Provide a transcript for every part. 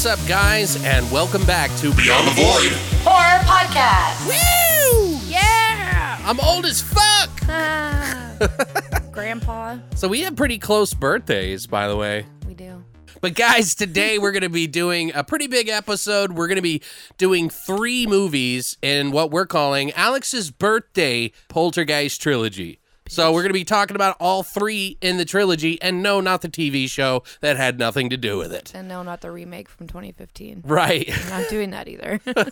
What's up, guys, and welcome back to Beyond the Void. Horror Podcast. Woo! Yeah! I'm old as fuck! Ah. Grandpa. So we have pretty close birthdays, by the way. We do. But guys, today we're going to be doing a pretty big episode. We're going to be doing three movies in what we're calling Alex's birthday poltergeist trilogy. So we're going to be talking about all three in the trilogy, and no, not the TV show that had nothing to do with it. And no, not the remake from 2015. Right. I'm not doing that either.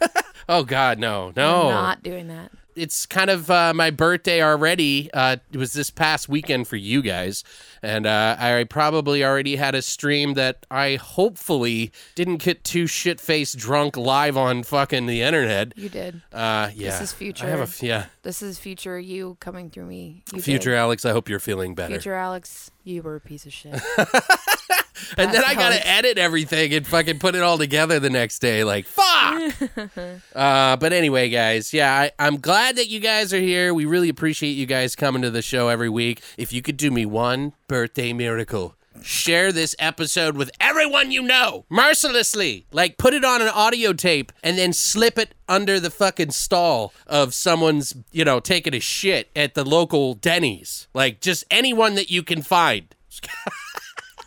Oh God, no, I'm no. not doing that. it's kind of uh, my birthday already. Uh, it was this past weekend for you guys, and uh, I probably already had a stream that I hopefully didn't get too shit faced drunk live on fucking the internet. You did. Uh, yeah, This is future. I have a yeah, This is future you coming through me. You future Alex. I hope you're feeling better. Future Alex, you were a piece of shit. and then I gotta edit everything and fucking put it all together the next day. Like fuck. uh, but anyway, guys, yeah, I, I'm glad that you guys are here. We really appreciate you guys coming to the show every week. If you could do me one birthday miracle. Share this episode with everyone you know mercilessly. Like, put it on an audio tape and then slip it under the fucking stall of someone's, you know, taking a shit at the local Denny's. Like, just anyone that you can find.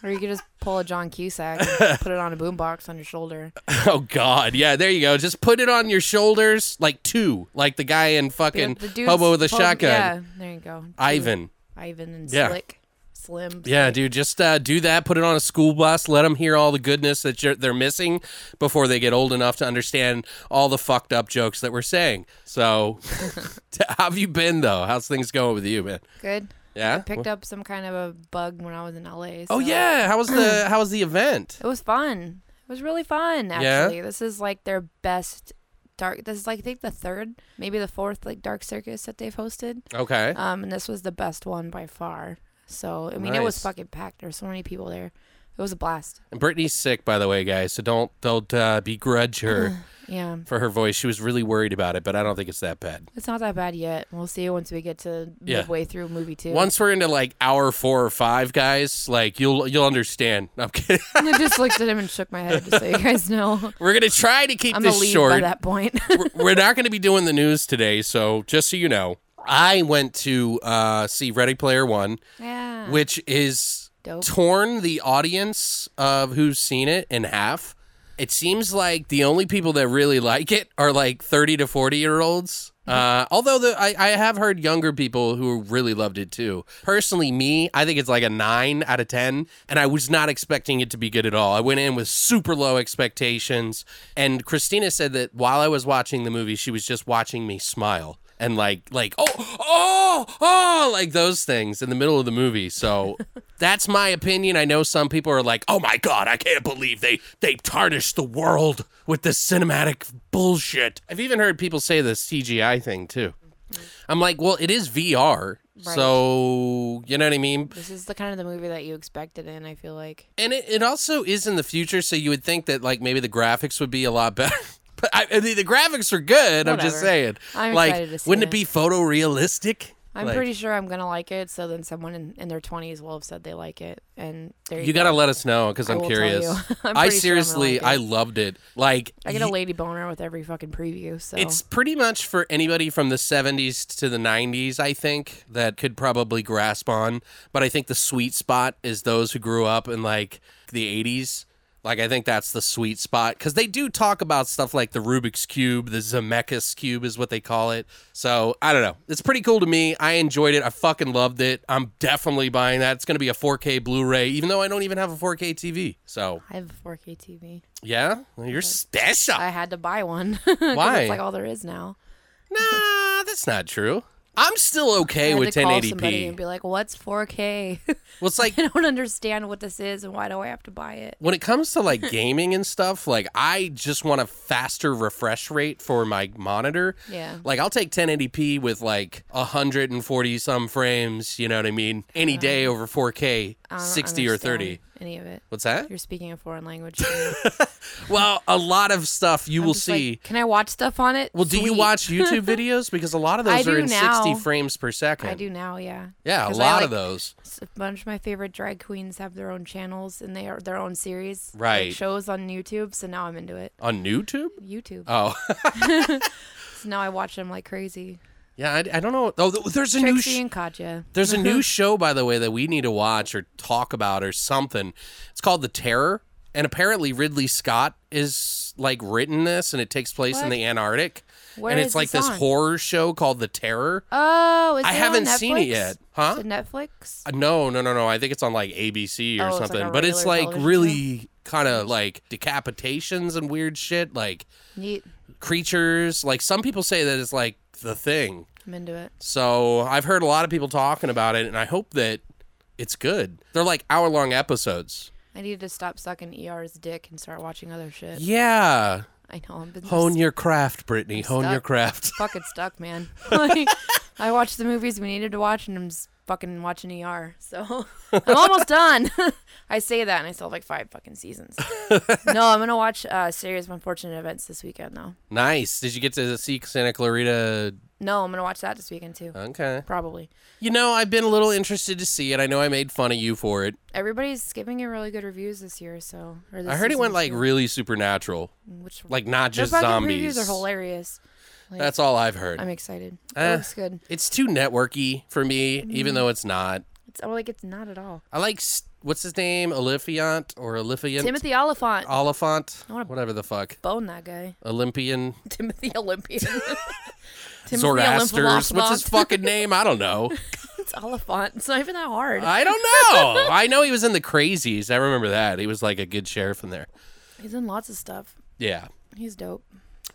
or you could just pull a John Cusack and put it on a boombox on your shoulder. Oh God, yeah, there you go. Just put it on your shoulders, like two, like the guy in fucking The Hobo with a pulled- shotgun, Yeah, there you go. Ivan. Ivan and Yeah. Slick. Slim. Yeah, dude, just uh, do that. Put it on a school bus. Let them hear all the goodness that you're, they're missing before they get old enough to understand all the fucked up jokes that we're saying. So, how have you been though? How's things going with you, man? Good. Yeah. I picked up some kind of a bug when I was in LA. Oh yeah. How was the How was the event? It was fun. It was really fun, Yeah? actually. This is like their best dark. This is like I think the third, maybe the fourth, like dark circus that they've hosted. Okay. Um, and this was the best one by far. So I mean, it was fucking packed. There were so many people there. It was a blast. And Brittany's sick, by the way, guys. So don't don't uh, begrudge her Yeah, for her voice. She was really worried about it, but I don't think it's that bad. it's not that bad yet. We'll see once we get to Yeah. midway through movie two. Once we're into like hour four or five, guys, like you'll you'll understand. I'm kidding. I just looked at him and shook my head, just so you guys know. we're gonna try to keep I'm this short. by that point. we're, we're not gonna be doing the news today, so just so you know, I went to uh, see Ready Player One, yeah. which is Dope. torn the audience of who's seen it in half. It seems like the only people that really like it are like 30 to 40 year olds. Uh, although the, I, I have heard younger people who really loved it too. Personally, me, I think it's like a 9 out of 10, and I was not expecting it to be good at all. I went in with super low expectations, and Christina said that while I was watching the movie, she was just watching me smile and like like oh oh oh like those things in the middle of the movie so that's my opinion i know some people are like oh my god i can't believe they they tarnished the world with this cinematic bullshit i've even heard people say the cgi thing too i'm like well it is vr Right. so you know what i mean this is the kind of the movie that you expected in. I feel like. and it, it also is in the future so you would think that like maybe the graphics would be a lot better but I, I mean, the graphics are good i'm just saying I'm like excited to see wouldn't it it. be photorealistic I'm Like- pretty sure I'm gonna like it. So then someone in, in their 20s will have said they like it, and there you, You go. gotta let us know because I'm curious. I'm I pretty sure seriously, like I loved it. Like I get a lady boner with every fucking preview. So It's pretty much for anybody from the 70s to the 90s, I think, that could probably grasp on. But I think the sweet spot is those who grew up in like the 80s. Like, I think that's the sweet spot because they do talk about stuff like the Rubik's Cube, the Zemeckis Cube is what they call it. So, I don't know. It's pretty cool to me. I enjoyed it. I fucking loved it. I'm definitely buying that. It's going to be a 4K Blu ray, even though I don't even have a 4K TV. So, I have a 4K TV. yeah, well, you're special. I had to buy one. Why? It's like all there is now. Nah, that's not true. I'm still okay with to call somebody and be like, "What's 4K? Well, it's like I don't understand what this is, and why do I have to buy it?" when it comes to like gaming and stuff, like I just want a faster refresh rate for my monitor. Yeah. Like I'll take 1080p with like 140 some frames, you know what I mean? Any day over 4K, I 60 or 30. Any of it? What's that? You're speaking a foreign language. Well, a lot of stuff you I'm will just like, see. Can I watch stuff on it? well, do you watch YouTube videos? Because a lot of I those are do in 60 frames per second. I do now. Yeah. Yeah, a I lot like- of those. A bunch of my favorite drag queens have their own channels and they are their own series, like, Right. shows on YouTube. So now I'm into it. On YouTube? YouTube. Oh. So now I watch them like crazy. Yeah, I, I don't know. Oh, there's a new Trixie sh- and Katya. There's a new show, by the way, that we need to watch or talk about or something. It's called The Terror, and apparently Ridley Scott is like written this, and it takes place in the Antarctic. Where and it's like this horror show called The Terror. Oh, is I haven't seen it yet. Huh? Is it Netflix? Uh, no, no, no, no. I think it's on like ABC or Oh, it's like something. but it's like really kind of like decapitations and weird shit, like Neat. creatures. Like some people say that it's like the thing. I'm into it. So I've heard a lot of people talking about it, and I hope that it's good. They're like hour long episodes. I need to stop sucking ER's dick and start watching other shit. Yeah. I know. I'm been Hone your craft, Brittany. Hone your stuck. craft. fucking stuck, man. like, I watched the movies we needed to watch, and I'm just fucking watching ER. So I'm almost done. I say that, and I still have like five fucking seasons. no, I'm gonna watch uh, Series of Unfortunate Events this weekend, though. Nice. Did you get to see Santa Clarita? No, I'm gonna watch that this weekend too. Okay. Probably. You know, I've been a little interested to see it. I know I made fun of you for it. Everybody's giving it really good reviews this year, so. Or this I heard it went like year. really supernatural, Which like not just zombies. Reviews are hilarious. Like, That's all I've heard. I'm excited. Eh. It looks good. It's too networky for me, Mm-hmm. even though it's not. It's oh, like it's not at all. I like what's his name, Olyphant or Olyphant, Timothy Olyphant. Olyphant, whatever the fuck, Bone that guy. Olympian, Timothy Olympian. Timothy. What's his fucking name? I don't know. It's Olyphant. It's not even that hard. I don't know. I know he was in the Crazies. I remember that. He was like a good sheriff in there. He's in lots of stuff. Yeah. He's dope.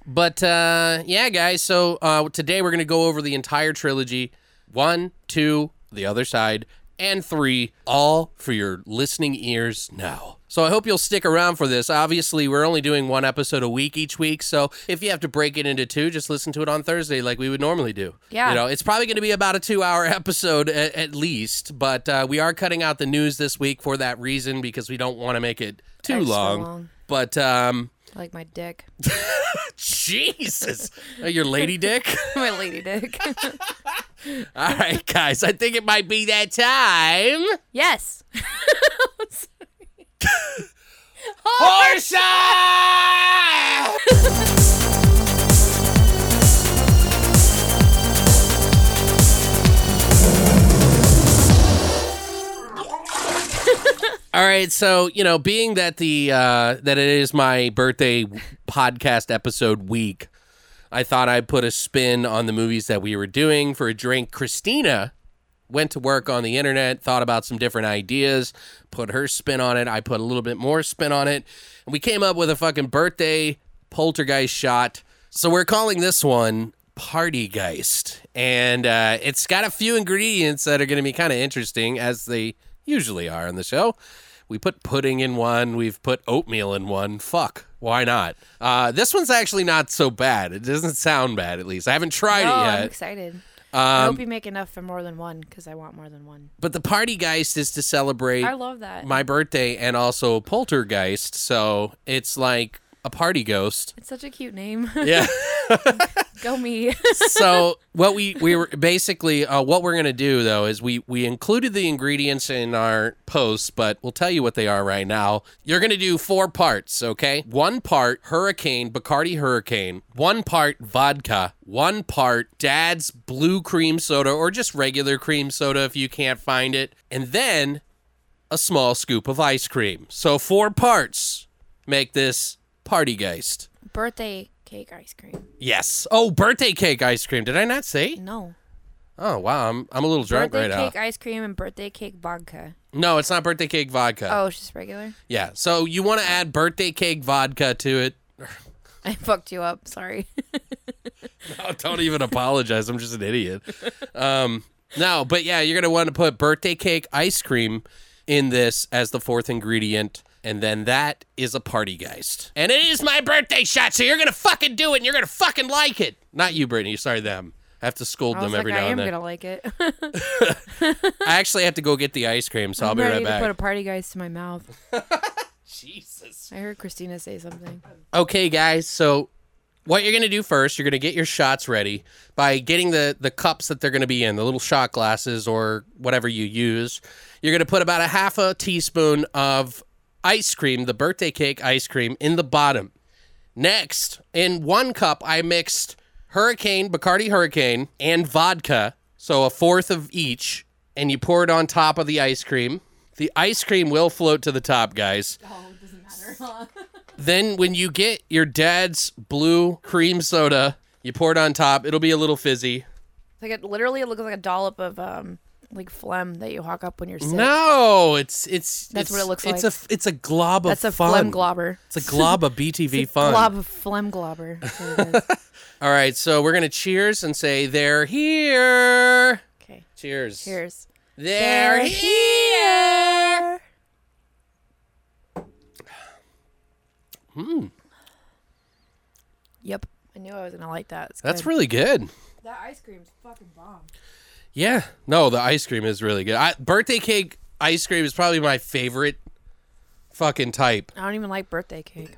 But uh, yeah, guys. So uh, today we're gonna go over the entire trilogy, one, two, the other side, and three, all for your listening ears now. So I hope you'll stick around for this. Obviously, we're only doing one episode a week each week, so if you have to break it into two, just listen to it on Thursday like we would normally do. Yeah. You know, it's probably going to be about a two-hour episode at, at least, but uh, we are cutting out the news this week for that reason because we don't want to make it too long. long. But um, I like my dick. Jesus, Uh, your lady dick. my lady dick. All right, guys, I think it might be that time. yes. Horse All right, so you know, being that the uh, that it is my birthday podcast episode week, I thought I'd put a spin on the movies that we were doing for a drink. Christina went to work on the internet, thought about some different ideas, put her spin on it. I put a little bit more spin on it, and we came up with a fucking birthday poltergeist shot. So we're calling this one Partygeist, and uh, it's got a few ingredients that are going to be kind of interesting, as they usually are on the show. We put pudding in one. We've put oatmeal in one. Fuck. Why not? Uh, this one's actually not so bad. It doesn't sound bad, at least. I haven't tried oh, it yet. I'm excited. I Um, hope you make enough for more than one because I want more than one. but the Partygeist is to celebrate I love that. my birthday and also Poltergeist. So it's like a party ghost. it's such a cute name. Yeah. Go me. so what we we were basically uh, what we're gonna do though is we we included the ingredients in our post, but we'll tell you what they are right now. You're gonna do four parts, okay? One part Hurricane Bacardi Hurricane, one part vodka, one part Dad's Blue Cream Soda or just regular cream soda if you can't find it, and then a small scoop of ice cream. So four parts make this partygeist. Birthday cake ice cream. Yes. Oh, birthday cake ice cream. Did I not say? No. Oh wow, I'm I'm a little drunk birthday right now. Birthday cake ice cream and birthday cake vodka. No, it's not birthday cake vodka. Oh, it's just regular. Yeah. So you want to add birthday cake vodka to it? I fucked you up. Sorry. Oh, don't even apologize. I'm just an idiot. Um, no, but yeah, you're gonna want to put birthday cake ice cream in this as the fourth ingredient. And then that is a partygeist. And it is my birthday shot, so you're gonna fucking do it and you're gonna fucking like it. Not you, Brittany. Sorry, them. I have to scold them like, every I now and then. I am gonna like it. I actually have to go get the ice cream, so I'll I'm be right back. to put a party guys to my mouth. Jesus. I heard Christina say something. Okay, guys. So, what you're gonna do first, you're gonna get your shots ready by getting the the cups that they're gonna be in, the little shot glasses or whatever you use. You're gonna put about a half a teaspoon of ice cream, the birthday cake ice cream, in the bottom. Next, in one cup, I mixed Hurricane, Bacardi Hurricane, and vodka, so a fourth of each, and you pour it on top of the ice cream. The ice cream will float to the top, guys. Oh, it doesn't matter. Then when you get your dad's blue cream soda, you pour it on top. It'll be a little fizzy. like it literally it looks like a dollop of um like phlegm that you hawk up when you're sick. No, it's it's That's what it looks it's like. a it's a glob of That's a fun. phlegm globber. It's a glob of BTV It's a fun. Glob of phlegm globber. That's what it is. All right, so we're gonna cheers and say they're here. okay. Cheers. Cheers. They're here. Hmm. Yep. I knew I was gonna like that. It's That's good. really good. that ice cream's fucking bomb. Yeah. No, the ice cream is really good. I, birthday cake ice cream is probably my favorite fucking type. I don't even like birthday cake.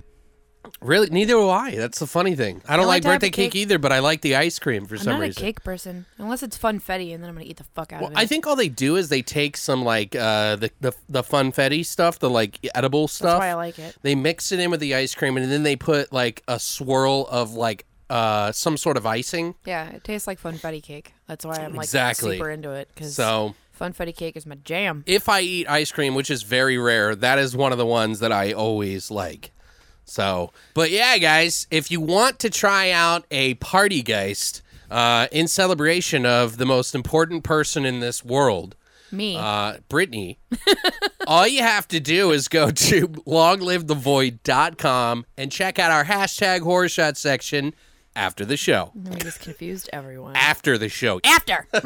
Really, neither do I. That's the funny thing. I don't like like birthday cake cake- either, but I like the ice cream for I'm some not reason. a cake person unless it's funfetti, and then I'm gonna eat the fuck out Well, of it. I think all they do is they take some like uh, the the the funfetti stuff, the like edible stuff. that's why I like it. They mix it in with the ice cream, and then they put like a swirl of like uh some sort of icing. Yeah, it tastes like funfetti cake. That's why I'm like Exactly. super into it because So funfetti cake is my jam. if I eat ice cream, which is very rare, that is one of the ones that I always like. So, but yeah, guys, if you want to try out a party geist uh, in celebration of the most important person in this world, Me. uh, Brittany, all you have to do is go to longlivethevoid.com and check out our hashtag horror shot section after the show. we just confused everyone. After the show. After.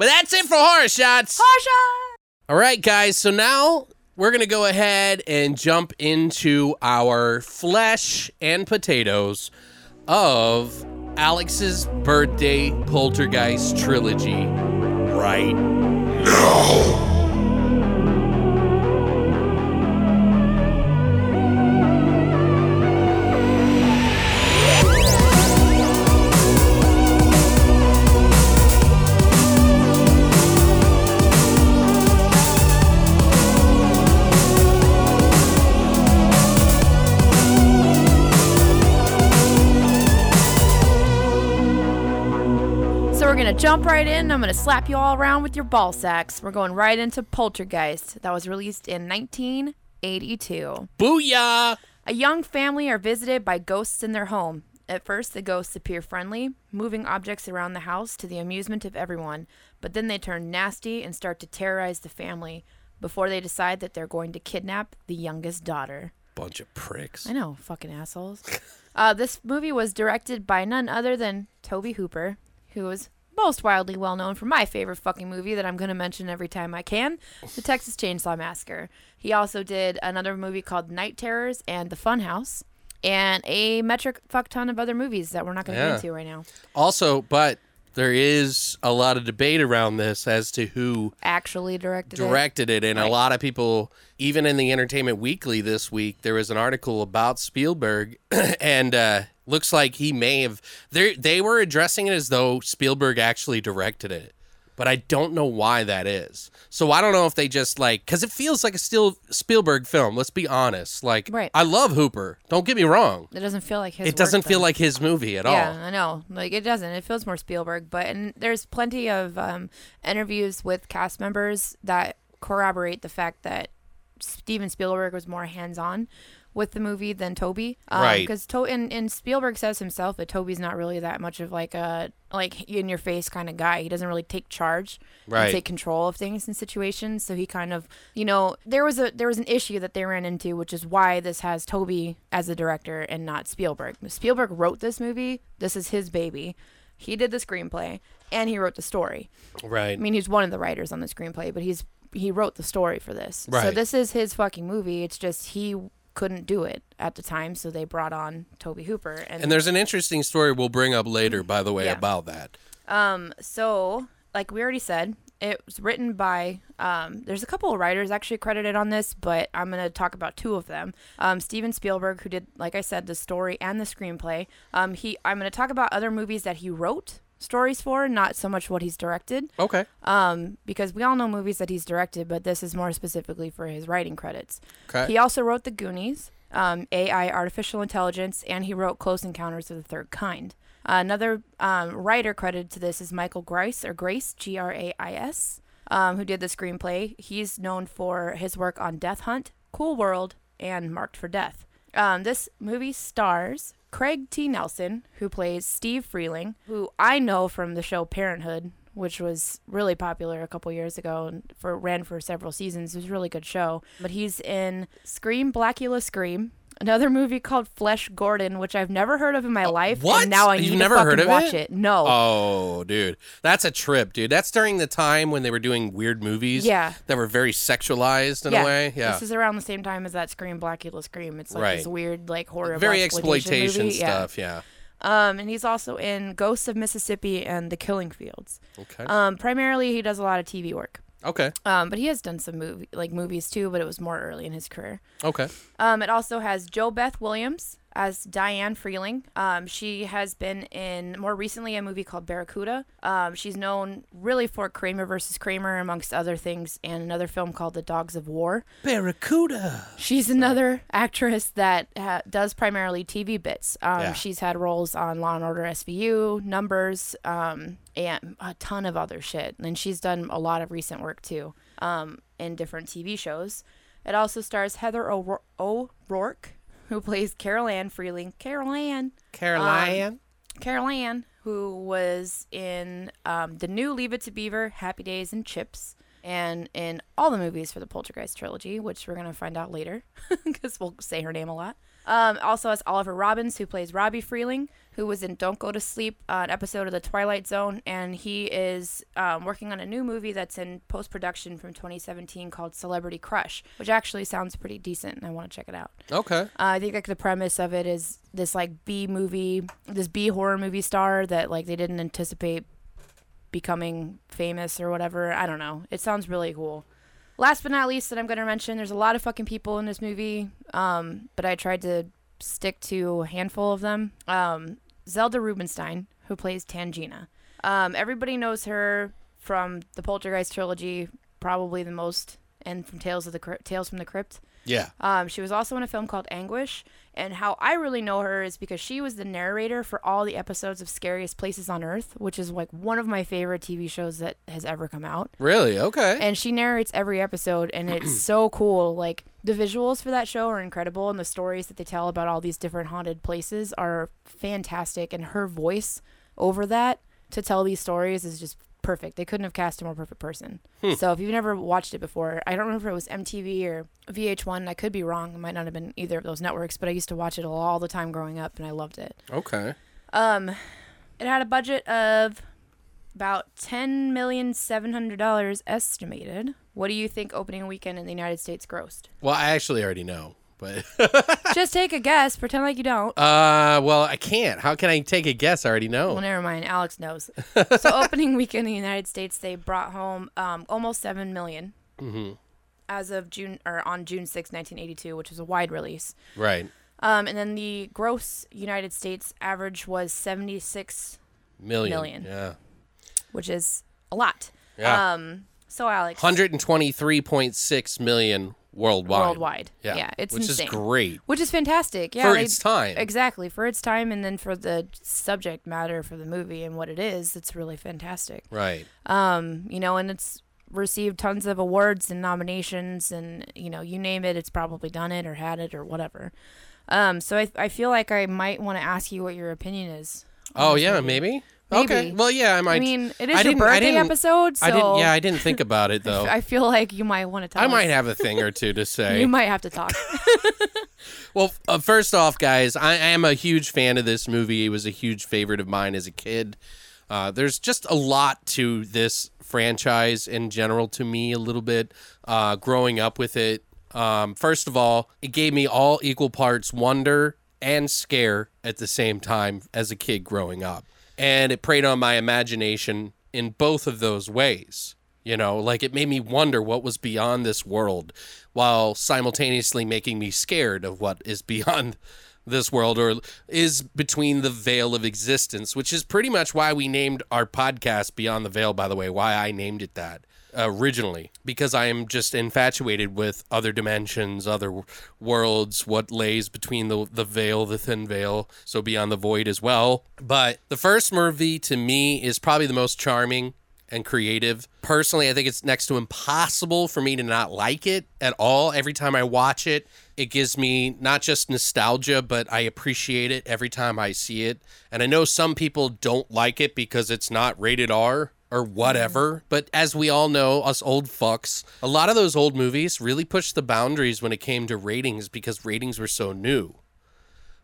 But that's it for horror shots. horror All right, guys. So now we're going to go ahead and jump into our flesh and potatoes of Alex's birthday poltergeist trilogy right So jump right in. I'm gonna slap you all around with your ball sacks. We're going right into Poltergeist, that was released in 1982. Booyah! A young family are visited by ghosts in their home. At first, the ghosts appear friendly, moving objects around the house to the amusement of everyone, but then they turn nasty and start to terrorize the family before they decide that they're going to kidnap the youngest daughter. Bunch of pricks. I know, fucking assholes. uh, this movie was directed by none other than Tobe Hooper, who is most wildly well known for my favorite fucking movie that I'm going to mention every time I can The Texas Chainsaw Massacre. He also did another movie called Night Terrors and The Funhouse, and a metric fuck ton of other movies that we're not going to Yeah. get into right now. Also, but there is a lot of debate around this as to who Actually directed it. directed it, and a lot of people, even in the Entertainment Weekly this week, there was an article about Spielberg, and uh, looks like he may have. They they were addressing it as though Spielberg actually directed it, but I don't know why that is. So I don't know if they just like because it feels like a still Spielberg film. Let's be honest. Like Right. I love Hooper. Don't get me wrong. It doesn't feel like his. It doesn't feel though. like his movie at Yeah, all. Yeah, I know. Like it doesn't. It feels more Spielberg, but and there's plenty of um, interviews with cast members that corroborate the fact that Steven Spielberg was more hands-on with the movie than Tobe. Um, Right. Because to- and, and Spielberg says himself that Tobe's not really that much of like a like in your face kind of guy. He doesn't really take charge Right. and take control of things and situations. So he kind of, you know, there was a there was an issue that they ran into, which is why this has Toby as the director and not Spielberg. Spielberg wrote this movie. This is his baby. He did the screenplay and he wrote the story. Right. I mean, he's one of the writers on the screenplay, but he's he wrote the story for this. Right. So this is his fucking movie. It's just he couldn't do it at the time, so they brought on Tobe Hooper. And, and there's an interesting story we'll bring up later, by the way, Yeah. about that. um, so like we already said, it was written by um, there's a couple of writers actually credited on this, but I'm gonna talk about two of them. Um, Steven Spielberg, who did, like I said, the story and the screenplay. Um, he I'm gonna talk about other movies that he wrote stories for, not so much what he's directed. Okay. um, because we all know movies that he's directed, but this is more specifically for his writing credits. Okay. He also wrote The Goonies, um, AI, Artificial Intelligence, and he wrote Close Encounters of the Third Kind. Uh, another um, writer credited to this is Michael Grice, or Grace, G R A I S, um, who did the screenplay. He's known for his work on Death Hunt, Cool World, and Marked for Death. Um, this movie stars Craig T. Nelson, who plays Steve Freeling, who I know from the show Parenthood, which was really popular a couple years ago and for ran for several seasons. It was a really good show. But he's in Scream, Blacula Scream, another movie called Flesh Gordon, which I've never heard of in my life. Uh, what? And now I You've need never to fucking heard of watch it? it. No. Oh, dude, that's a trip, dude. That's during the time when they were doing weird movies. Yeah. That were very sexualized in yeah. a way. Yeah. This is around the same time as that Scream, Blacula Scream. It's like Right. this weird, like horror, very exploitation, exploitation movie. Yeah. stuff. Yeah. Um, and he's also in Ghosts of Mississippi and The Killing Fields. Okay. Um, primarily he does a lot of TV work. Okay. Um, but he has done some movie like movies too, but it was more early in his career. Okay. Um, it also has JoBeth Williams as Diane Freeling. Um, she has been in more recently a movie called Barracuda. Um, she's known really for Kramer versus Kramer, amongst other things, and another film called The Dogs of War. Barracuda. She's another actress that ha- does primarily TV bits. Um, Yeah. She's had roles on Law and Order SVU, Numbers, um, and a ton of other shit. And she's done a lot of recent work too um, in different TV shows. It also stars Heather O'Ro- O'Rourke, who plays Carol Ann Freeling. Carol Ann. Caroline. Carol Ann, who was in um, the new Leave It to Beaver, Happy Days, and Chips, and in all the movies for the Poltergeist trilogy, which we're going to find out later because we'll say her name a lot. Um, also has Oliver Robbins, who plays Robbie Freeling, who was in Don't Go to Sleep, uh, an episode of The Twilight Zone, and he is um, working on a new movie that's in post production from 2017 called Celebrity Crush, which actually sounds pretty decent, and I want to check it out. okay. Uh, I think like the premise of it is this like B movie, this B horror movie star that like they didn't anticipate becoming famous or whatever. I don't know. It sounds really cool. Last but not least, that I'm gonna mention, there's a lot of fucking people in this movie, um, but I tried to stick to a handful of them. Um, Zelda Rubinstein, who plays Tangina. Um, everybody knows her from the Poltergeist trilogy, probably the most, and from Tales of the Crypt, Tales from the Crypt. Yeah. Um, she was also in a film called Anguish, and how I really know her is because she was the narrator for all the episodes of Scariest Places on Earth, which is like one of my favorite TV shows that has ever come out. Really? Okay. And she narrates every episode, and it's so cool. Like the visuals for that show are incredible, and the stories that they tell about all these different haunted places are fantastic. And her voice over that to tell these stories is just perfect. They couldn't have cast a more perfect person. So if you've never watched it before, I don't remember if it was MTV or VH1. I could be wrong. It might not have been either of those networks, but I used to watch it all the time growing up, and I loved it. okay. Um, it had a budget of about ten million seven hundred dollars estimated. What do you think opening weekend in the United States grossed? Well, I actually already know, but Just take a guess. Pretend like you don't. uh, well, I can't. How can I take a guess? I already know. Well, never mind. Alex knows. so opening weekend in the United States, they brought home um, almost seven million Mm-hmm. as of June or on June 6, 1982, which was a wide release. Right. Um, and then the gross United States average was 76, Million. Million. Yeah. which is a lot. Yeah. Um, so Alex, 123.6 million worldwide. worldwide. Yeah. Yeah, it's Which insane. is great. Which is fantastic. Yeah, For they- its time. Exactly for its time, and then for the subject matter for the movie and what it is, it's really fantastic. Right. Um, you know, and it's received tons of awards and nominations, and you know, you name it, it's probably done it or had it or whatever. Um, so I, I feel like I might want to ask you what your opinion is. Oh, yeah, maybe? Okay. Well, yeah, I might. I mean, it I your birthday episode, so I didn't. Yeah, I didn't think about it though. I feel like you might want to talk. I might have a thing or two to say. You might have to talk. Well, uh, first off, guys, I, I am a huge fan of this movie. It was a huge favorite of mine as a kid. Uh, there's just a lot to this franchise in general to me, a little bit. Uh, growing up with it, um, first of all, it gave me all equal parts wonder and scare at the same time as a kid growing up. And it preyed on my imagination in both of those ways. You know, like it made me wonder what was beyond this world while simultaneously making me scared of what is beyond this world or is between the veil of existence, which is pretty much why we named our podcast Beyond the Veil, by the way, why I named it that originally, because I am just infatuated with other dimensions, other worlds, what lays between the, the veil, the thin veil, so beyond the void as well. But the first movie to me is probably the most charming and creative. Personally, I think it's next to impossible for me to not like it at all. Every time I watch it, it gives me not just nostalgia, but I appreciate it every time I see it. And I know some people don't like it because it's not rated R or whatever, but as we all know, us old fucks, a lot of those old movies really pushed the boundaries when it came to ratings because ratings were so new.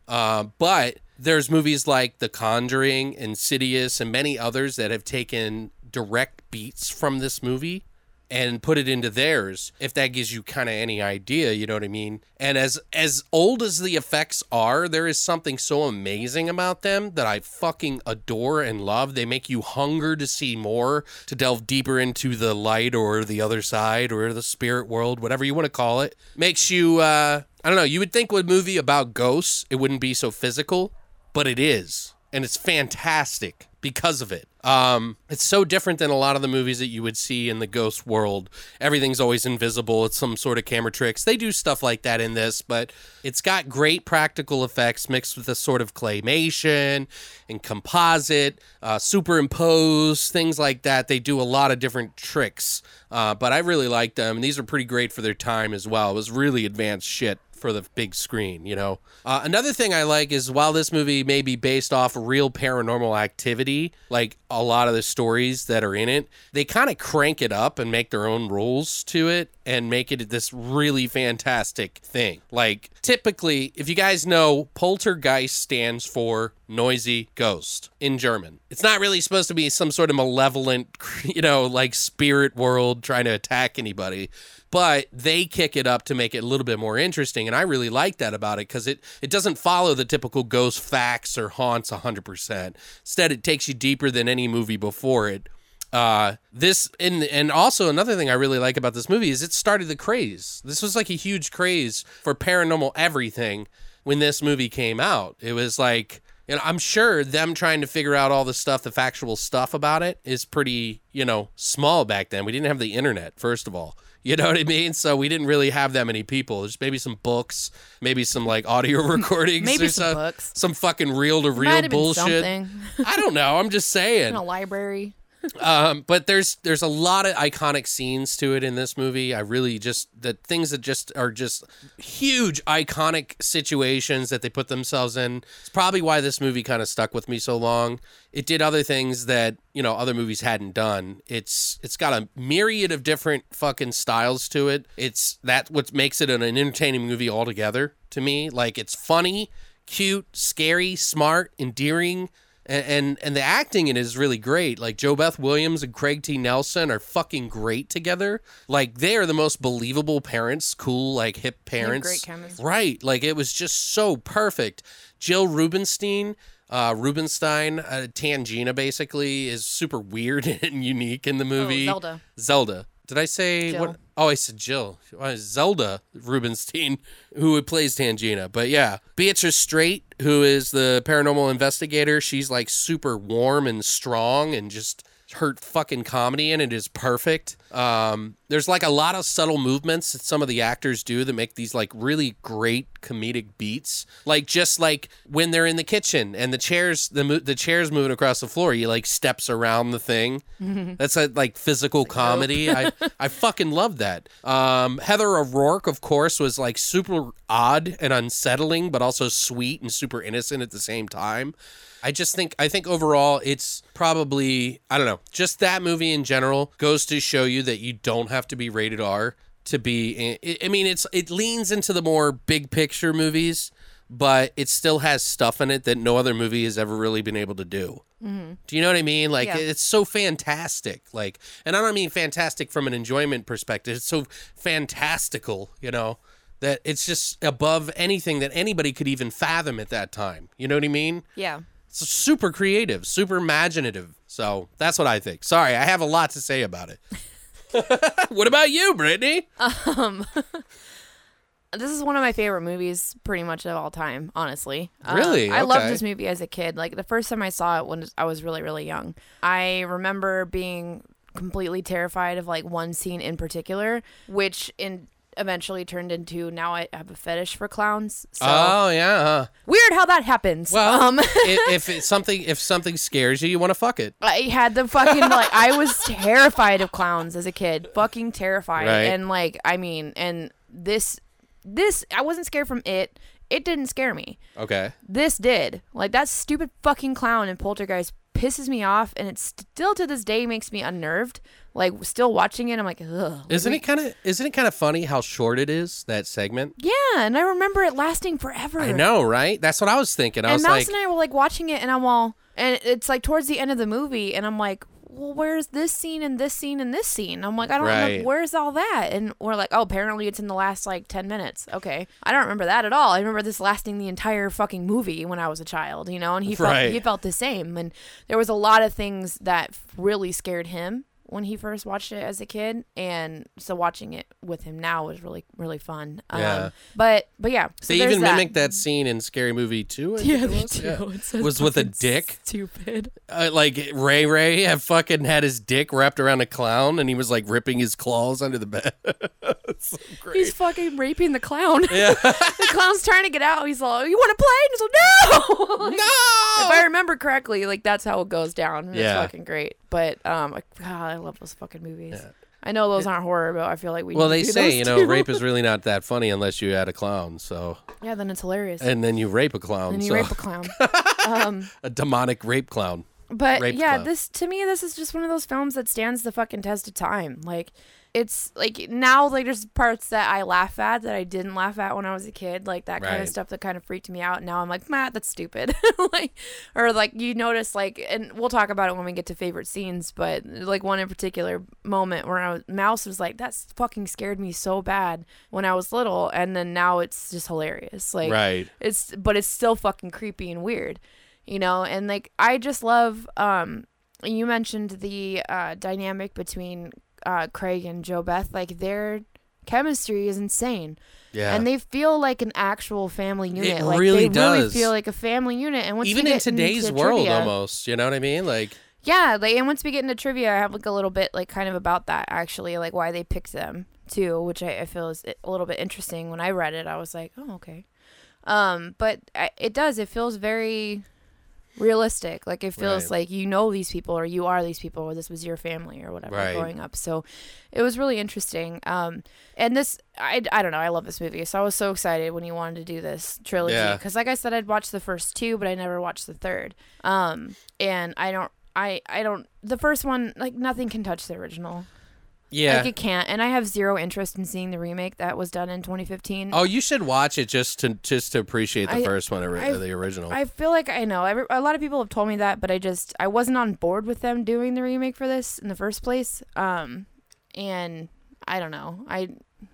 Uh, but there's movies like The Conjuring, Insidious, and many others that have taken direct beats from this movie and put it into theirs if that gives you kind of any idea you know what i mean? And as as old as the effects are there is something so amazing about them that i fucking adore and love. They make you hunger to see more to delve deeper into the light or the other side or the spirit world whatever you want to call it. Makes you uh i don't know you would think with a movie about ghosts it wouldn't be so physical but it is and it's fantastic because of it. Um, it's so different than a lot of the movies that you would see in the ghost world. Everything's always invisible. It's some sort of camera tricks. They do stuff like that in this, but it's got great practical effects mixed with a sort of claymation and composite, uh, superimpose, things like that. They do a lot of different tricks, uh, but I really like them. And these are pretty great for their time as well. It was really advanced shit for the big screen, you know. Uh, another thing I like is while this movie may be based off real paranormal activity, like a lot of the stories that are in it, they kind of crank it up and make their own rules to it and make it this really fantastic thing. Like typically, if you guys know, poltergeist stands for noisy ghost in German. It's not really supposed to be some sort of malevolent, you know, like spirit world trying to attack anybody but they kick it up to make it a little bit more interesting and i really like that about it because it, it doesn't follow the typical ghost facts or haunts 100% instead it takes you deeper than any movie before it uh this and and also another thing i really like about this movie is it started the craze this was like a huge craze for paranormal everything when this movie came out it was like you know, I'm sure them trying to figure out all the stuff, the factual stuff about it is pretty, you know, small back then. We didn't have the internet, first of all. You know what I mean? So we didn't really have that many people. There's maybe some books, maybe some like audio recordings, Maybe or some books. some fucking reel to reel bullshit. I don't know. I'm just saying. in a library. Um, but there's there's a lot of iconic scenes to it in this movie. I really just the things that just are just huge iconic situations that they put themselves in. It's probably why this movie kind of stuck with me so long. It did other things that you know other movies hadn't done. It's it's got a myriad of different fucking styles to it. It's that what makes it an entertaining movie altogether to me. Like it's funny, cute, scary, smart, endearing and, and and the acting in it is really great. Like JoBeth Williams and Craig T. Nelson are fucking great together. Like they are the most believable parents, cool like hip parents. great chemistry. Right. Like it was just so perfect. Jill Rubinstein, uh, Rubinstein, uh, Tangina basically is super weird and unique in the movie. Oh, Zelda. Zelda. Did I say Jill. what? Oh, I said Jill. Uh, Zelda Rubinstein, who plays Tangina. But yeah, Beatrice Straight, who is the paranormal investigator, she's like super warm and strong and just her fucking comedy in it is perfect. Um, there's like a lot of subtle movements that some of the actors do that make these like really great comedic beats. Like just like when they're in the kitchen and the chairs the mo- the chairs moving across the floor, he like steps around the thing. That's a like physical comedy. I I fucking love that. Um, Heather O'Rourke, of course, was like super odd and unsettling, but also sweet and super innocent at the same time. I just think I think overall it's probably I don't know just that movie in general goes to show you that you don't have to be rated R to be. I- mean it's it leans into the more big picture movies, but it still has stuff in it that no other movie has ever really been able to do. Mm-hmm. Do you know what I mean? Like Yeah. it's so fantastic. Like, and I don't mean fantastic from an enjoyment perspective. It's so fantastical, you know, that it's just above anything that anybody could even fathom at that time. You know what I mean? Yeah. Super creative, super imaginative. So that's what I think. Sorry, I have a lot to say about it. what about you, Brittany? This is one of my favorite movies, pretty much of all time. Honestly, Um, Really? I loved this movie as a kid. Like the first time I saw it when I was really, really young. I remember being completely terrified of like one scene in particular, which in eventually turned into now I have a fetish for clowns. So oh yeah. weird how that happens. Well, um, if, if it's something if something scares you, you want to fuck it. I had the fucking like I was terrified of clowns as a kid, fucking terrified, Right. and like I mean, and this this I wasn't scared from it. It didn't scare me. Okay. This did. Like that stupid fucking clown in Poltergeist pisses me off, and it still to this day makes me unnerved. Like still watching it, I'm like, ugh. Isn't it kind of isn't it kind of funny how short it is that segment? Yeah, and I remember it lasting forever. I know, right? That's what I was thinking. I and was Mouse like, and I were like watching it, and I'm all, and it's like towards the end of the movie, and I'm like, well, where's this scene and this scene and this scene? I'm like, I don't Right. know, where's all that? And we're like, oh, apparently it's in the last like 10 minutes. Okay. I don't remember that at all. I remember this lasting the entire fucking movie when I was a child, you know, and he felt, Right. he felt the same. And there was a lot of things that really scared him when he first watched it as a kid and so watching it with him now was really really fun Yeah. um but but yeah so they even that. mimicked that scene in Scary Movie 2. I yeah they was. do Yeah. So Was with a dick? stupid Uh, like Ray Ray have fucking had his dick wrapped around a clown and he was like ripping his claws under the bed. So great. He's fucking raping the clown. yeah. the clown's trying to get out. He's like, "You want to play?" And he's like, "No." Like, If I remember correctly, like that's how it goes down. It's Yeah. fucking great. But um, like, God, I love those fucking movies. I know those aren't horror, but I feel like we. Well, they to do say, you know, too. rape is really not that funny unless you add a clown. So, Yeah, then it's hilarious. and then you rape a clown. and you so rape a clown. um, a demonic rape clown. but Rape yeah, clown. this to me, this is just one of those films that stands the fucking test of time. Like, it's like now, like there's parts that I laugh at that I didn't laugh at when I was a kid, like that kind of stuff that kind of freaked me out. Now I'm like, Matt, that's stupid. like, or like you notice, like, and we'll talk about it when we get to favorite scenes. But like one in particular moment where I was, Mouse was like, that's fucking scared me so bad when I was little, and then now it's just hilarious. Like, Right. it's but it's still fucking creepy and weird you know and like i just love um you mentioned the uh dynamic between uh craig and JoBeth like their chemistry is insane Yeah. and they feel like an actual family unit like really they really does. feel like a family unit and once Even in today's world, trivia- almost. You know what I mean? Like, yeah, like and once we get into trivia, I have like a little bit like kind of about that actually, like why they picked them too, which I, I feel is a little bit interesting. When I read it, I was like, oh okay, um, but I, it does. It feels very realistic. Like it feels Right. like you know these people, or you are these people, or this was your family, or whatever Right. growing up. So it was really interesting. Um, and this, I, I don't know, I love this movie, so I was so excited when you wanted to do this trilogy Yeah. because, like I said, I'd watched the first two, but I never watched the third. Um, and I don't. I, I don't the first one like nothing can touch the original yeah. like it can't and I have zero interest in seeing the remake that was done in 2015 oh, you should watch it just to just to appreciate the I- first one, I- the original. I feel like I know a lot of people have told me that but I just I wasn't on board with them doing the remake for this in the first place um and I don't know I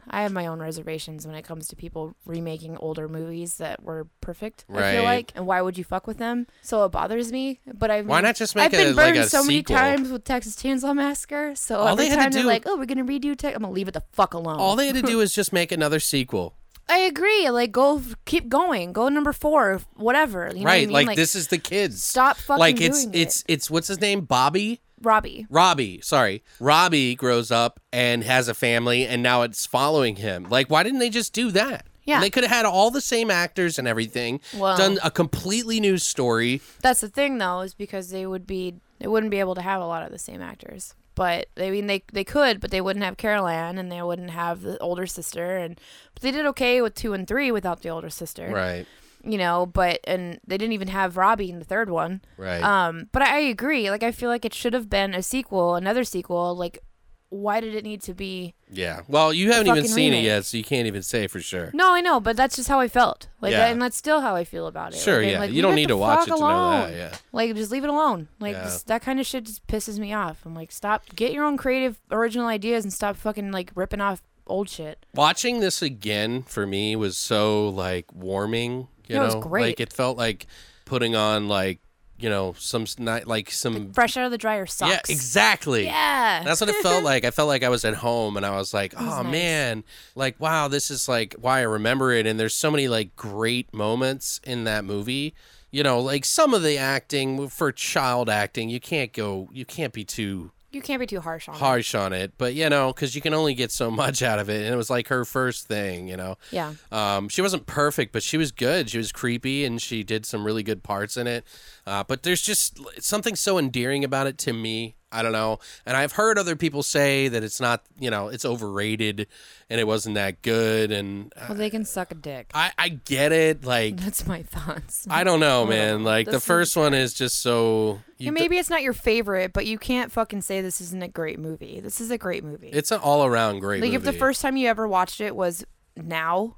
I have my own reservations when it comes to people remaking older movies that were perfect. I feel like, and why would you fuck with them? So it bothers me. But I Why not just make I've been it like burned a so many times with Texas Chainsaw Massacre. So All every they had to time they're do- like, "Oh, we're gonna redo Tex," I'm gonna leave it the fuck alone. All they had to do is just make another sequel. I agree. Like, go, keep going. Go number four, whatever. You know right. what I mean? Like, this is the kids. Stop fucking like it's doing it's it's what's his name? Bobby? Robbie. Robbie, sorry. Robbie grows up and has a family and now it's following him. Like why didn't they just do that? Yeah. They could have had all the same actors and everything. Well- done a completely new story. That's the thing, though, is because they would be they wouldn't be able to have a lot of the same actors. But I mean, they they could, but they wouldn't have Carol Ann, and they wouldn't have the older sister, and but they did okay with two and three without the older sister, Right. You know, but and they didn't even have Robbie in the third one. Right. Um, but I agree. Like, I feel like it should have been a sequel, another sequel. Like, why did it need to be? yeah. Well, you haven't even seen it yet, so you can't even say for sure. No, I know, but that's just how I felt. Like, Yeah. and that's still how I feel about it. Sure, Like, yeah. like, You don't need to watch it to know that, alone. yeah. Like, just leave it alone. Like, Yeah. this, that kind of shit just pisses me off. I'm like, stop, get your own creative, original ideas and stop fucking, like, ripping off old shit. Watching this again for me was so like warming, you it know. was great. Like it felt like putting on like, you know, some not like some Fresh out of the dryer socks. Yeah, exactly. Yeah. That's what it felt like. I felt like I was at home and I was like, was oh nice. man, like wow, this is like why I remember it. And there's so many like great moments in that movie. You know, like some of the acting for child acting, you can't go, you can't be too you can't be too harsh on it. harsh on it. But you know, because you can only get so much out of it, and it was like her first thing. You know, Yeah. um, she wasn't perfect, but she was good. She was creepy, and she did some really good parts in it. Uh, but there's just something so endearing about it to me. I don't know, and I've heard other people say that it's not, you know, it's overrated, and it wasn't that good. And uh, Well, they can suck a dick. I, I get it. Like, That's my thoughts. I don't know, man. Like the first one is just so. Yeah, maybe it's not your favorite, but you can't fucking say this isn't a great movie. This is a great movie. it's an all around great movie. like movie. if the first time you ever watched it was now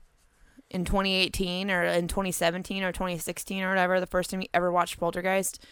in 2018 or in 2017 or 2016 or whatever the first time you ever watched poltergeist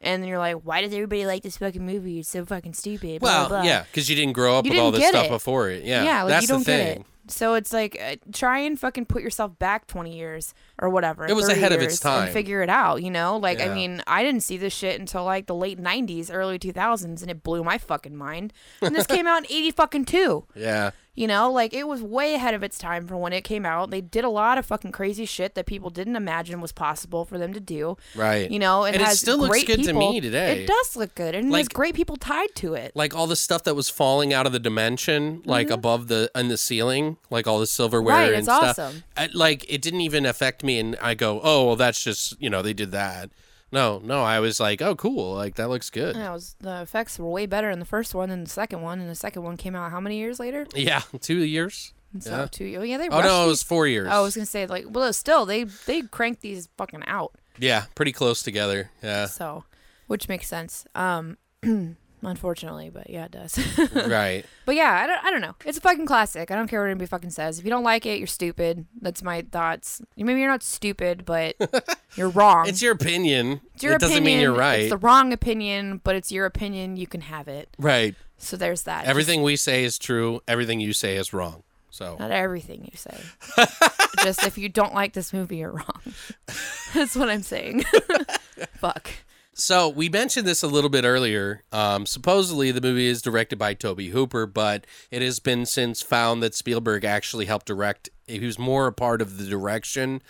and then you're like why does everybody like this fucking movie it's so fucking stupid blah, Well, blah, blah. yeah, because you didn't grow up You with all this stuff it. before it. Yeah, yeah like that's you don't the thing. get it so it's like uh, try and fucking put yourself back 20 years or whatever It was 30 ahead of its time. and figure it out you know like Yeah. i mean i didn't see this shit until like the late 90s early 2000s and it blew my fucking mind and this came out in 80 fucking 2 Yeah, you know, like it was way ahead of its time for when it came out. They did a lot of fucking crazy shit that people didn't imagine was possible for them to do. right. You know, And it has still looks great good to me today. It does look good, and there's Like- great people tied to it. like all the stuff that was falling out of the dimension, like above the in the ceiling, like all the silverware Mm-hmm. Right, and it's stuff. awesome. I, like it didn't even affect me, and I go, oh, well, that's just you know they did that. No, no, I was like, oh, cool, like that looks good. Yeah, it was the effects were way better in the first one than the second one, and the second one came out how many years later? Yeah, two years. And so Yeah. two. Oh yeah, they. Oh no, it was four years. I was gonna say like, well, still they they cranked these fucking out. yeah, pretty close together. Yeah, So, which makes sense. Um, unfortunately, but yeah, it does. right. But yeah, I don't, I don't know. It's a fucking classic. I don't care what anybody fucking says. If you don't like it, you're stupid. That's my thoughts. Maybe you're not stupid, but you're wrong. It's your opinion. It's your it doesn't mean you're right. It's the wrong opinion, but it's your opinion. You can have it. right. So there's that. Everything we say is true. Everything you say is wrong. So not everything you say. Just if you don't like this movie, you're wrong. That's what I'm saying. Fuck. So we mentioned this a little bit earlier. Um, supposedly, the movie is directed by Tobe Hooper, but it has been since found that Spielberg actually helped direct. He was more a part of the direction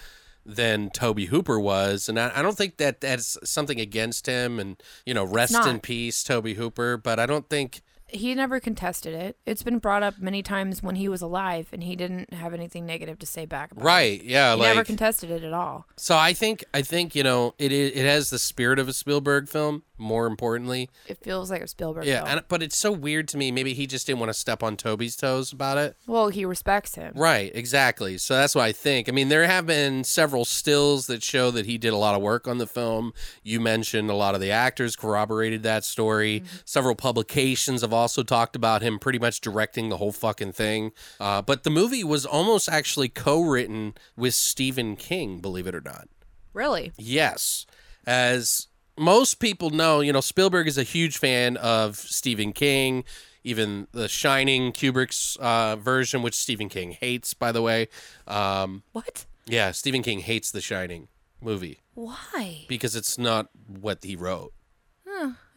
than Tobe Hooper was, and I, I don't think that that's something against him. And you know, rest in peace, Tobe Hooper. But I don't think. He never contested it. It's been brought up many times when he was alive, and he didn't have anything negative to say back about it. Right? Yeah. He like never contested it at all. so. I think. I think you know it. It has the spirit of a Spielberg film. More importantly, It feels like a Spielberg yeah. film. And, but it's so weird to me. Maybe he just didn't want to step on Tobe's toes about it. Well, he respects him. Right, exactly. So that's what I think. I mean, there have been several stills that show that he did a lot of work on the film. You mentioned a lot of the actors corroborated that story. Several publications have also talked about him pretty much directing the whole fucking thing. Uh, but the movie was almost actually co written with Stephen King, believe it or not. Really? Yes. As most people know, you know, Spielberg is a huge fan of Stephen King. even The Shining, Kubrick's uh, version, which Stephen King hates, by the way. Um, What? yeah, Stephen King hates The Shining movie Why? because it's not what he wrote.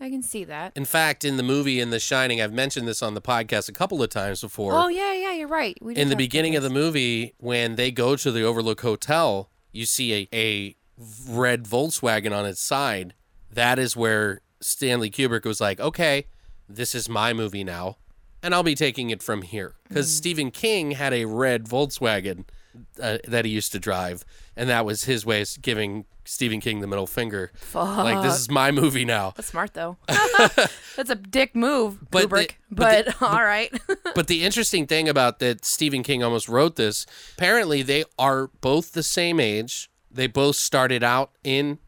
I can see that. In fact, in the movie in The Shining, I've mentioned this on the podcast a couple of times before. Oh yeah, yeah, you're right. We in the beginning of the movie, when they go to the Overlook Hotel, you see a, a red Volkswagen on its side. That is where Stanley Kubrick was like, okay, this is my movie now, and I'll be taking it from here. Because Stephen King had a red Volkswagen uh, that he used to drive, and that was his way of giving Stephen King the middle finger. Like, this is my movie now. That's smart though. That's a dick move, But the- Kubrick. but But, all right. but the interesting thing about that Stephen King almost wrote this. Apparently, they are both the same age. They both started out in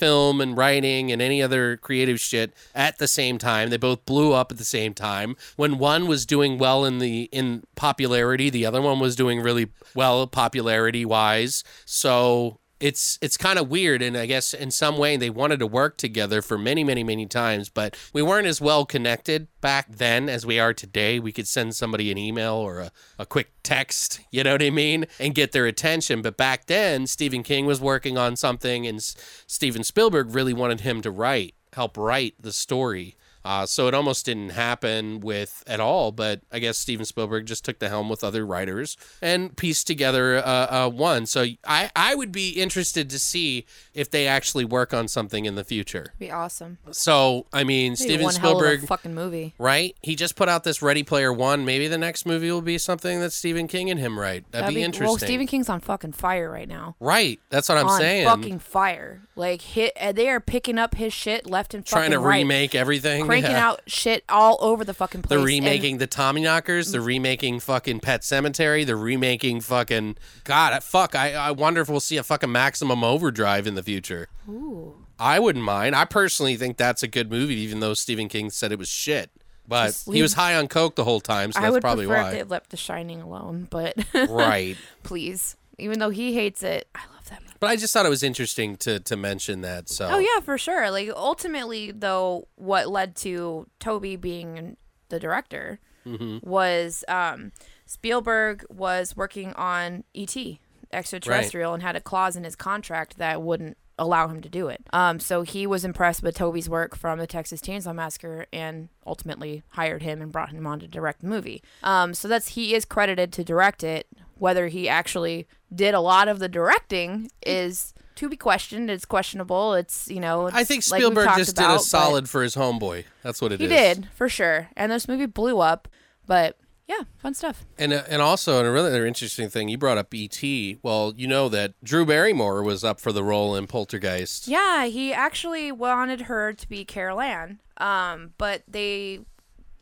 film and writing and any other creative shit at the same time. They both blew up at the same time. When one was doing well in the in popularity, the other one was doing really well popularity wise. So it's it's kind of weird and i guess in some way they wanted to work together for many many many times but we weren't as well connected back then as we are today. We could send somebody an email or a, a quick text you know what i mean and get their attention. But back then stephen king was working on something and S- steven spielberg really wanted him to write help write the story uh, so it almost didn't happen with at all, but I guess Steven Spielberg just took the helm with other writers and pieced together uh, uh, one. So I, I would be interested to see if they actually work on something in the future. Be awesome. So I mean, Steven one hell of a Spielberg, fucking movie. right? He just put out this Ready Player One. Maybe the next movie will be something that Stephen King and him write. That'd, be, interesting. Well, Stephen King's on fucking fire right now. right? That's what I'm on saying. fucking fire. Like hit, uh, they are picking up his shit left and right. Trying to right. remake everything. Cranking Yeah. out shit all over the fucking place. They're and- remaking the Tommyknockers. They're remaking fucking Pet Sematary. They're remaking fucking God. Fuck. I, I wonder if we'll see a fucking Maximum Overdrive in the future. Ooh. I wouldn't mind. I personally think that's a good movie, even though Stephen King said it was shit. But Just he was high on coke the whole time, so I that's would probably prefer why. if they left The Shining alone, but right. please, even though he hates it, I love that. But I just thought it was interesting to to mention that. So Oh yeah, for sure. Like ultimately, though, what led to Tobe being the director Mm-hmm. was um, Spielberg was working on E.T. extraterrestrial and had a clause in his contract that wouldn't allow him to do it. Um, so he was impressed with Tobe's work from the Texas Chainsaw Massacre and ultimately hired him and brought him on to direct the movie. Um, so that's he is credited to direct it. Whether he actually did a lot of the directing is to be questioned. It's questionable. It's you know. I think Spielberg talked just about, did a solid for his homeboy. That's what it He is. did for sure, and this movie blew up. But yeah, fun stuff. And uh, and also, and a really interesting thing, you brought up E.T. Well, you know that Drew Barrymore was up for the role in Poltergeist. Yeah, he actually wanted her to be Carol Ann, um, but they,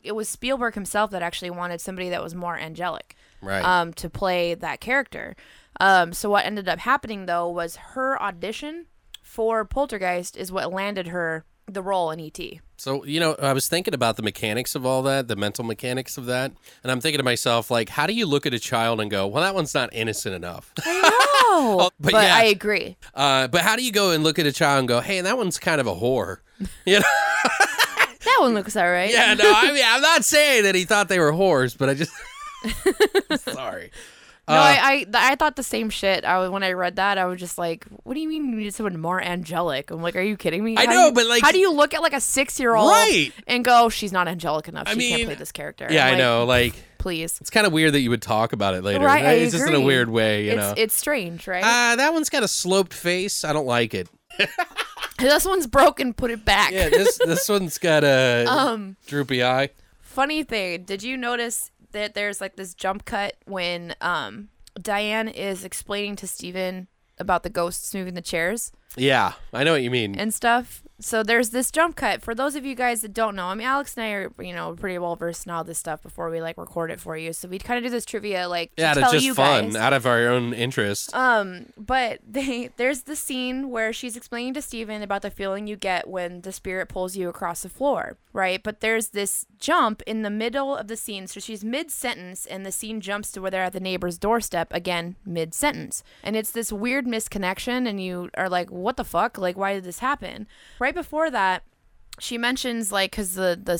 it was Spielberg himself that actually wanted somebody that was more angelic, Right. um, to play that character. Um, so what ended up happening though was her audition for Poltergeist is what landed her the role in ET. So, you know, I was thinking about the mechanics of all that, the mental mechanics of that. And I'm thinking to myself, like, how do you look at a child and go, well, that one's not innocent enough? Oh, but but, yeah. I agree. uh, but how do you go and look at a child and go, hey, that one's kind of a whore? You know? That one looks alright. yeah, no, I mean, I'm not saying that he thought they were whores, but I just. Sorry. No, Uh, I, I I thought the same shit. I when I read that, I was just like, "What do you mean you need someone more angelic?" I'm like, "Are you kidding me?" I How do know, you- but, like- how do you look at like a six year old Right. and go, "She's not angelic enough. She mean, can't play this character." Yeah, I'm I know. Like, Please, it's kind of weird that you would talk about it later. right? I It's just in a weird way, you it's know. it's strange, right? Uh, that one's got a sloped face. I don't like it. this one's broken. Put it back. Yeah, this this one's got a Um, droopy eye. Funny thing, did you notice that there's like this jump cut when um Diane is explaining to Steven about the ghosts moving the chairs? Yeah, I know what you mean. and stuff. So there's this jump cut. For those of you guys that don't know, I mean, Alex and I are, you know, pretty well versed in all this stuff before we like record it for you. So we'd kind of do this trivia, like, to yeah, tell it's just fun, guys. out of our own interest. Um, but they there's the scene where she's explaining to Steven about the feeling you get when the spirit pulls you across the floor, right? But there's this jump in the middle of the scene. So she's mid sentence and the scene jumps to where they're at the neighbor's doorstep again mid sentence. And it's this weird misconnection and you are like, "What the fuck? Like why did this happen?" Right before that, she mentions like cuz the the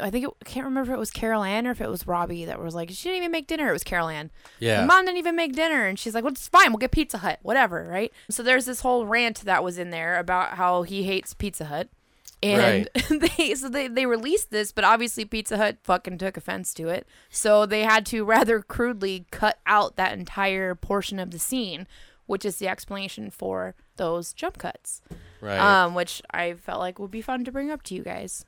I think it, I can't remember if it was Carol Ann or if it was Robbie that was like, she didn't even make dinner. It was Carol Ann. Yeah. My mom didn't even make dinner, and she's like, "Well, it's fine. We'll get Pizza Hut, whatever." Right. So there's this whole rant that was in there about how he hates Pizza Hut. And they so they, they released this, but obviously Pizza Hut fucking took offense to it. So they had to rather crudely cut out that entire portion of the scene, which is the explanation for those jump cuts. Right. Um, which I felt like would be fun to bring up to you guys.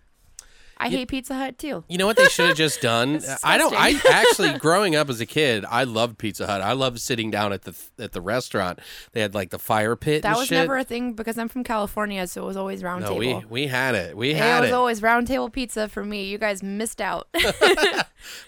I hate Pizza Hut too. You know what they should have just done? I don't. I actually, growing up as a kid, I loved Pizza Hut. I loved sitting down at the at the restaurant. They had like the fire pit. That was shit. never a thing because I'm from California, so it was always round No, table. we we had it. We had it was it. always round table pizza for me. You guys missed out.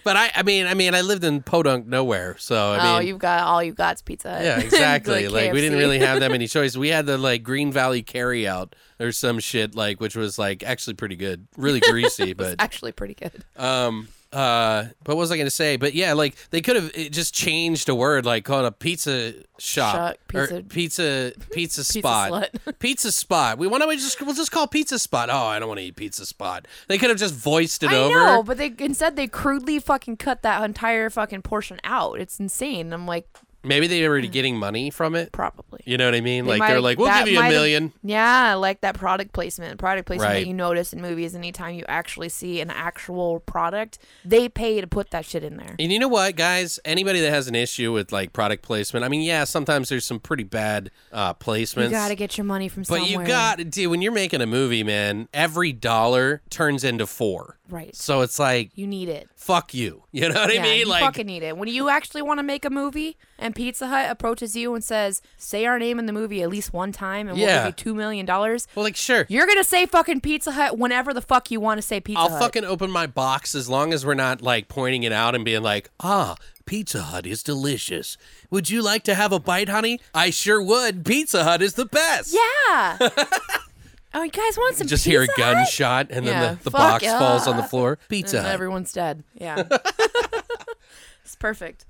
But I, I mean, I mean, I lived in Podunk nowhere, so I oh, mean, you've got all you've got's Pizza Hut. yeah, exactly. like we didn't really have that many choices. We had the like Green Valley carryout or some shit like, which was like actually pretty good, really greasy, but actually pretty good. Um. Uh. But what was I going to say? But yeah, like they could have just changed a word, like called a pizza shop Shut- or pizza- pizza pizza spot. slut. pizza spot. We want to just we'll just call pizza spot. Oh, I don't want to eat pizza spot. They could have just voiced it I over. know, but they instead they crudely fucking cut that entire fucking portion out. It's insane. I'm like, Maybe they were already getting money from it. probably. You know what I mean? They like they're like, we'll give you a million. Yeah, like that product placement. Product placement Right. that you notice in movies anytime you actually see an actual product, they pay to put that shit in there. And you know what, guys? Anybody that has an issue with like product placement, I mean, yeah, sometimes there's some pretty bad uh, placements. You gotta get your money from But somewhere. you got to do when you're making a movie, man. Every dollar turns into four. Right. So it's like You need it. fuck you. You know what I mean? you Like fucking need it. When you actually want to make a movie and Pizza Hut approaches you and says, "Say our name in the movie at least one time, and we'll give you two million dollars," well, like sure. you're gonna say fucking Pizza Hut whenever the fuck you want to say Pizza Hut. I'll Hut. fucking open my box as long as we're not like pointing it out and being like, "Ah, Pizza Hut is delicious. Would you like to have a bite, honey?" I sure would. Pizza Hut is the best. yeah. oh, you guys want some? Just hear a gunshot and then Yeah, the, the fuck box yeah. falls on the floor. Pizza and Hut. everyone's dead. Yeah. it's perfect.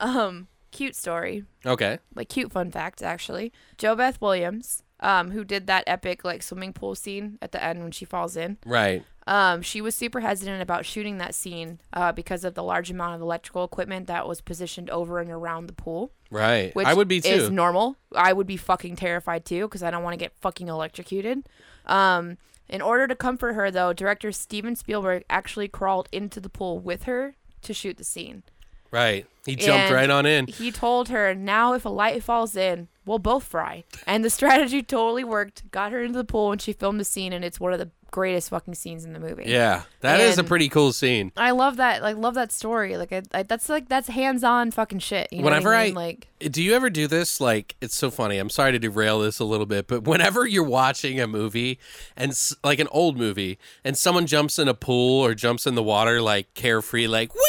Um, cute story. Okay. Like cute fun fact actually. JoBeth Williams, um, who did that epic like swimming pool scene at the end when she falls in. Right. Um, she was super hesitant about shooting that scene uh, because of the large amount of electrical equipment that was positioned over and around the pool. Right. Which I would be too. Is normal. I would be fucking terrified too because I don't want to get fucking electrocuted. Um, in order to comfort her, though, director Steven Spielberg actually crawled into the pool with her to shoot the scene. right. He jumped And right on in. He told her, "Now, if a light falls in, we'll both fry." And the strategy totally worked. Got her into the pool, and she filmed the scene, and it's one of the greatest fucking scenes in the movie. Yeah. that is a pretty cool scene. I love that. Like, love that story. Like, I, I, that's like that's hands-on fucking shit. You know Whenever what I, I- like, Do you ever do this? Like, it's so funny. I'm sorry to derail this a little bit, but whenever you're watching a movie and like an old movie and someone jumps in a pool or jumps in the water like carefree, like, wee,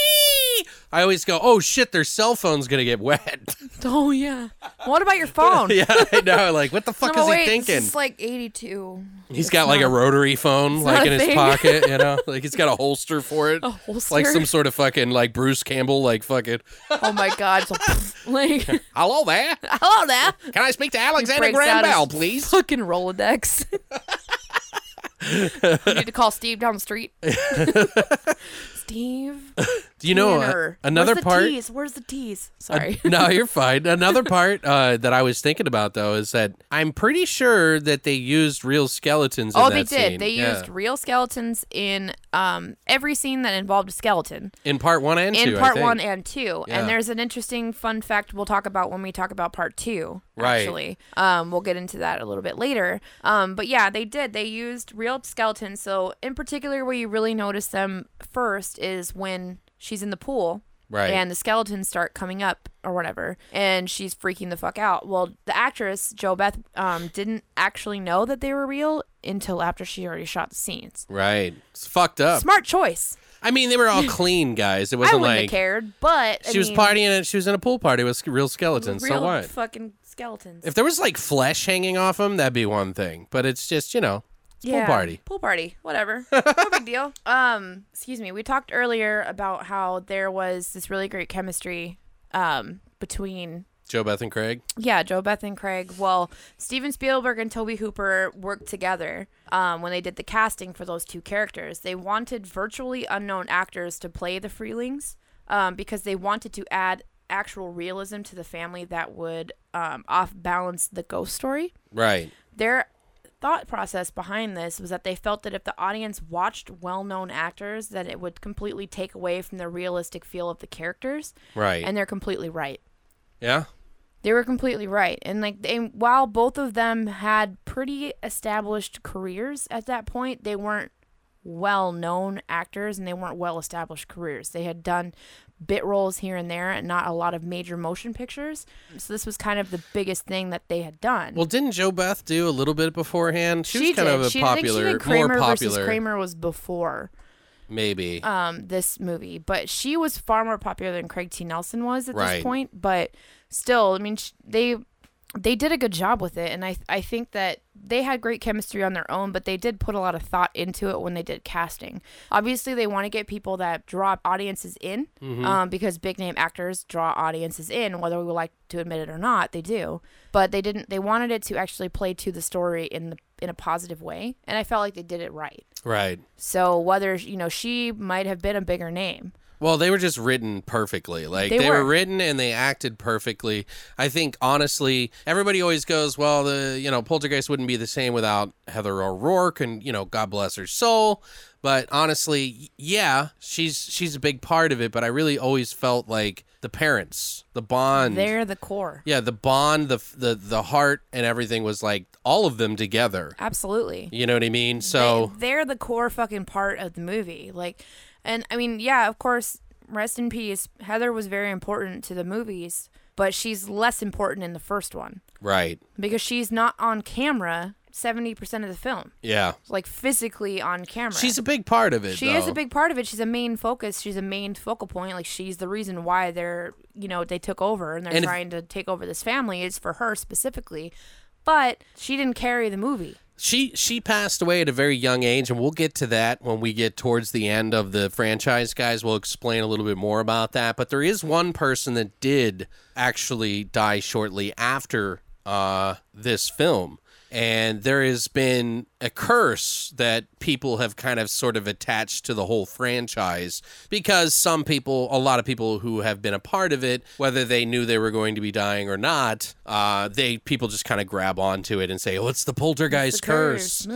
I always go, oh shit, their cell phone's to get wet. oh yeah. What about your phone? yeah, I know. Like, what the fuck No, is wait, he thinking? It's like 82. He's got like a rotary phone like in his thing. pocket, you know? Like he's got a holster for it. A holster? Like some sort of fucking like Bruce Campbell, like fucking, Oh my god. So, like, hello there. hello there. Can I speak to Alexander Graham Bell, please? Fucking Rolodex. you need to call Steve down the street. Steve. Do you know uh, another Where's the part? Tease? Where's the tease? Sorry. no, you're fine. Another part uh, that I was thinking about though is that I'm pretty sure that they used real skeletons. In oh, they did. scene. They Yeah. used real skeletons in um, every scene that involved a skeleton. in part one and in two. Part one and two. Yeah. And there's an interesting fun fact we'll talk about when we talk about part two. Right. Actually, um, we'll get into that a little bit later. Um, but yeah, they did. They used real skeletons. So in particular, where you really notice them first is when she's in the pool. Right. And the skeletons start coming up or whatever, and she's freaking the fuck out. Well, the actress JoBeth um, didn't actually know that they were real until after she already shot the scenes. right. It's fucked up. Smart choice. I mean, they were all clean guys. It wasn't wouldn't like have cared, but I she was mean, partying and she was in a pool party with real skeletons. real so what? fucking skeletons. If there was like flesh hanging off them, that'd be one thing. But it's just you know, pool party. Pool party. Whatever. no big deal. Um, excuse me. We talked earlier about how there was this really great chemistry um between JoBeth and Craig. Yeah, JoBeth and Craig. Well, Steven Spielberg and Tobe Hooper worked together um, when they did the casting for those two characters. They wanted virtually unknown actors to play the Freelings um, because they wanted to add actual realism to the family that would um, off balance the ghost story. Right. Their thought process behind this was that they felt that if the audience watched well-known actors that it would completely take away from the realistic feel of the characters Right. and they're completely right yeah. they were completely right. And like they while both of them had pretty established careers at that point, they weren't well-known actors and they weren't well-established careers. They had done bit roles here and there and not a lot of major motion pictures. So this was kind of the biggest thing that they had done. Well, didn't JoBeth do a little bit beforehand? She, was kind did. of a she, I think she popular, did Kramer more versus popular, Kramer was before maybe. um this movie, but she was far more popular than Craig T. Nelson was at Right. this point. But still, I mean, sh- they they did a good job with it, and I I think that they had great chemistry on their own, but they did put a lot of thought into it when they did casting. Obviously, they want to get people that draw audiences in, Mm-hmm. um, because big name actors draw audiences in, whether we would like to admit it or not, they do. But they didn't. They wanted it to actually play to the story in the in a positive way, and I felt like they did it right. right. So whether you know she might have been a bigger name. Well, they were just written perfectly. Like They they, were. were. written and they acted perfectly. I think honestly, everybody always goes, "Well, the you know Poltergeist wouldn't be the same without Heather O'Rourke," and you know, God bless her soul. But honestly, yeah, she's she's a big part of it. But I really always felt like the parents, the bond, They're the core. yeah, the bond, the the the heart, and everything was like all of them together. Absolutely. You know what I mean? So they, they're the core fucking part of the movie. Like, and I mean, yeah, of course, rest in peace. Heather was very important to the movies, but she's less important in the first one right, because she's not on camera 70% of the film, yeah, like physically on camera. she's a big part of it. she is a big part of it. She's a main focus. She's a main focal point. Like she's the reason why they're, you know, they took over and they're And if- trying to take over this family. It's for her specifically, but she didn't carry the movie. She she passed away at a very young age, and we'll get to that when we get towards the end of the franchise, guys. We'll explain a little bit more about that. But there is one person that did actually die shortly after uh, this film. And there has been a curse that people have kind of sort of attached to the whole franchise because some people, a lot of people who have been a part of it, whether they knew they were going to be dying or not, uh, they people just kind of grab onto it and say, "Oh, it's the poltergeist The curse."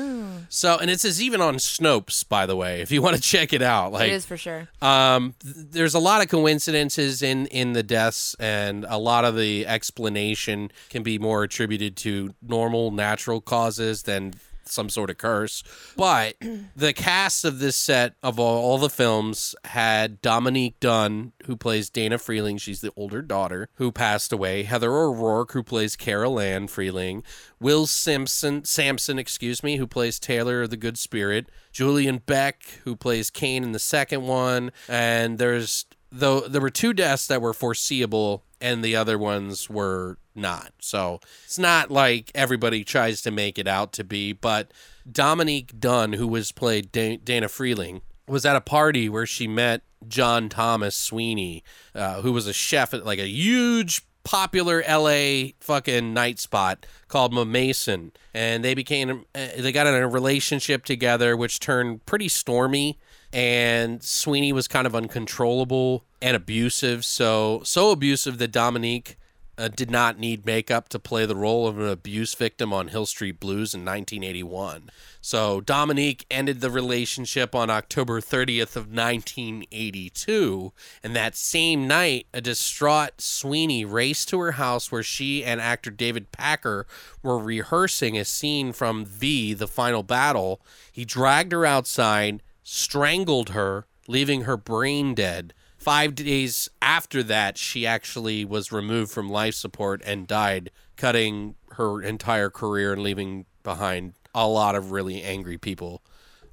So, and it says even on Snopes, by the way, if you want to check it out, like it is for sure. um, th- there's a lot of coincidences in in the deaths, and a lot of the explanation can be more attributed to normal, natural causes than some sort of curse. But the cast of this set of all, all the films had Dominique Dunne, who plays Dana Freeling. She's the older daughter who passed away. Heather O'Rourke, who plays Carol Ann Freeling. Will Simpson, Sampson, excuse me, who plays Taylor the Good Spirit. Julian Beck, who plays Kane in the second one. And there's though there were two deaths that were foreseeable and the other ones were not. So it's not like everybody tries to make it out to be, but Dominique Dunne, who was played Dana Freeling, was at a party where she met John Thomas Sweeney, uh, who was a chef at like a huge popular LA fucking night spot called Mason, and they became uh, they got in a relationship together, which turned pretty stormy. And Sweeney was kind of uncontrollable and abusive, so so abusive that Dominique uh, did not need makeup to play the role of an abuse victim on Hill Street Blues in 1981. So Dominique ended the relationship on October 30th of 1982, and that same night, a distraught Sweeney raced to her house where she and actor David Packer were rehearsing a scene from V, The Final Battle. He dragged her outside, strangled her, leaving her brain dead. Five days after that, she actually was removed from life support and died, cutting her entire career and leaving behind a lot of really angry people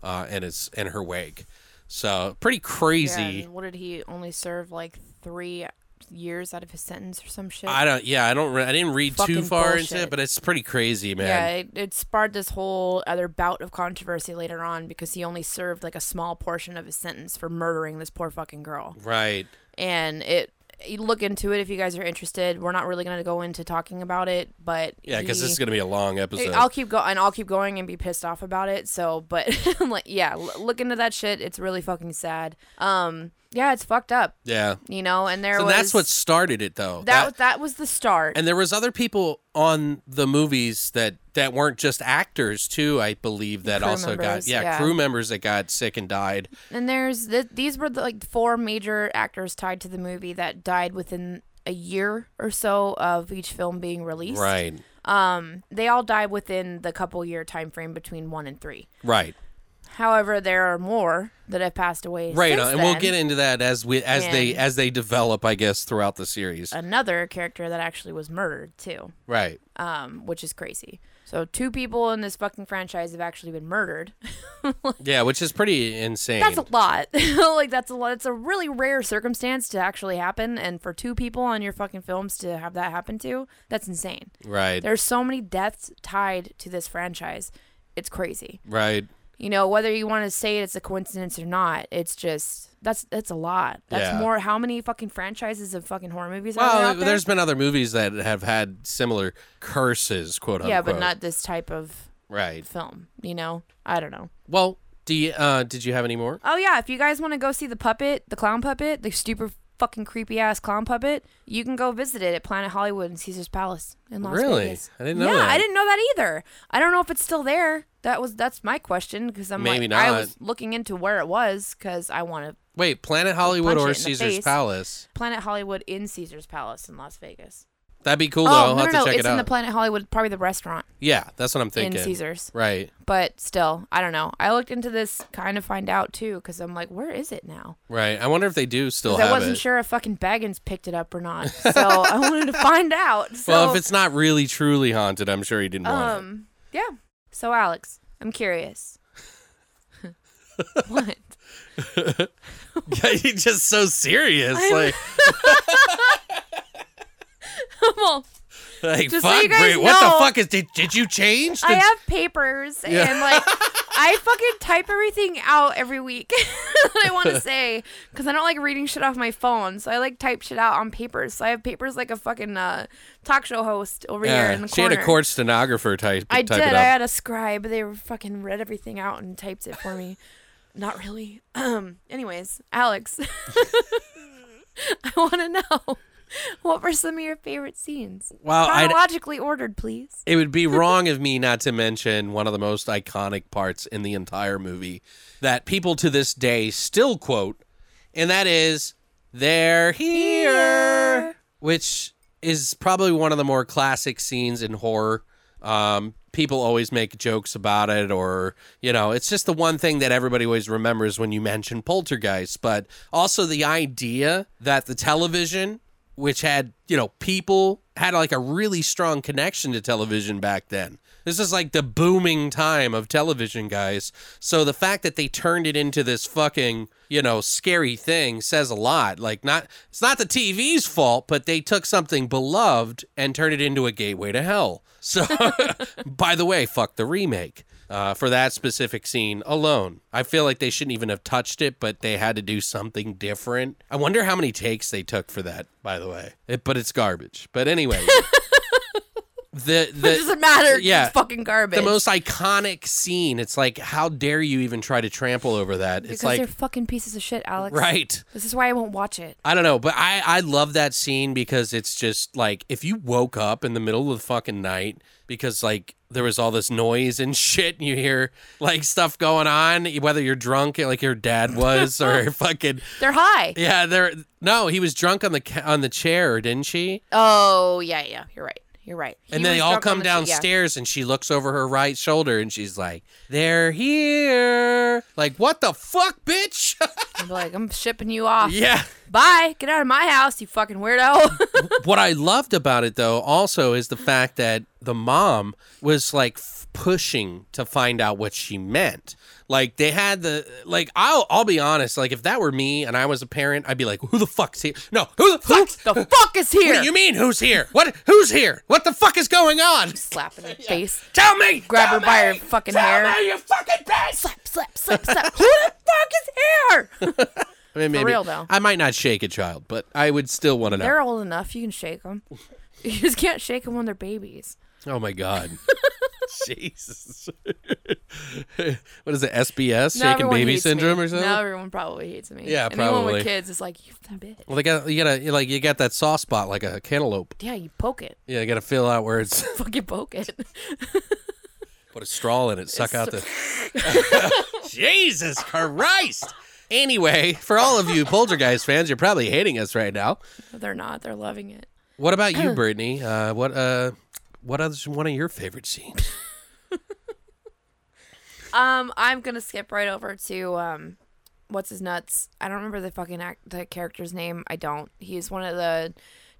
uh, in its in her wake. So pretty Yeah, crazy. and what did he only serve like three years out of his sentence or some shit? I don't. Yeah, I don't. re- I didn't read too far into it, but it's pretty crazy, man. Yeah, it, it sparked this whole other bout of controversy later on because he only served like a small portion of his sentence for murdering this poor fucking girl. Right. And it you look into it if you guys are interested. We're not really going to go into talking about it, but Yeah, because this is gonna be a long episode. I'll keep going and I'll keep going and be pissed off about it. So, but like, yeah, look into that shit. It's really fucking sad. Um, yeah, it's fucked up, yeah. you know. And there So was that's what started it, though. that that was the start. and there was other people on the movies that that weren't just actors too. I believe that Crew also got yeah, yeah. crew members that got sick and died. And there's th- these were the, like four major actors tied to the movie that died within a year or so of each film being released. Right, Um, they all died within the couple year time frame between one and three. right, However, there are more that have passed away. right. uh, and we'll get into that as we as they as they develop, I guess, throughout the series. another character that actually was murdered too. right. um, which is crazy. So two people in this fucking franchise have actually been murdered. Yeah, which is pretty insane. That's a lot. like that's a lot. It's a really rare circumstance to actually happen, and for two people on your fucking films to have that happen to, that's insane. right. There's so many deaths tied to this franchise. It's crazy. Right. You know, whether you want to say it's a coincidence or not, it's just that's that's a lot. That's Yeah. more. How many fucking franchises of fucking horror movies are there Well, out there? there's been other movies that have had similar curses, quote unquote. yeah, but not this type of right. film. You know, I don't know. Well, do you, uh, did you have any more? Oh yeah, if you guys want to go see the puppet, the clown puppet, the stupid fucking creepy ass clown puppet, you can go visit it at Planet Hollywood and Caesar's Palace in Las Really? Vegas. I didn't know yeah, that. I didn't know that either. I don't know if it's still there. That was that's my question because I'm Maybe like I was looking into where it was because I want to Wait, Planet Hollywood punch or in the Caesar's face. Palace? Planet Hollywood in Caesar's Palace in Las Vegas. That'd be cool though. oh I'll no, have no, to no! check It's it in out. the Planet Hollywood, probably the restaurant yeah, that's what I'm thinking. in Caesar's. Right, But still, I don't know. I looked into this kind of find out too because I'm like, where is it now? right. I wonder if they do still 'Cause have I wasn't it. sure if fucking Bagans picked it up or not. So I wanted to find out. So, well, if it's not really truly haunted, I'm sure he didn't want it. um, yeah. So Alex, I'm curious. what? Yeah, you're just so serious. I'm- like, well, like Just so fuck, you guys Brit, what the fuck is? Did, did you change? I Did- have papers Yeah. and like I fucking type everything out every week that I want to say because I don't like reading shit off my phone. So I like type shit out on papers. So I have papers like a fucking uh, talk show host over here in the she corner. had a court stenographer type. I type did. It I had a scribe. They were fucking read everything out and typed it for me. Not really. Um. Anyways, Alex, I want to know were some of your favorite scenes? I'd- chronologically ordered, please. It would be wrong of me not to mention one of the most iconic parts in the entire movie that people to this day still quote, and that is "They're here,", Here. which is probably one of the more classic scenes in horror. Um, people always make jokes about it, or you know, it's just the one thing that everybody always remembers when you mention Poltergeist. But also the idea that the television which had you know people had like a really strong connection to television back then. This is like the booming time of television guys. So the fact that they turned it into this fucking you know scary thing says a lot. Like not it's not the tv's fault but they took something beloved and turned it into a gateway to hell. So by the way fuck the remake uh, for that specific scene alone. I feel like they shouldn't even have touched it, but they had to do something different. I wonder how many takes they took for that, by the way. It, but it's garbage. But anyway, the It doesn't matter. yeah, It's fucking garbage. the most iconic scene. It's like, how dare you even try to trample over that? because It's like, they're fucking pieces of shit, Alex. right. This is why I won't watch it. I don't know, but I I love that scene because it's just like if you woke up in the middle of the fucking night because like there was all this noise and shit and you hear like stuff going on whether you're drunk like your dad was or fucking They're high. yeah there no he was drunk on the on the chair didn't she Oh yeah, yeah. You're right. You're right. He and then they all come the shit, yeah. downstairs and she looks over her right shoulder and she's like they're here like what the fuck bitch I'm like, I'm shipping you off. yeah Bye. Get out of my house, you fucking weirdo. what I loved about it though also is the fact that the mom was like f- pushing to find out what she meant. Like they had the like I'll I'll be honest, like if that were me and I was a parent, I'd be like, who the fuck's here? No, who the fuck? the fuck is here? What do you mean who's here? What who's here? What the fuck is going on? Slap in her face. Tell me. Grab Tell her by her fucking Tell hair. Me, you fucking bitch. Slap, slap, slap, slap. Who the fuck is here? I mean, maybe real, though. I might not shake a child, but I would still want to know. They're old enough. You can shake them. You just can't shake them when they're babies. Oh my god. Jesus. what is it? SBS, Now everyone baby syndrome me. or something? Now everyone probably hates me. Yeah, Anyone probably. with kids is like, you that bitch. well, they got you gotta like you got that soft spot like a cantaloupe. Yeah, you poke it. Yeah, you gotta fill out where it's Fucking poke it. put a straw in it, suck out the. Jesus Christ. Anyway, for all of you Poltergeist fans, you're probably hating us right now. they're not. They're loving it. What about you, Brittany? Uh, what uh, what is one of your favorite scenes? Um, I'm gonna skip right over to um, what's his nuts? I don't remember the fucking act, the character's name. I don't. He's one of the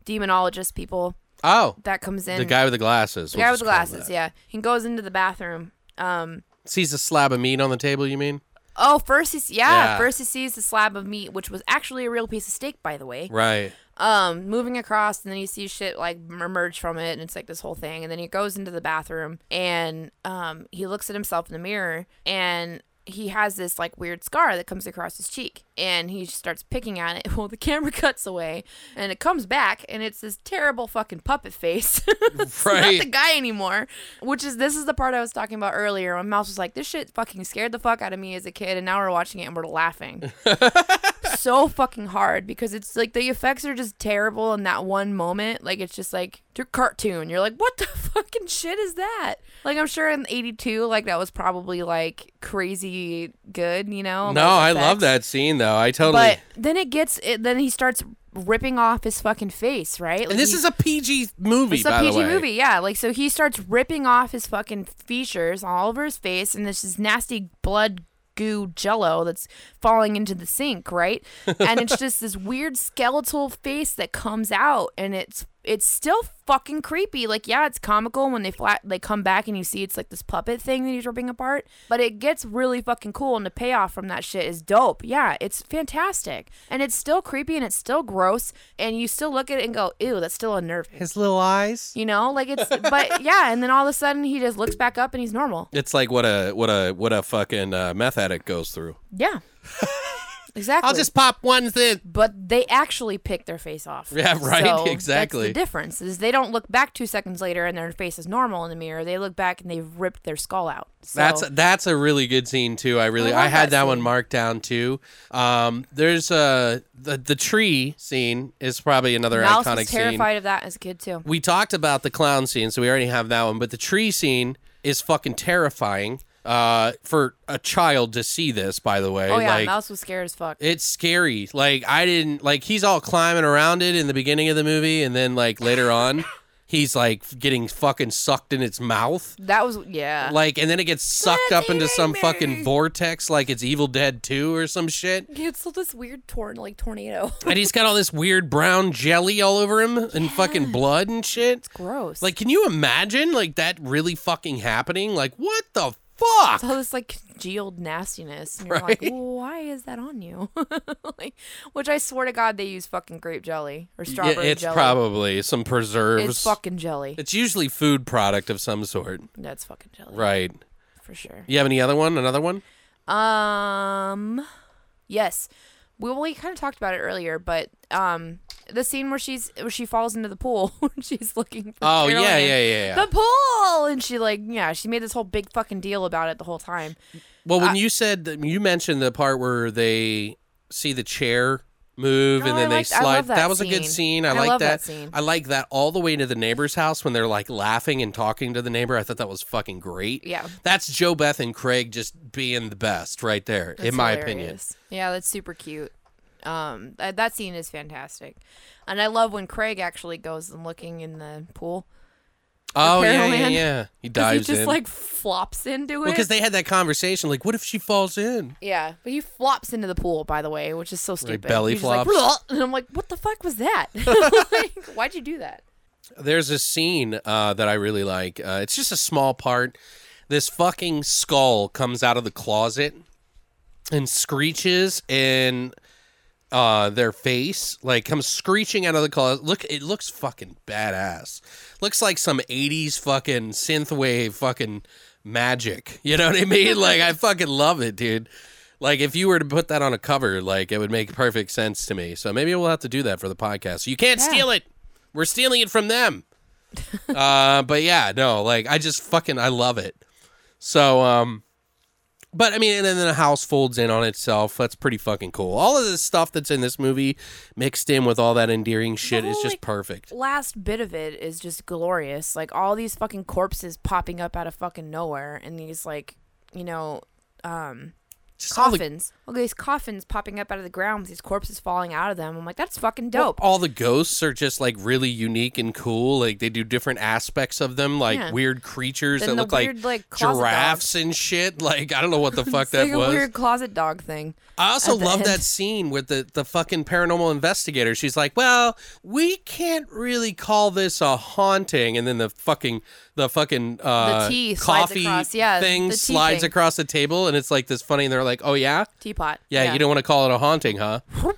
demonologist people Oh, that comes in. the guy with the glasses. The guy with the glasses. Yeah, he goes into the bathroom. Um. Sees a slab of meat on the table. You mean? Oh, first he yeah, Yeah. first he sees the slab of meat, which was actually a real piece of steak, by the way. Right. Um moving across and then he sees shit like emerge from it and it's like this whole thing and then he goes into the bathroom and um he looks at himself in the mirror and he has this like weird scar that comes across his cheek and he starts picking at it well the camera cuts away and it comes back and it's this terrible fucking puppet face it's Right. not the guy anymore which is this is the part i was talking about earlier when mouse was like this shit fucking scared the fuck out of me as a kid and now we're watching it and we're laughing so fucking hard because it's like the effects are just terrible in that one moment. Like it's just like your cartoon. You're like, what the fucking shit is that? Like I'm sure in '82, like that was probably like crazy good, you know? No, like, I love that scene though. I totally. But then it gets, it, then he starts ripping off his fucking face, right? Like and this he- is a PG movie, it's a by PG the way. movie, yeah. Like so, he starts ripping off his fucking features all over his face, and this is nasty blood goo jello that's falling into the sink, right? And it's just this weird skeletal face that comes out, and it's it's still fucking creepy. Like, yeah, it's comical when they flat they come back and you see it's like this puppet thing that he's ripping apart, but it gets really fucking cool, and the payoff from that shit is dope. Yeah, it's fantastic, and it's still creepy and it's still gross, and you still look at it and go, ew, that's still unnerving. His little eyes. You know, like it's, but yeah, and then all of a sudden he just looks back up and he's normal. It's like what a what a what a fucking uh, meth addict goes through. Yeah, exactly. I'll just pop one thing. But they actually pick their face off. Yeah, right, So exactly. That's the difference is they don't look back two seconds later and their face is normal in the mirror. They look back and they've ripped their skull out. So, That's that's a really good scene too. I really I I, had that that one marked down too. Um, there's uh the the tree scene is probably another Mouse iconic was scene. terrified of that as a kid too. We talked about the clown scene, so we already have that one. But the tree scene is fucking terrifying. Uh, for a child to see this, by the way, Oh yeah, like Mouse was scared as fuck. it's scary. Like I didn't like he's all climbing around it in the beginning of the movie, and then like later on, he's like getting fucking sucked in its mouth. that was yeah. Like, and then it gets sucked up into some me. fucking vortex, like it's Evil Dead 2 or some shit. it's this weird torn like tornado. And he's got all this weird brown jelly all over him and fucking blood and shit. It's gross. Like, can you imagine like that really fucking happening? Like, what the fuck? It's all this like congealed nastiness, and you're Right? like, well, why is that on you? like, which I swear to God, they use fucking grape jelly or strawberry Yeah, it's jelly. probably some preserves. it's fucking jelly. It's usually food product of some sort. That's fucking jelly, Right. for sure. You have any other one? Another one? Um, yes, we we kind of talked about it earlier, but um, the scene where she's where she falls into the pool when she's looking. for Oh, Carol yeah, yeah, yeah, yeah. The pool, and she like yeah, she made this whole big fucking deal about it the whole time. Well, when you said that you mentioned the part where they see the chair move Oh, and then they liked- slide, love that was a good scene. scene. I, I like that. that scene. I like that all the way to the neighbor's house when they're like laughing and talking to the neighbor. I thought that was fucking great. Yeah. That's JoBeth and Craig just being the best right there, in my hilarious. Yeah, that's super cute. Um, that, that scene is fantastic, and I love when Craig actually goes and looking in the pool. Oh yeah, yeah, yeah. He dives he just in. like flops into it. because they had that conversation. Like, what if she falls in? yeah, but he flops into the pool, by the way, which is so stupid. belly He's just like, flops? And I'm like, what the fuck was that? like, why'd you do that? There's a scene uh, that I really like. Uh, it's just a small part. This fucking skull comes out of the closet and screeches in uh, their face, like comes screeching out of the closet. Look, it looks fucking badass. Looks like some '80s fucking synthwave fucking magic. You know what I mean? Like I fucking love it, dude. Like if you were to put that on a cover, like it would make perfect sense to me. So maybe we'll have to do that for the podcast. You can't Yeah. steal it. We're stealing it from them. uh, but yeah, no, like I just fucking I love it. So um but I mean, and then the house folds in on itself. That's pretty fucking cool. All of the stuff that's in this movie mixed in with all that endearing shit is just like, perfect. Last bit of it is just glorious. Like all these fucking corpses popping up out of fucking nowhere, and these like, you know, um, Just the- coffins. All these coffins popping up out of the ground with these corpses falling out of them. I'm like, that's fucking dope. All the ghosts are just like really unique and cool. Like they do different aspects of them, like Yeah. weird creatures Then that the look weird, like, like, giraffes and shit. Like I don't know what the fuck that like was. a weird closet dog thing. I also love end. that scene with the the fucking paranormal investigator. She's like, "Well, we can't really call this a haunting," and then the fucking the fucking uh, the tea coffee across- yeah, thing the slides thing. across the table, and it's like this funny. And they're like, "Oh yeah, Teapot. yeah, you don't want to call it a haunting, huh?"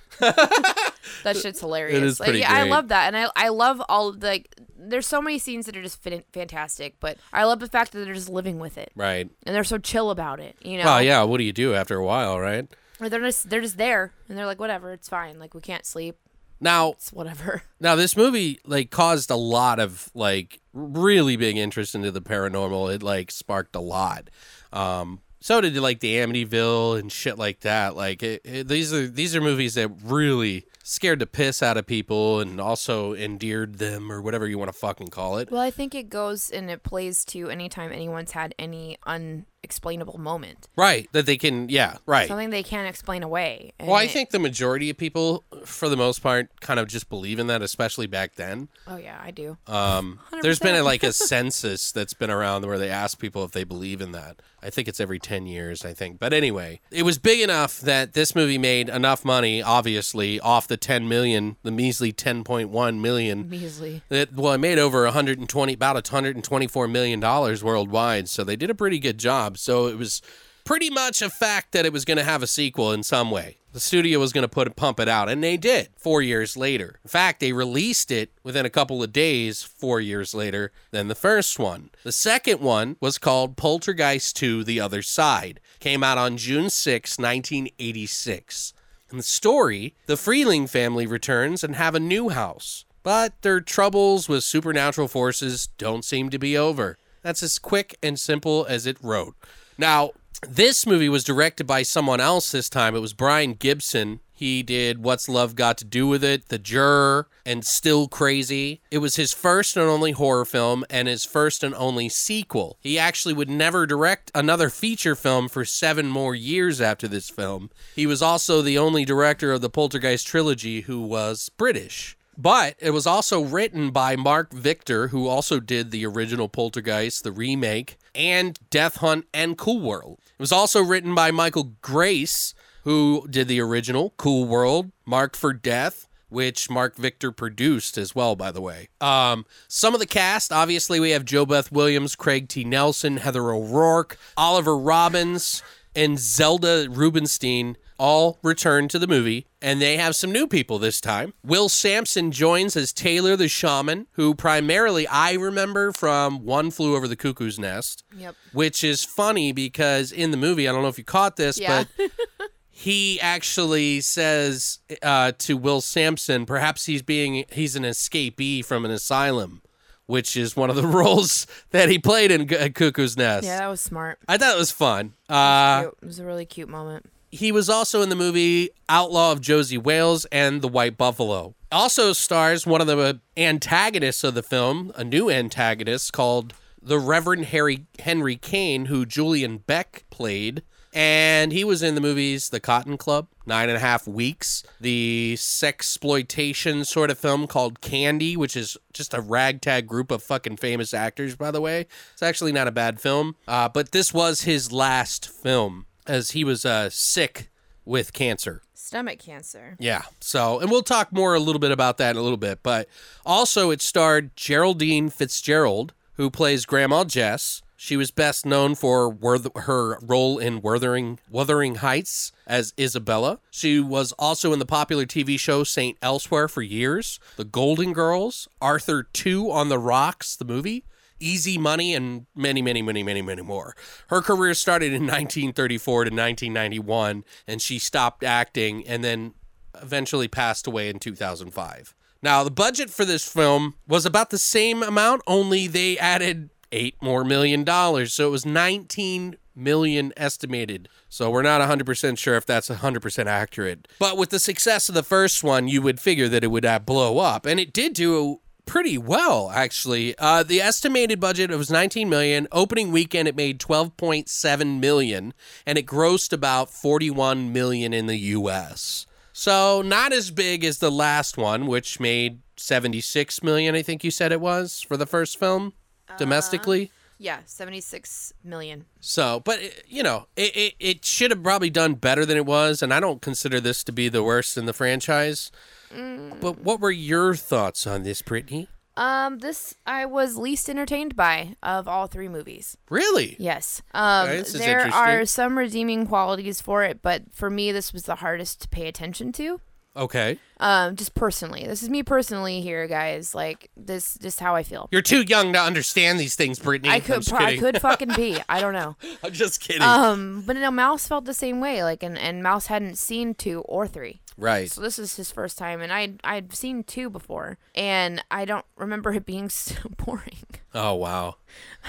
That shit's hilarious. is like, pretty yeah, I love that, and I I love all like. There's so many scenes that are just fantastic, but I love the fact that they're just living with it Right. and they're so chill about it. You know, Well, yeah. What do you do after a while, right? Or they're just they're just there and they're like, whatever, it's fine. Like we can't sleep. Now, It's whatever. Now this movie like caused a lot of like really big interest into the paranormal. It like sparked a lot. Um so did like the Amityville and shit like that. Like it, it- these are these are movies that really scared to piss out of people and also endeared them or whatever you want to fucking call it. Well, I think it goes and it plays to anytime anyone's had any unexplainable moment, Right. That they can yeah, right. something they can't explain away. Well, I it- think the majority of people for the most part kind of just believe in that especially back then. Oh yeah, I do. Um, there's been a, like a census that's been around where they ask people if they believe in that. I think it's every 10 years, I think. But anyway, it was big enough that this movie made enough money, obviously, off the 10 million, the measly 10.1 million. Measly. It, well, it made over 120, about 124 million dollars worldwide. So they did a pretty good job. So it was pretty much a fact that it was going to have a sequel in some way. The studio was going to put pump it out, and they did. Four years later, in fact, they released it within a couple of days. Four years later than the first one. The second one was called Poltergeist 2: The Other Side. Came out on June 6, 1986. In the story, the Freeling family returns and have a new house, but their troubles with supernatural forces don't seem to be over. That's as quick and simple as it wrote. Now, this movie was directed by someone else this time. It was Brian Gibson. He did What's Love Got to Do with It, The Juror, and Still Crazy. It was his first and only horror film and his first and only sequel. He actually would never direct another feature film for seven more years after this film. He was also the only director of the Poltergeist trilogy who was British. But it was also written by Mark Victor, who also did the original Poltergeist, the remake, and Death Hunt and Cool World. It was also written by Michael Grais, who did the original Cool World, Marked for Death, which Mark Victor produced as well, by the way. Um, some of the cast, obviously, we have JoBeth Williams, Craig T. Nelson, Heather O'Rourke, Oliver Robins, and Zelda Rubinstein all return to the movie, and they have some new people this time. Will Sampson joins as Taylor the Shaman, who primarily I remember from One Flew Over the Cuckoo's Nest. Yep. Which is funny because in the movie, I don't know if you caught this, Yeah. but he actually says uh, to Will Sampson, perhaps he's being he's an escapee from an asylum, which is one of the roles that he played in G- Cuckoo's Nest. Yeah, that was smart. I thought it was fun. Uh, Cute. It was a really cute moment. he was also in the movie Outlaw of Josey Wales and The White Buffalo. Also stars one of the antagonists of the film, a new antagonist called the Reverend Harry Henry Kane, who Julian Beck played. And he was in the movies The Cotton Club, Nine and a Half Weeks, the sexploitation sort of film called Candy, which is just a ragtag group of fucking famous actors, by the way. It's actually not a bad film. Uh, but this was his last film as he was uh, sick with cancer. Stomach cancer. Yeah. So, and we'll talk more a little bit about that in a little bit. But also, it starred Geraldine Fitzgerald, who plays Grandma Jess. She was best known for her role in Wuthering, Wuthering Heights as Isabella. She was also in the popular TV show St. Elsewhere for years, The Golden Girls, Arthur 2 on the Rocks, the movie, Easy Money, and many, many, many, many, many more. Her career started in 1934 to 1991, and she stopped acting and then eventually passed away in 2005. Now, the budget for this film was about the same amount, only they added eight more million dollars. So it was 19 million estimated. So we're not 100% sure if that's 100% accurate. But with the success of the first one, you would figure that it would uh, blow up. And it did do pretty well, actually. Uh, the estimated budget was 19 million. Opening weekend, it made 12.7 million, and it grossed about 41 million in the U.S. So not as big as the last one, which made 76 million. I think you said it was for the first film domestically. Yeah, 76 million. So, but it- you know, it, it, it should have probably done better than it was, and I don't consider this to be the worst in the franchise. But what were your thoughts on this, Brittany? Um, this I was least entertained by of all three movies. Really? Yes. Um, Okay, this is there are some redeeming qualities for it, but for me, this was the hardest to pay attention to. Okay. Um, just personally, this is me personally here, guys. Like this, just how I feel. You're too young to understand these things, Brittany. I could, pro- I could fucking be. I don't know. I'm just kidding. Um, but no, Mouse felt the same way. Like, and, and Mouse hadn't seen two or three. right. So this is his first time, and I I'd seen two before, and I don't remember it being so boring. Oh wow.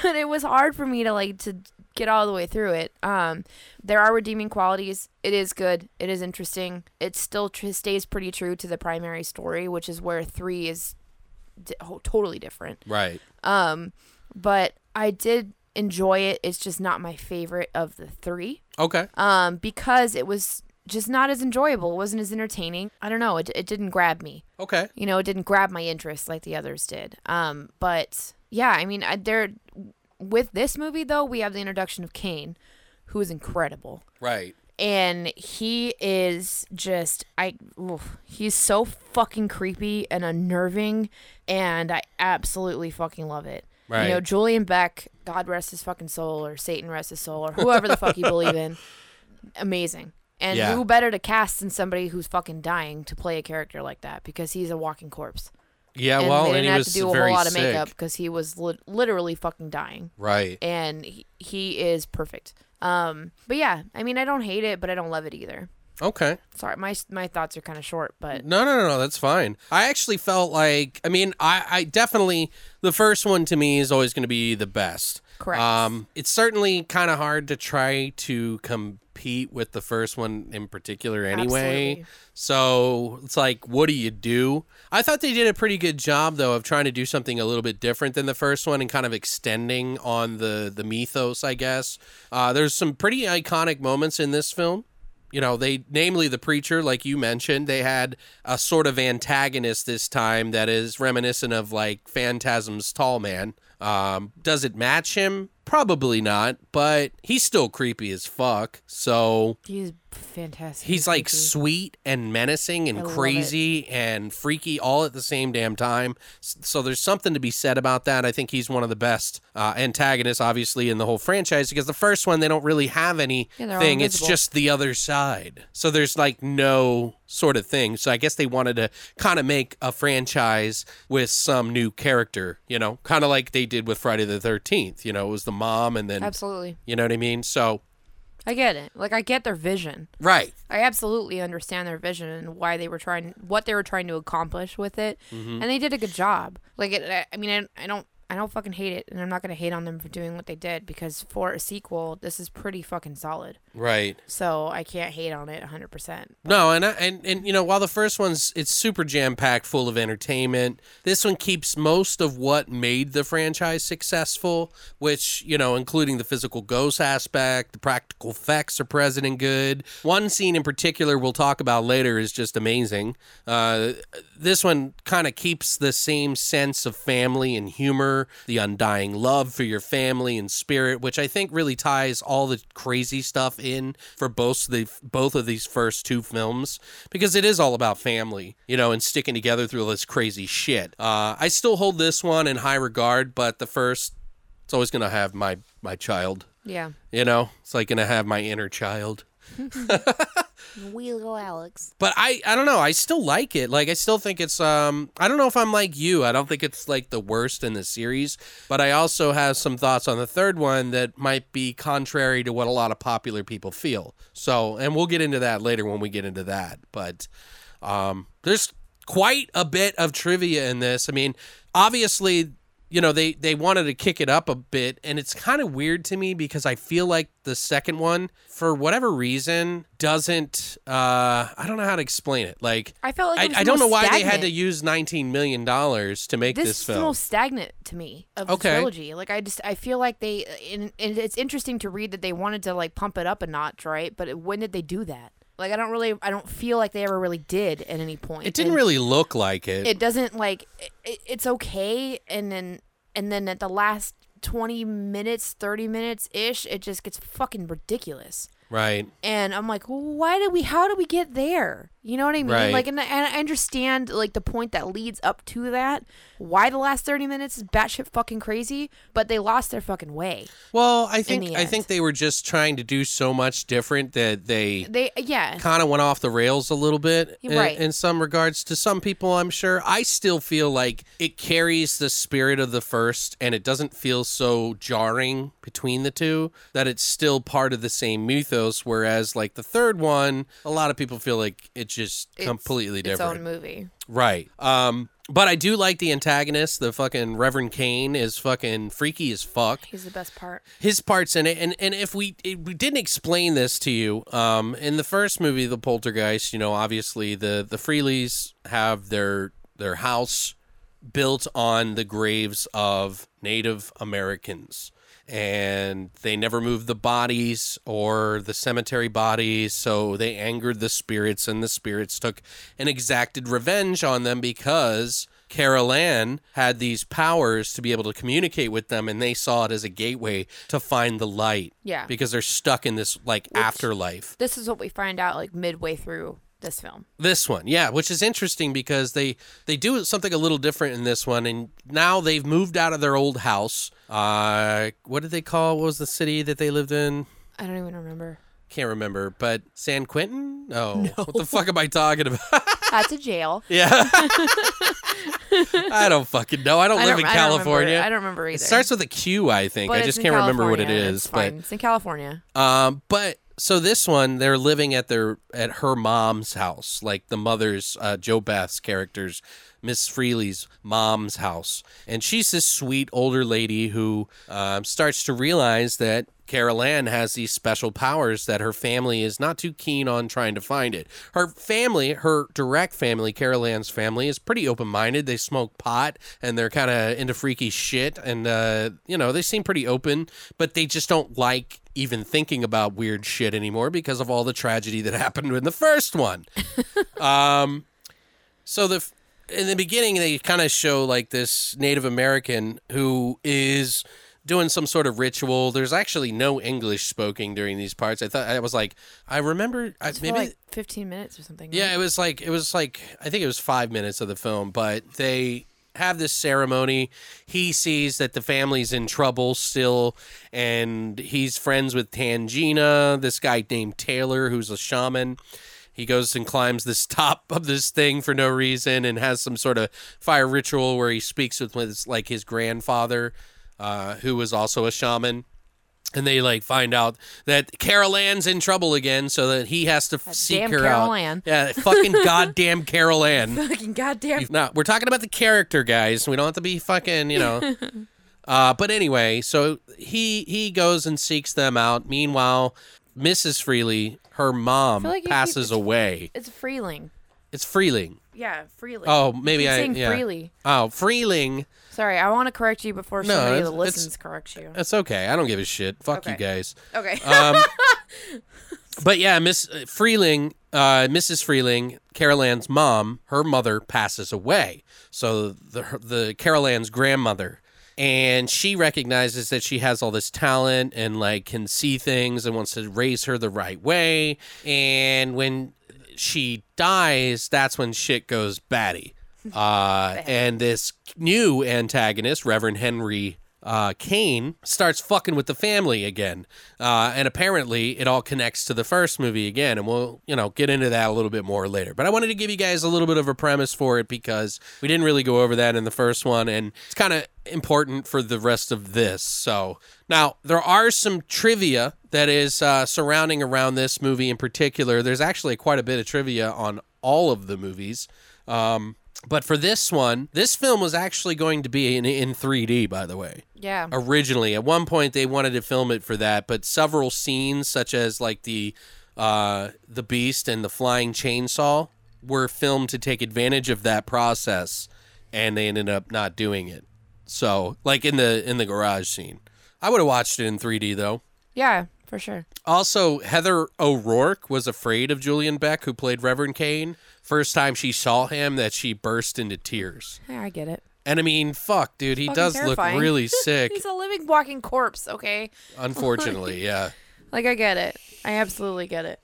and it was hard for me to like to get all the way through it. Um, there are redeeming qualities. It is good. It is interesting. It still tr- stays pretty true to the primary story, which is where three is di- ho- totally different. Right. Um, but I did enjoy it. It's just not my favorite of the three. Okay. Um, because it was just not as enjoyable. It wasn't as entertaining. I don't know. It, it didn't grab me Okay. you know, it didn't grab my interest like the others did. Um, but yeah, I mean, I, there with this movie though, we have the introduction of Kane, who is incredible, Right. and he is just I, oof, he's so fucking creepy and unnerving, and I absolutely fucking love it. Right. You know, Julian Beck, God rest his fucking soul, or Satan rest his soul, or whoever the fuck you believe in, amazing. And Yeah. who better to cast than somebody who's fucking dying to play a character like that because he's a walking corpse. Yeah. and well, they and didn't he have to do a whole lot of sick. makeup because he was li- literally fucking dying. Right. And he, he is perfect. Um, but yeah, I mean, I don't hate it, but I don't love it either. Okay. Sorry, my my thoughts are kind of short, but No, no, no, no. That's fine. I actually felt like, I mean, I, I definitely, the first one to me is always going to be the best. Correct. Um, it's certainly kind of hard to try to compete with the first one in particular anyway. Absolutely. So it's like, what do you do? I thought they did a pretty good job though of trying to do something a little bit different than the first one and kind of extending on the the mythos, I guess. Uh, there's some pretty iconic moments in this film you know they namely the preacher like you mentioned they had a sort of antagonist this time that is reminiscent of like phantasm's tall man. Um, does it match him? Probably not but he's still creepy as fuck so he's fantastic. he's like sweet and menacing and I crazy and freaky all at the same damn time. So there's something to be said about that. I think he's one of the best uh, antagonists obviously in the whole franchise because the first one they don't really have anything. Yeah, it's just the other side. So there's like no sort of thing. So i guess they wanted to kind of make a franchise with some new character you know kind of like they did with friday the 13th you know it was the mom and then absolutely. you know what i mean? So I get it. Like I get their vision. right I absolutely understand their vision and why they were trying, what they were trying to accomplish with it, Mm-hmm. and they did a good job. Like it, I- mean, I, I don't, I don't fucking hate it, and I'm not gonna hate on them for doing what they did because for a sequel, this is pretty fucking solid. right So I can't hate on it 100. percent No, and I, and and you know, while the first one's it's super jam packed, full of entertainment, this one keeps most of what made the franchise successful, which you know, including the physical ghost aspect, the practical effects are present and good. One scene in particular we'll talk about later is just amazing. Uh, this one kind of keeps the same sense of family and humor, the undying love for your family and spirit, which I think really ties all the crazy stuff in for both the both of these first two films because it is all about family, you know, and sticking together through all this crazy shit. Uh, I still hold this one in high regard, but the first, it's always gonna have my my child. Yeah. You know, it's like gonna have my inner child. We little Alex. but I I don't know. I still like it. Like I still think it's um I don't know if I'm like you. I don't think it's like the worst in the series, but I also have some thoughts on the third one that might be contrary to what a lot of popular people feel. So, and we'll get into that later when we get into that. But um there's quite a bit of trivia in this. I mean, obviously you know they they wanted to kick it up a bit and it's kind of weird to me because i feel like the second one for whatever reason doesn't uh i don't know how to explain it like I felt like I, I don't know why they had to use 19 million dollars to make this, this, is film most stagnant to me of Okay. the trilogy. Like I just I feel like they and, and it's interesting to read that they wanted to like pump it up a notch, right? But when did they do that? Like I don't really I don't feel like they ever really did at any point. it didn't And really look like it, It doesn't like it, it's okay, and then and then at the last twenty minutes, thirty minutes ish, it just gets fucking ridiculous. Right and I'm like, why did we? How did we get there? You know what I mean? Right. Like, and, I- and I understand like the point that leads up to that. Why the last thirty minutes is batshit fucking crazy, but they lost their fucking way. well i think i think they were just trying to do so much different that they They, yeah, kind of went off the rails a little bit in, Right. in some regards to some people i'm sure i still feel like it carries the spirit of the first and it doesn't feel so jarring between the two that it's still part of the same mythos whereas like the third one a lot of people feel like it's just It's completely different. its own movie. right um but i do like the antagonist the fucking reverend kane is fucking freaky as fuck He's the best part. his parts in it and and if we if we didn't explain this to you um in the first movie the poltergeist you know obviously the the freeleys have their their house built on the graves of native americans and they never moved the bodies or the cemetery bodies so they angered the spirits and the spirits took and exacted revenge on them because Carol Ann had these powers to be able to communicate with them, and they saw it as a gateway to find the light. Yeah. Because they're stuck in this like afterlife. This is what we find out like midway through this film. This one, yeah, which is interesting because they they do something a little different in this one, and now they've moved out of their old house. Uh, what did they call? What was the city that they lived in? I don't even remember. Can't remember, but San Quentin? No. What the fuck am I talking about? That's a jail. yeah. I don't fucking know. I don't I live don't, in I don't California. I don't remember either. It starts with a Q, I think. But I just can't remember what it California. is. It's fine. It's in California. Um, but so this one, they're living at their at her mom's house, like the mother's uh, JoBeth's characters, Miss Freely's mom's house, and she's this sweet older lady who um, starts to realize that. Carol Ann has these special powers that her family is not too keen on trying to find it. Her family, her direct family, Carol Ann's family, is pretty open minded. They smoke pot and they're kind of into freaky shit. And, uh, you know, they seem pretty open, but they just don't like even thinking about weird shit anymore because of all the tragedy that happened in the first one. um, so the in the beginning they kind of show like this Native American who is doing some sort of ritual. There's actually no English spoken during these parts. I thought I was like, I remember I, maybe like 15 minutes or something. yeah, right? it was like it was like I think it was five minutes of the film, but they have this ceremony. He sees that the family's in trouble still, and he's friends with Tangina, this guy named Taylor, who's a shaman. He goes and climbs this top of this thing for no reason, and has some sort of fire ritual where he speaks with like his grandfather, uh, who was also a shaman and they like find out that Carol Ann's in trouble again, so that he has to f- seek her Carol out. Ann. Yeah, fucking goddamn Carol Ann. Fucking goddamn. No, we're talking about the character, guys. We don't have to be fucking, you know. uh, but anyway, so he he goes and seeks them out. Meanwhile, Mrs. Freely, her mom, like passes keep- away. It's Freeling. It's Freeling. Yeah, Freeling. Oh, maybe Keep I saying yeah. freely. Oh, Freeling. Sorry, I want to correct you before No, somebody it's- that it's- listens corrects you. That's okay. I don't give a shit. Fuck you Okay. guys. Okay. Um, but yeah, Miss uh, Freeling, uh, Mrs. Freeling, Carol Ann's mom, her mother passes away. So the her- the Carol Ann's grandmother, and she recognizes that she has all this talent and like can see things and wants to raise her the right way. And when she dies, that's when shit goes batty. Uh, and this new antagonist, Reverend Henry uh, Kane starts fucking with the family again. Uh, and apparently it all connects to the first movie again. And we'll, you know, get into that a little bit more later. But I wanted to give you guys a little bit of a premise for it because we didn't really go over that in the first one. And it's kind of important for the rest of this. So now there are some trivia that is uh, surrounding around this movie in particular. There's actually quite a bit of trivia on all of the movies. Um, but for this one, this film was actually going to be in, in 3D, by the way. Yeah. Originally, at one point they wanted to film it for that, but several scenes, such as like the uh, the Beast and the flying chainsaw, were filmed to take advantage of that process, and they ended up not doing it. So, like in the in the garage scene, I would have watched it in 3D though. Yeah, for sure. Also, Heather O'Rourke was afraid of Julian Beck, who played Reverend Kane. First time she saw him, that she burst into tears. Yeah, I get it. And I mean, fuck, dude, he Fucking does terrifying. look really sick. He's a living, walking corpse. Okay. unfortunately, yeah. Like I get it. I absolutely get it.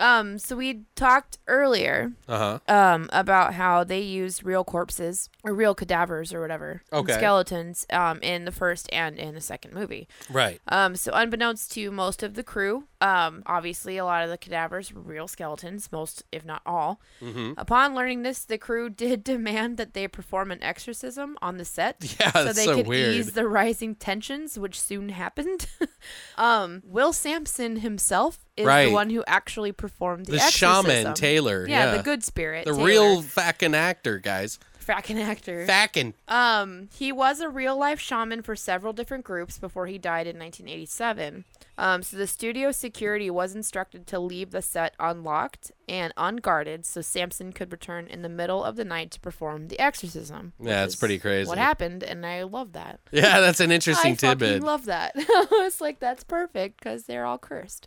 Um, so we talked earlier Uh huh. um about how they used real corpses or real cadavers or whatever, Okay. skeletons um in the first and in the second movie. Right. Um, so unbeknownst to most of the crew, um, obviously a lot of the cadavers were real skeletons, most if not all. Mm-hmm. Upon learning this, the crew did demand that they perform an exorcism on the set. Yeah, so they so could weird. ease the rising tensions, which soon happened. um, Will Sampson himself is Right. the one who actually performed the, The exorcism. shaman Taylor. Yeah, Yeah. the good spirit. The Taylor. real fucking actor, guys. fracking actor. Fucking. Um, he was a real life shaman for several different groups before he died in 1987. Um, so the studio security was instructed to leave the set unlocked and unguarded so Sampson could return in the middle of the night to perform the exorcism. Yeah, is pretty crazy. What happened, and I love that. Yeah, that's an interesting I tidbit. fucking love that. it's like that's perfect because they're all cursed.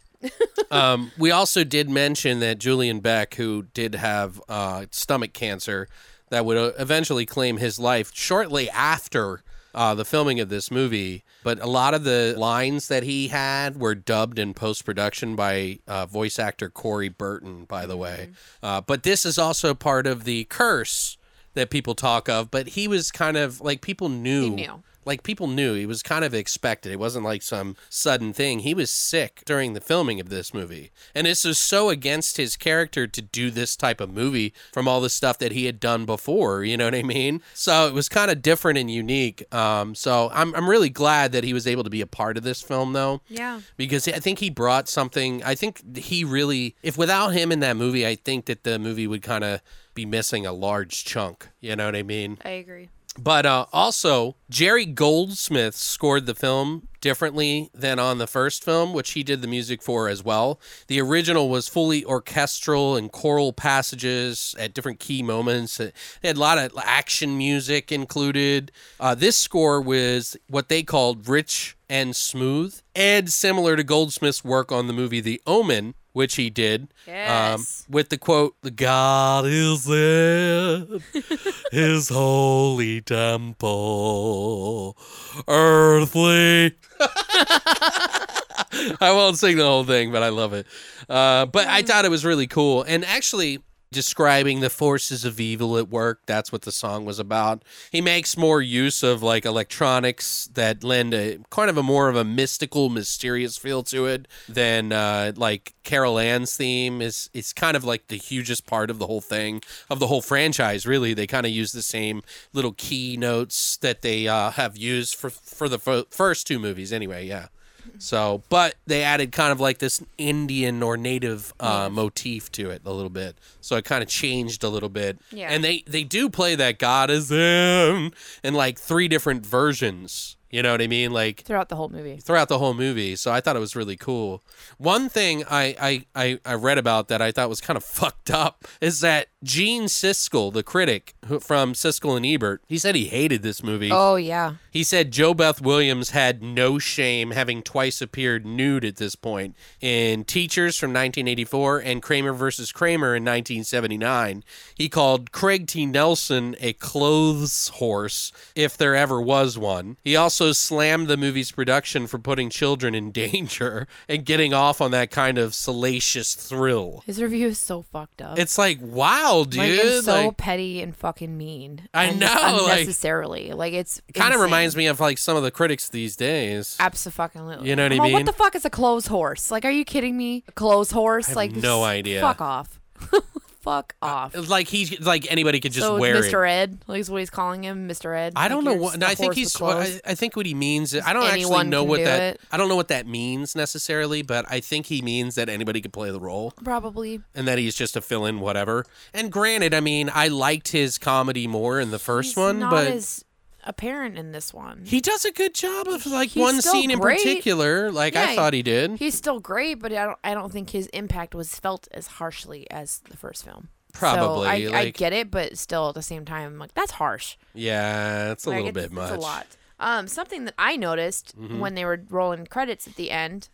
Um, we also did mention that Julian Beck, who did have uh, stomach cancer, that would uh, eventually claim his life shortly after uh, the filming of this movie. But a lot of the lines that he had were dubbed in post production by uh, voice actor Corey Burton, by the way. Uh, but this is also part of the curse that people talk of. But he was kind of like people knew. knew. Like people knew he was kind of expected. It wasn't like some sudden thing. He was sick during the filming of this movie. And this is so against his character to do this type of movie from all the stuff that he had done before, you know what I mean? So it was kind of different and unique. Um, so I'm I'm really glad that he was able to be a part of this film though Yeah. because I think he brought something. I think he really, if without him in that movie, I think that the movie would kind of be missing a large chunk. You know what I mean? I agree. But uh, also, Jerry Goldsmith scored the film differently than on the first film, which he did the music for as well. The original was fully orchestral and choral passages at different key moments. It had a lot of action music included. Uh, this score was what they called rich and smooth, and similar to Goldsmith's work on the movie The Omen. Which he did, Yes. um, with the quote, "The God is in His holy temple, earthly." I won't sing the whole thing, but I love it. Uh, but I thought it was really cool, and actually describing the forces of evil at work. That's what the song was about. He makes more use of like electronics that lend a kind of a more of a mystical, mysterious feel to it than uh, like Carol Ann's theme is. It's kind of like the hugest part of the whole thing of the whole franchise. Really, they kind of use the same little key notes that they uh, have used for for the fir- first two movies. Anyway, yeah. So, but they added kind of like this Indian or native uh, motif to it a little bit. So it kind of changed a little bit. Yeah. And they they do play that God is in in like three different versions. You know what I mean? Like Throughout the whole movie. throughout the whole movie. So I thought it was really cool. One thing I, I, I, I read about that I thought was kind of fucked up is that Gene Siskel, the critic who, from Siskel and Ebert, he said he hated this movie. Oh yeah. He said JoBeth Williams had no shame having twice appeared nude at this point in Teachers from 1984 and Kramer versus Kramer in 1979. He called Craig T. Nelson a clothes horse, if there ever was one. He also also slammed the movie's production for putting children in danger and getting off on that kind of salacious thrill. His review is so fucked up. It's like, wow, dude. like it's so like, petty and fucking mean. I and know, like- unnecessarily. Like, it's it kind of reminds me of like some of the critics these days. Absolutely. You know what I mean? What the fuck is a clothes horse? Like, are you kidding me? A clothes horse? have like, no idea. Fuck off. fuck uh, off. Like he's like anybody could just so wear Mr. it. Ed, like is what he's calling him, Mr. Ed. I don't Like know what. No, I think he's. with what- clothes. I, I think what he means. I don't actually know what that. it. I don't know what that means necessarily, but I think he means that anybody could play the role, Probably. and that he's just a fill-in, whatever. And granted, I mean, I liked his comedy more in the first He's one, but as apparent in this one. he does a good job of like He's one still scene in great. particular. Like I thought he did. He's still great, but I don't. I don't think his impact was felt as harshly as the first film. Probably, So I, I like- get it, but still at the same time, I'm like that's harsh. yeah, it's a Like, little it's- bit much. Mm-hmm. It's a lot. Um, something that I noticed when they were rolling credits at the end,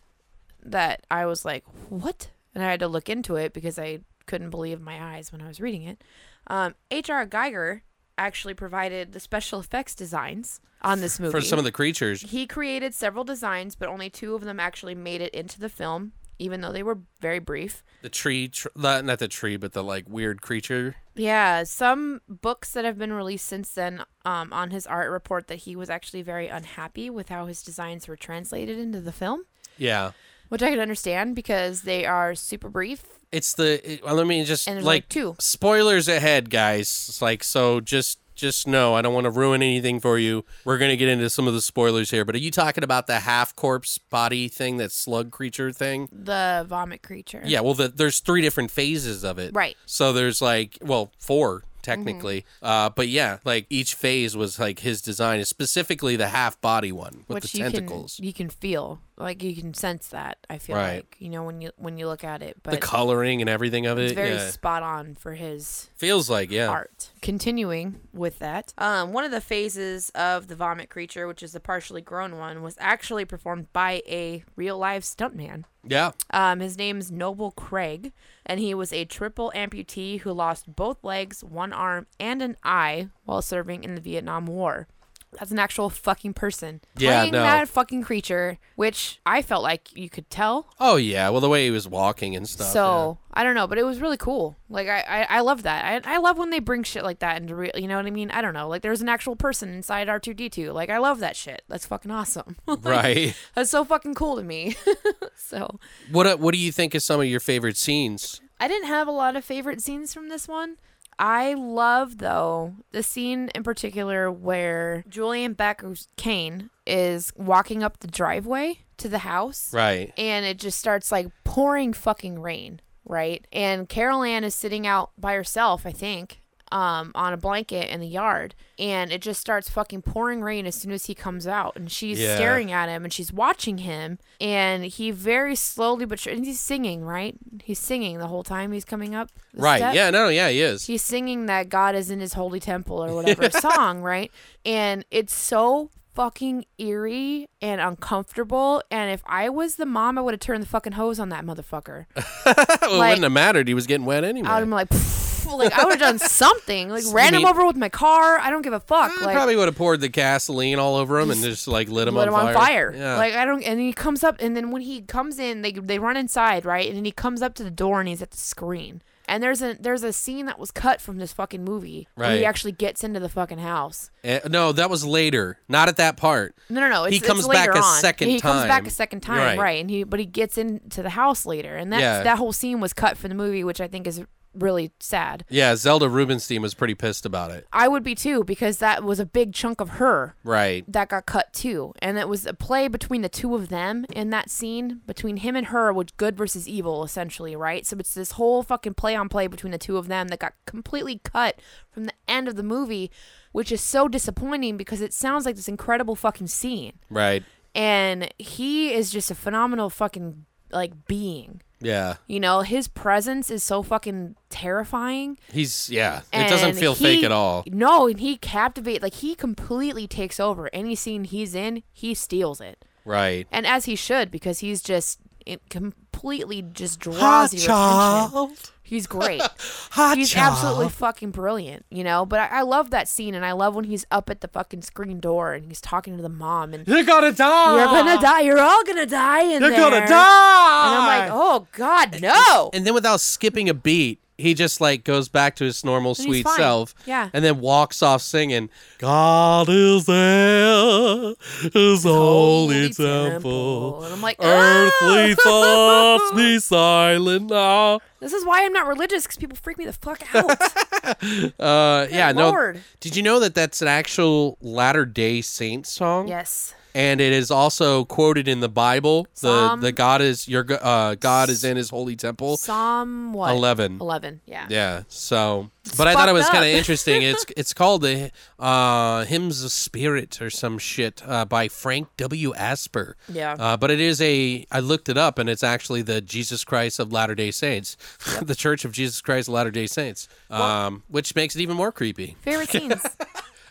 that I was like, "What?" and I had to look into it because I couldn't believe my eyes when I was reading it. Um, H.R. Giger actually provided the special effects designs on this movie For some of the creatures, he created several designs, but only two of them actually made it into the film, even though they were very brief. the tree, tr- not not the tree, but the like weird creature. Yeah, some books that have been released since then um, on his art report that he was actually very unhappy with how his designs were translated into the film, Yeah, which I can understand because they are super brief. It's the. It, well, let me just And like like two. spoilers ahead, guys. It's like so. Just just know I don't want to ruin anything for you. We're gonna get into some of the spoilers here, but are you talking about the half corpse body thing, that slug creature thing? The vomit creature. Yeah. Well, the, there's three different phases of it. Right. So there's like well four Mm-hmm. technically, uh, but yeah, like each phase was like his design, specifically the half body one with Which the you tentacles. can you can feel like you can sense that I feel Right. like you know when you when you look at it but the coloring and everything of it's it. very yeah. spot on for his Feels like yeah. art. Continuing with that, um, one of the phases of the vomit creature, which is the partially grown one, was actually performed by a real live stuntman. Yeah. Um, his name's Noble Craig, and he was a triple amputee who lost both legs, one arm, and an eye while serving in the Vietnam War. That's an actual fucking person Yeah, playing no. that fucking creature, which I felt like you could tell. Oh yeah. Well, the way he was walking and stuff. So I don't know, but it was really cool. Like I, I, I love that. I, I love when they bring shit like that into real. You know what I mean? I don't know. Like there's an actual person inside R two D two. Like I love that shit. That's fucking awesome. yeah. right. That's so fucking cool to me. so What uh, What do you think is some of your favorite scenes? I didn't have a lot of favorite scenes from this one. I love though the scene in particular where Julian Beck Kane is walking up the driveway to the house. Right. and it just starts like pouring fucking rain, right? And Carol Ann is sitting out by herself, I think, um, on a blanket in the yard, and it just starts fucking pouring rain as soon as he comes out, and she's Yeah. staring at him and she's watching him, and he very slowly but sure, and he's singing, right? He's singing the whole time he's coming up. Right. steps Yeah. No. Yeah. He is. he's singing that God is in his holy temple or whatever song, right? And it's so fucking eerie and uncomfortable. And if I was the mom, I would have turned the fucking hose on that motherfucker. well, it wouldn't have mattered. He was getting wet anyway. I would have been like, "Pfft," like I would have done something, like ran him mean- over with my car. I don't give a fuck. I like probably would have poured the gasoline all over him and just like lit him lit on him fire. on fire. Yeah. Like I don't. And he comes up, and then when he comes in, they they run inside, right? And then he comes up to the door, and he's at the screen. And there's a there's a scene that was cut from this fucking movie. Right. He actually gets into the fucking house. Eh, no, that was later. Not at that part. No, no, no. It's, He it's comes back later a on. second He comes back time. a second time, Right. right. And he, but he gets into the house later, and that's Yeah. that whole scene was cut from the movie, which I think is really sad. Yeah, Zelda Rubinstein was pretty pissed about it. I would be too because that was a big chunk of her Right. that got cut too, and it was a play between the two of them in that scene between him and her, which good versus evil essentially, right? So it's this whole fucking play on play between the two of them that got completely cut from the end of the movie, which is so disappointing because it sounds like this incredible fucking scene. Right. and he is just a phenomenal fucking like being Yeah. you know his presence is so fucking terrifying He's yeah. It doesn't feel he- fake at all. no and he captivate like he completely takes over any scene he's in he steals it Right. and as he should because he's just in, completely just draws your attention. He's great. Hot he's absolutely fucking brilliant, you know. But I, I love that scene, and I love when he's up at the fucking screen door and he's talking to the mom, and You're gonna die. you're gonna die. You're all gonna die in You're there. gonna die. And I'm like, oh God, no. and then without skipping a beat, he just like goes back to his normal he's sweet self. Yeah. And then walks off singing, God is there, his holy, temple. And I'm like, Earthly "Ah!" thoughts be silent now. This is why I'm not religious because people freak me the fuck out. Uh, yeah, no. Lord. Did you know that that's an actual Latter Day Saint song? yes. And it is also quoted in the Bible. Psalm- the the God is your uh, God is in His holy temple. Psalm what? Eleven. Eleven. Yeah. Yeah. So, but I thought it was kind of interesting. It's it's called the uh, Hymns of Spirit or some shit uh, by Frank W. Asper. Yeah. Uh, but it is a. I looked it up, and it's actually the Jesus Christ of Latter Day Saints, the Church of Jesus Christ of Latter Day Saints, um, which makes it even more creepy. Favorite scenes.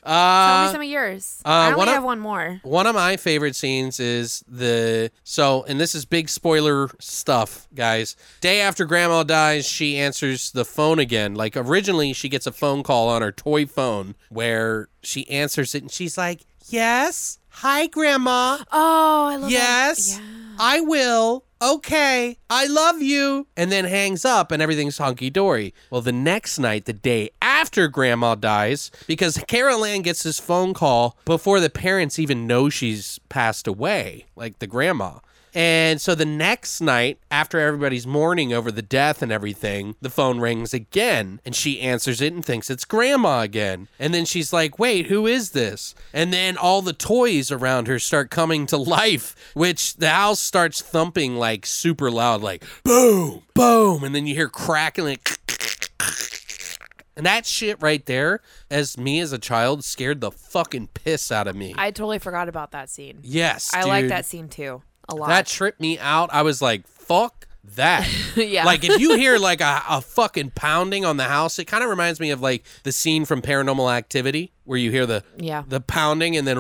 Tell Uh, me some of yours. uh, I only one of- have one more. One of my favorite scenes is the so, and this is big spoiler stuff, guys. Day after grandma dies, she answers the phone again. Like originally, she gets a phone call on her toy phone where she answers it and she's like, Yes, hi, grandma. Oh, I love it. Yes, That. Yeah. I will. Okay, I love you. And then hangs up and everything's hunky dory. Well, the next night, the day after grandma dies, because Carol Ann gets this phone call before the parents even know she's passed away, like the grandma. And so the next night, after everybody's mourning over the death and everything, the phone rings again and she answers it and thinks it's grandma again. And then she's like, wait, who is this? And then all the toys around her start coming to life, which the house starts thumping like super loud, like boom, boom. And then you hear crackling. And that shit right there, as me as a child, scared the fucking piss out of me. I totally forgot about that scene. yes, I like that scene too a lot. That tripped me out. I was like, fuck that. Yeah. Like if you hear like a, a fucking pounding on the house, it kind of reminds me of like the scene from Paranormal Activity where you hear the Yeah. the pounding and then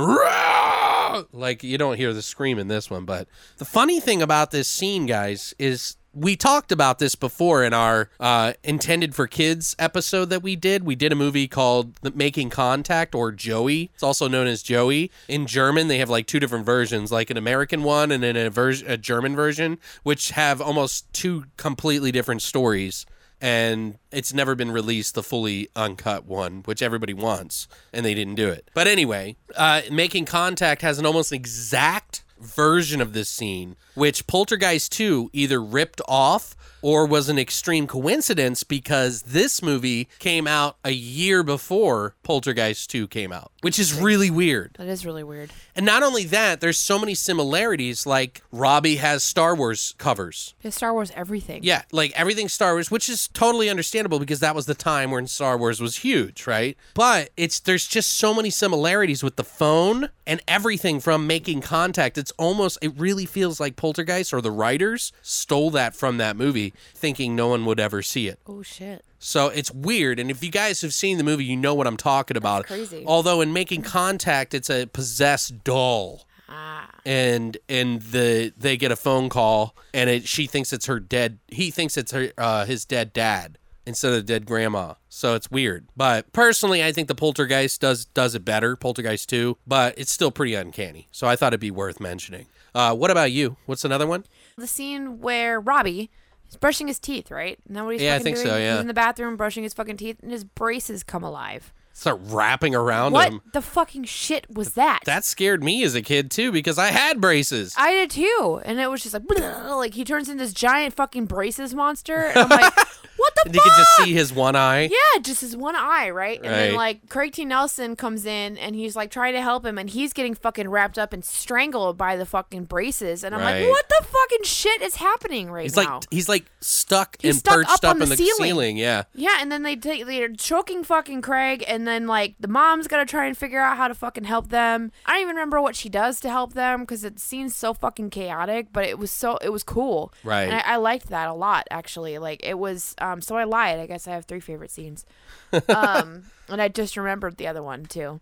like you don't hear the scream in this one. But the funny thing about this scene, guys, is we talked about this before in our uh, intended for kids episode that we did. We did a movie called Making Contact or Joey. It's also known as Joey. In German, they have like two different versions, like an American one and then a, vers- a German version, which have almost two completely different stories. And it's never been released, the fully uncut one, which everybody wants, and they didn't do it. But anyway, uh, Making Contact has an almost exact version of this scene, which Poltergeist 2 either ripped off or was an extreme coincidence because this movie came out a year before Poltergeist 2 came out, which is really weird. that is really weird. And not only that, there's so many similarities. Like Robbie has Star Wars covers. It's Star Wars everything. Yeah, like everything Star Wars, which is totally understandable because that was the time when Star Wars was huge, right? But it's there's just so many similarities with the phone and everything from making contact. It's almost it really feels like Poltergeist or the writers stole that from that movie, thinking no one would ever see it. Oh shit. So it's weird. And if you guys have seen the movie, you know what I'm talking about. crazy. Although in making contact, it's a possessed doll Ah. and and the they get a phone call and it, she thinks it's her dead he thinks it's her uh, his dead dad instead of the dead grandma so it's weird but personally i think the poltergeist does does it better poltergeist 2 but it's still pretty uncanny so i thought it'd be worth mentioning uh, what about you what's another one The scene where Robbie is brushing his teeth, right? Isn't that what he's Yeah, I think so, doing? yeah. He's in the bathroom brushing his fucking teeth, and his braces come alive. Start wrapping around him. What him the fucking shit was that? that scared me as a kid too because i had braces I did too, and it was just like, like he turns into this giant fucking braces monster, and I'm like, what the fuck? and fuck? you could just see his one eye Yeah, just his one eye, right? And then like Craig T. Nelson comes in and he's like trying to help him and he's getting fucking wrapped up and strangled by the fucking braces. And I'm Right. like, what the fucking shit is happening right he's now? like he's like stuck He's and stuck perched up up, on in the the ceiling. ceiling yeah yeah, and then they take they're choking fucking Craig, and then like the mom's gotta try and figure out how to fucking help them. I don't even remember what she does to help them because it seems so fucking chaotic, but it was so it was cool, Right. And I, I liked that a lot actually. Like it was, um. So I lied. I guess I have three favorite scenes, um. And I just remembered the other one too.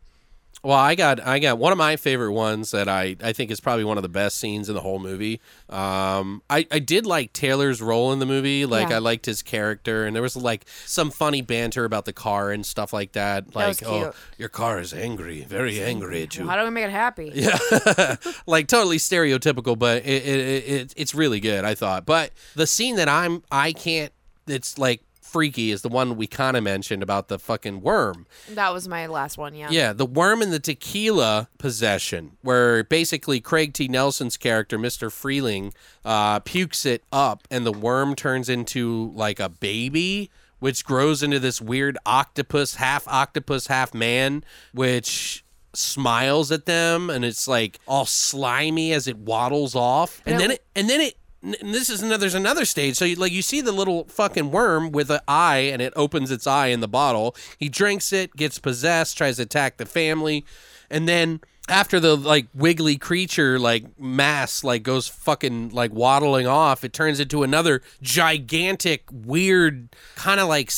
Well, I got I got one of my favorite ones that I, I think is probably one of the best scenes in the whole movie. Um, I, I did like Taylor's role in the movie. Like Yeah. I liked his character, and there was like some funny banter about the car and stuff like that. Like, was oh, your car is angry, very angry at you. How do we make it happy? Yeah, like totally stereotypical, but it, it, it it's really good. I thought, but the scene that I'm I can't. It's like freaky is the one we kind of mentioned about the fucking worm. That was my last one. Yeah. Yeah, the worm and the tequila possession, where basically Craig T. Nelson's character, Mr. Freeling, uh, pukes it up, and the worm turns into like a baby, which grows into this weird octopus, half octopus, half man, which smiles at them, and it's like all slimy as it waddles off, and Yeah. then it, and then it. And this is another. There's another stage. So, you, like, you see the little fucking worm with an eye, and it opens its eye in the bottle. He drinks it, gets possessed, tries to attack the family, and then after the like wiggly creature like mass like goes fucking like waddling off, it turns into another gigantic, weird, kind of like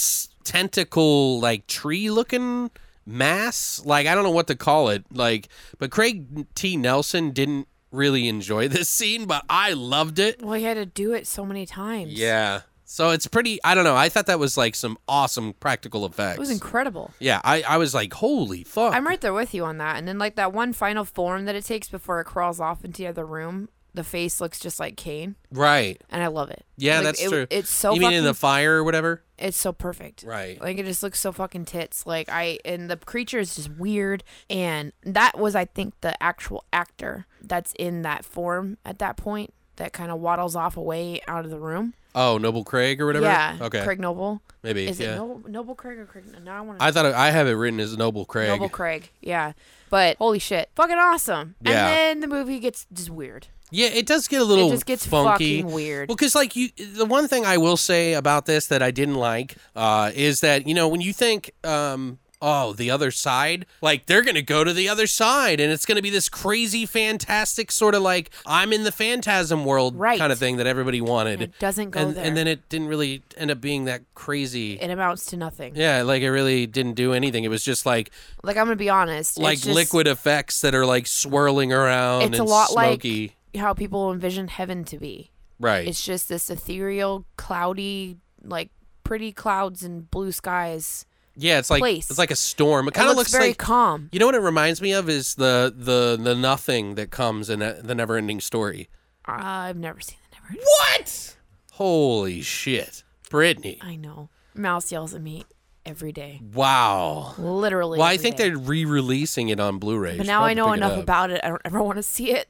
tentacle, like tree looking mass. Like I don't know what to call it. Like, but Craig T. Nelson didn't really enjoy this scene, but I loved it. Well, he had to do it so many times. Yeah. So it's pretty. I don't know. I thought that was like some awesome practical effects. It was incredible. yeah, I, I was like, holy fuck. I'm right there with you on that. And then like that one final form that it takes before it crawls off into the other room, the face looks just like Kane, right. and I love it. Yeah, Like, that's it- true. It's so you mean fucking, in the fire or whatever? it's so perfect. Right. Like it just looks so fucking tits. Like I and the creature is just weird. And that was I think the actual actor that's in that form at that point that kind of waddles off away out of the room. Oh, Noble Craig or whatever. Yeah. Okay. Craig Noble. Maybe. Is yeah. it Noble, Noble Craig or Craig? No, I want. I thought it, I have it written as Noble Craig. Noble Craig. Yeah. But holy shit, fucking awesome. Yeah. And then the movie gets just weird. Yeah, it does get a little it just gets funky. fucking weird. Well, because like you, the one thing I will say about this that I didn't like uh, is that you know when you think, um, oh, the other side, like they're gonna go to the other side, and it's gonna be this crazy, fantastic sort of like I'm in the phantasm world Right. kind of thing that everybody wanted. It doesn't go and, there. and then it didn't really end up being that crazy. it amounts to nothing. yeah, like it really didn't do anything. It was just like Like I'm gonna be honest. it's like just liquid effects that are like swirling around It's a lot like- smoky. How people envision heaven to be. right. It's just this ethereal, cloudy, like pretty clouds and blue skies. yeah, it's like place. it's like a storm. It kind of looks looks very like calm. You know what it reminds me of is the the the nothing that comes in the never ending story. I've never seen the never. What? Holy shit, Brittany! I know. Mouse yells at me every day. Wow. Literally. Well, I think day. they're re-releasing it on Blu-ray. But now I know pick it enough about it. I don't ever want to see it.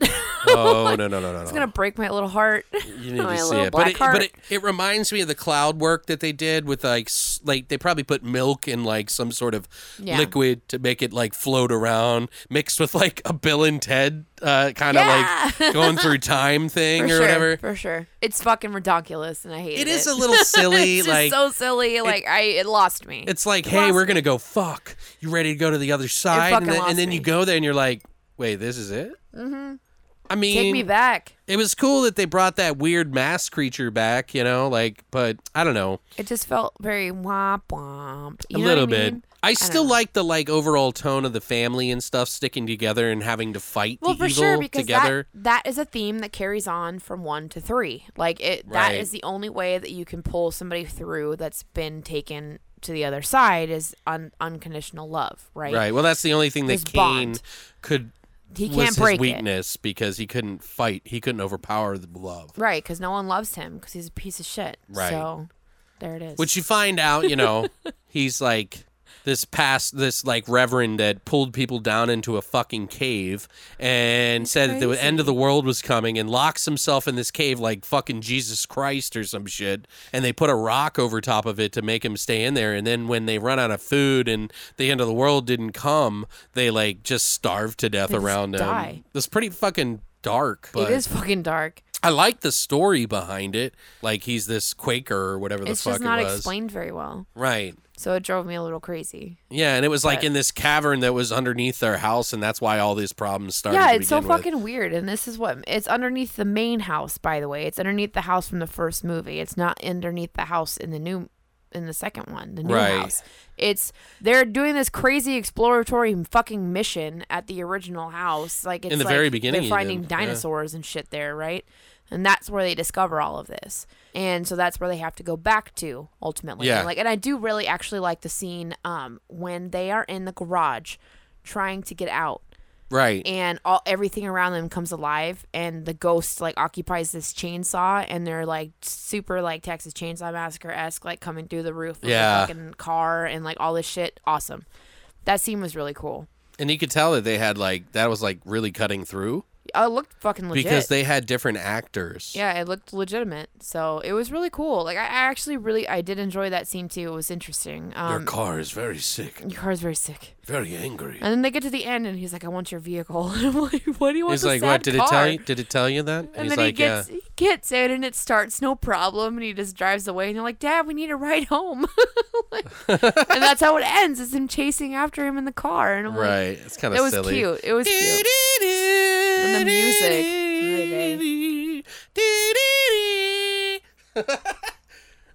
Oh no no no no it's no! gonna break my little heart. You need to see it, but it, but it, it reminds me of the cloud work that they did with like like they probably put milk in like some sort of Yeah. liquid to make it like float around, mixed with like a Bill and Ted uh, kind of Yeah. like going through time thing for or sure, whatever. For sure. It's fucking ridiculous, and I hate it. It is a little silly, like so silly. Like I, it lost me. It's like, It hey, we're me. gonna go fuck. You ready to go to the other side? And then, and then you go there and you're like, wait, this is it? Mm-hmm. I mean, Take me back. it was cool that they brought that weird mass creature back, you know, like, but I don't know, It just felt very womp womp. A little I bit. mean? I don't still like the like overall tone of the family and stuff sticking together and having to fight Well, the for evil sure, because together. that that is a theme that carries on from one to three. Like it, that Right. is the only way that you can pull somebody through that's been taken to the other side is un- unconditional love, right? Right. Well, that's the only thing that Kane bond. could He was can't his break it. weakness because he couldn't fight. He couldn't overpower the love. Right, because no one loves him because he's a piece of shit. Right. So there it is. Which you find out, you know, he's like this past this like reverend that pulled people down into a fucking cave and said that the end of the world was coming and locks himself in this cave like fucking Jesus Christ or some shit and they put a rock over top of it to make him stay in there and then when they run out of food and the end of the world didn't come they like just starved to death They around him. die. It's pretty fucking dark but it is fucking dark. I like the story behind it like he's this Quaker or whatever the It's fuck just not explained very well. right So it drove me a little crazy. yeah, and it was like in this cavern that was underneath their house, and that's why all these problems started. yeah, it's so begin with. fucking weird. And this is what it's underneath the main house, by the way. It's underneath the house from the first movie. It's not underneath the house in the new in the second one, the new Right. house. It's they're doing this crazy exploratory fucking mission at the original house. Like it's the like very beginning they're finding yeah. dinosaurs and shit there, right? And that's where they discover all of this. And so that's where they have to go back to ultimately. Yeah. And like and I do really actually like the scene um when they are in the garage trying to get out Right. and all everything around them comes alive and the ghost like occupies this chainsaw and they're like super like Texas Chainsaw Massacre esque like coming through the roof of Yeah. the fucking car and like all this shit. Awesome. That scene was really cool. and you could tell that they had like that was like really cutting through it looked fucking legit. because they had different actors. yeah, it looked legitimate. So it was really cool. Like I I actually really I did enjoy that scene too. It was interesting. Your Um, car is very sick, your car is very sick. very angry. And then they get to the end and he's like, I want your vehicle. And I'm like, what do you want? To do? He's like, sad "What did it tell you? Did it tell you that?" And he's then like, he gets "Yeah." he gets it and it starts no problem and he just drives away and they're like, Dad, we need a ride home. Like- and that's how it ends, is him chasing after him in the car. And I'm like Right. It's kind of it was silly. cute. It was cute. The music.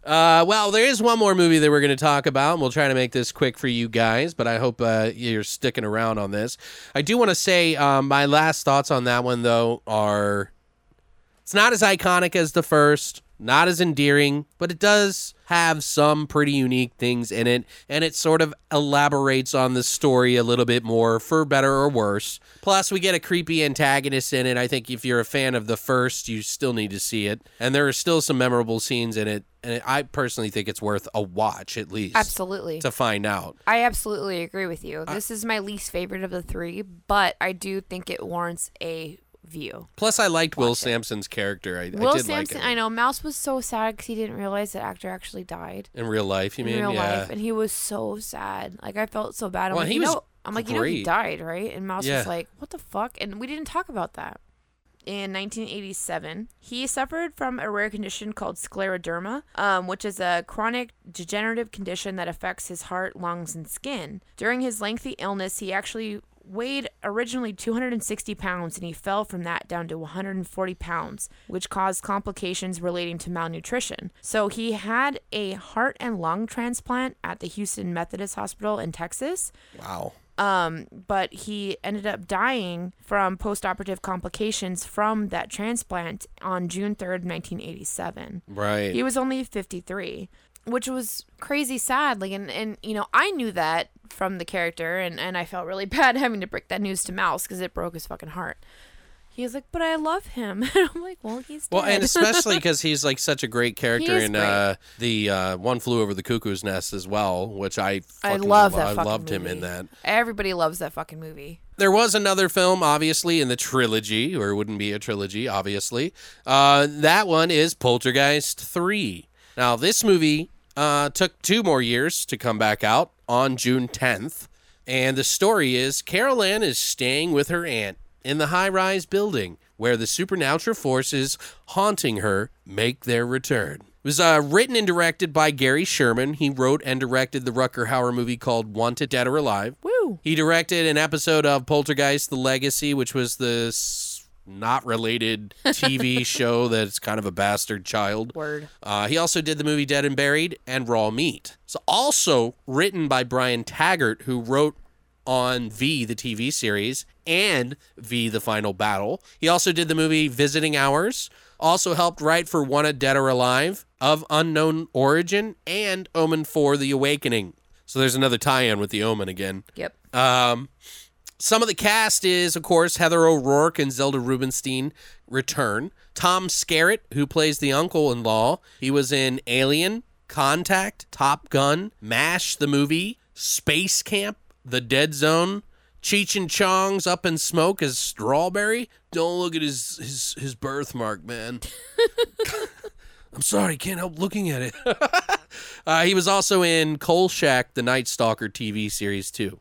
Uh, well, there is one more movie that we're going to talk about, and we'll try to make this quick for you guys. But I hope uh, you're sticking around on this. I do want to say um, my last thoughts on that one, though, are it's not as iconic as the first, not as endearing, but it does have some pretty unique things in it, and it sort of elaborates on the story a little bit more, for better or worse. Plus, we get a creepy antagonist in it. I think if you're a fan of the first, you still need to see it, and there are still some memorable scenes in it. And I personally think it's worth a watch at least Absolutely. to find out. I absolutely agree with you. This is my least favorite of the three, but I do think it warrants a view. Plus, I liked Will it. Sampson's character. I, Will I did Sampson, like it I know Mouse was so sad because he didn't realize that actor actually died in real life. You in mean? real yeah. life, and he was so sad. Like I felt so bad. I'm Well, like, he you was know, I'm like, you know, he died, right? And Mouse Yeah. was like, what the fuck? And we didn't talk about that. In 1987, he suffered from a rare condition called scleroderma, um, which is a chronic degenerative condition that affects his heart, lungs, and skin. During his lengthy illness, he actually weighed originally 260 pounds and he fell from that down to 140 pounds, which caused complications relating to malnutrition. So he had a heart and lung transplant at the Houston Methodist Hospital in Texas Wow. um, but he ended up dying from post-operative complications from that transplant on June 3rd, 1987. Right. He was only 53, which was crazy sad. Like, and, and you know, I knew that from the character, and, and I felt really bad having to break that news to Mouse because it broke his fucking heart. He was like, but I love him. And I'm like, well, he's dead. Well, and especially because he's like such a great character in uh, the uh, One Flew Over the Cuckoo's Nest as well, which I I love lo- that I loved him in that. Everybody loves that fucking movie. There was another film, obviously, in the trilogy, or it wouldn't be a trilogy, obviously. Uh, that one is Poltergeist 3. Now, this movie uh, took two more years to come back out on June 10th. And the story is Carol Ann is staying with her aunt in the high rise building where the supernatural forces haunting her make their return. It was uh, written and directed by Gary Sherman. He wrote and directed the Rutger Hauer movie called Wanted Dead or Alive. Woo! He directed an episode of Poltergeist: The Legacy, which was this not related TV show that's kind of a bastard child. Word. Uh, he also did the movie Dead and Buried and Raw Meat. So also written by Brian Taggart, who wrote on V, the TV series, and V, the Final Battle. He also did the movie Visiting Hours. Also helped write for One Wanted Dead or Alive, Of Unknown Origin, and Omen 4 The Awakening. So there's another tie in with the Omen again. Yep. Um, some of the cast is, of course, Heather O'Rourke and Zelda Rubinstein return. Tom Skerritt, who plays the uncle-in-law, he was in Alien, Contact, Top Gun, MASH the movie, Space Camp, The Dead Zone, Cheech and Chong's Up in Smoke as Strawberry. Don't look at his his his birthmark, man. I'm sorry, can't help looking at it. uh, he was also in Kolchak, the Night Stalker TV series too.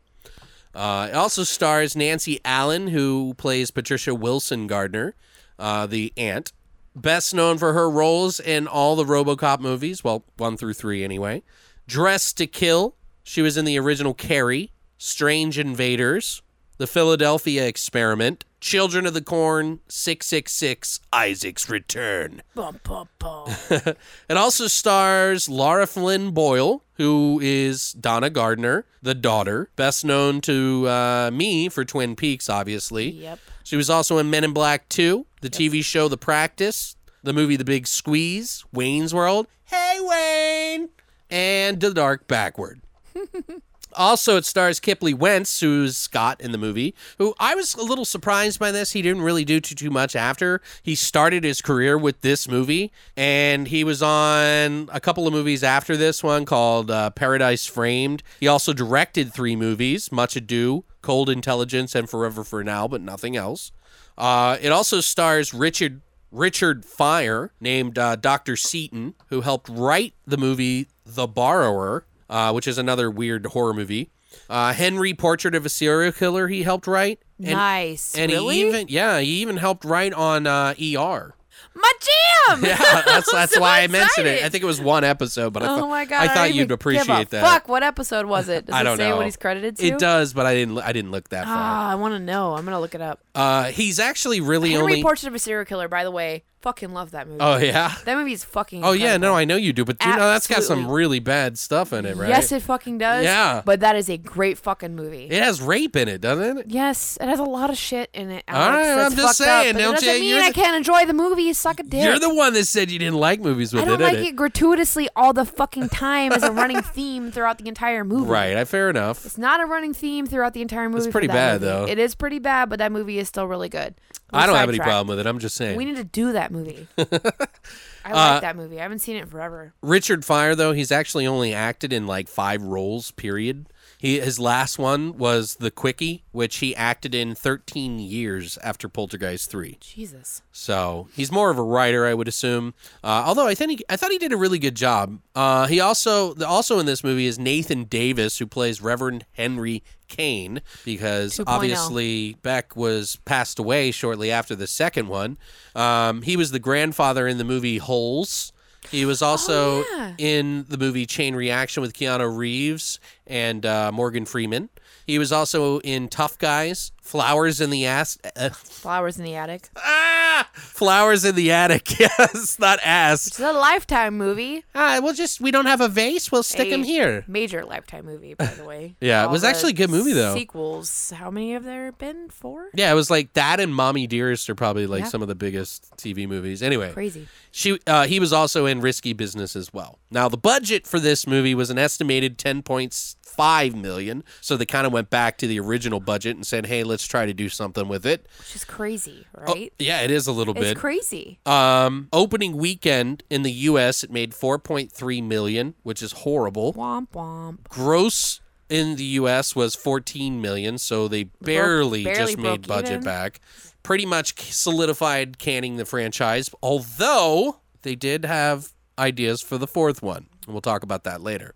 Uh, it also stars Nancy Allen, who plays Patricia Wilson Gardner, uh, the aunt. Best known for her roles in all the Robocop movies, well, one through three anyway. Dressed to Kill, she was in the original Carrie, Strange Invaders, The Philadelphia Experiment, Children of the Corn, 666, Isaac's Return. Bum, bum, bum. It also stars Laura Flynn Boyle, who is Donna Gardner, the daughter, best known to uh, me for Twin Peaks, obviously. yep. She was also in Men in Black 2, the TV show The Practice, the movie The Big Squeeze, Wayne's World, Hey Wayne, and The Dark Backward. also, it stars Kipley Wentz, who's Scott in the movie, who I was a little surprised by this. He didn't really do too, too much after. He started his career with this movie, and he was on a couple of movies after this one called uh, Paradise Framed. He also directed three movies Much Ado, Cold Intelligence, and Forever for Now, but nothing else. Uh, it also stars Richard Richard Fire, named uh, Dr. Seaton, who helped write the movie The Borrower, uh, which is another weird horror movie. Uh, Henry, Portrait of a Serial Killer, he helped write. And, nice. and really? he even, yeah, he even helped write on uh, ER. My jam. Yeah, that's that's so why I mentioned it. I think it was one episode, but I oh thought my god! I thought even you'd appreciate that. Fuck, what episode was it? Does I it don't say know what he's credited to? It does, but I didn't. I didn't look that far. Ah, I want to know. I'm gonna look it up. Uh, he's actually really Henry only. Portrait of a Serial Killer. By the way, fucking love that movie. oh yeah. that movie is fucking. Oh yeah. No, I know you do, but you know that's got some really bad stuff in it, right? Yes, it fucking does. Yeah. But that is a great fucking movie. It has rape in it, doesn't it? Yes, it has a lot of shit in it. All Alex, right, that's I'm just fucked up, saying, don't doesn't you- mean you're I can't enjoy the movie. You suck a dick. You're the one that said you didn't like movies with I don't it, like in it gratuitously all the fucking time as a running theme throughout the entire movie. Right. I, fair enough. It's not a running theme throughout the entire movie. for pretty bad, movie. though. It is pretty bad, but that movie is still really good. We're I don't have any problem with it. I'm just saying. We need to do that movie. I Uh, like that movie. I haven't seen it in forever. Richard Fire though, he's actually only acted in like five roles. Period. He his last one was The Quickie, which he acted in 13 years after Poltergeist 3. Jesus. So he's more of a writer, I would assume. Uh, although I think he, I thought he did a really good job. Uh, he also also in this movie is Nathan Davis, who plays Reverend Henry Kane, because 2.0. obviously Beck was passed away shortly after the second one. Um, he was the grandfather in the movie Holes. He was also Oh, yeah. in the movie Chain Reaction with Keanu Reeves and uh, Morgan Freeman. He was also in Tough Guys, Flowers in the Ass. Uh, Flowers in the Attic. ah, Flowers in the Attic. Yes, not ass. It's a Lifetime movie. Ah, we'll just we don't have a vase. We'll stick A him here. Major Lifetime movie, by the way. Yeah, it was actually a good movie, though. Sequels. How many have there been? Four? Yeah, it was like that and Mommy Dearest are probably like Yeah. some of the biggest TV movies. Anyway, Crazy. she uh, he was also in Risky Business as well. Now the budget for this movie was an estimated ten point five million, so they kind of went back to the original budget and said, "Hey, let's try to do something with it." Which is crazy, Oh, right? yeah, it is a little it's bit. crazy. Um, opening weekend in the U.S. it made 4.3 million, which is horrible. Womp womp. Gross in the U.S. was 14 million, so they barely, barely just made budget even. back. Pretty much solidified canning the franchise, although they did have ideas for the fourth one. And we'll talk about that later.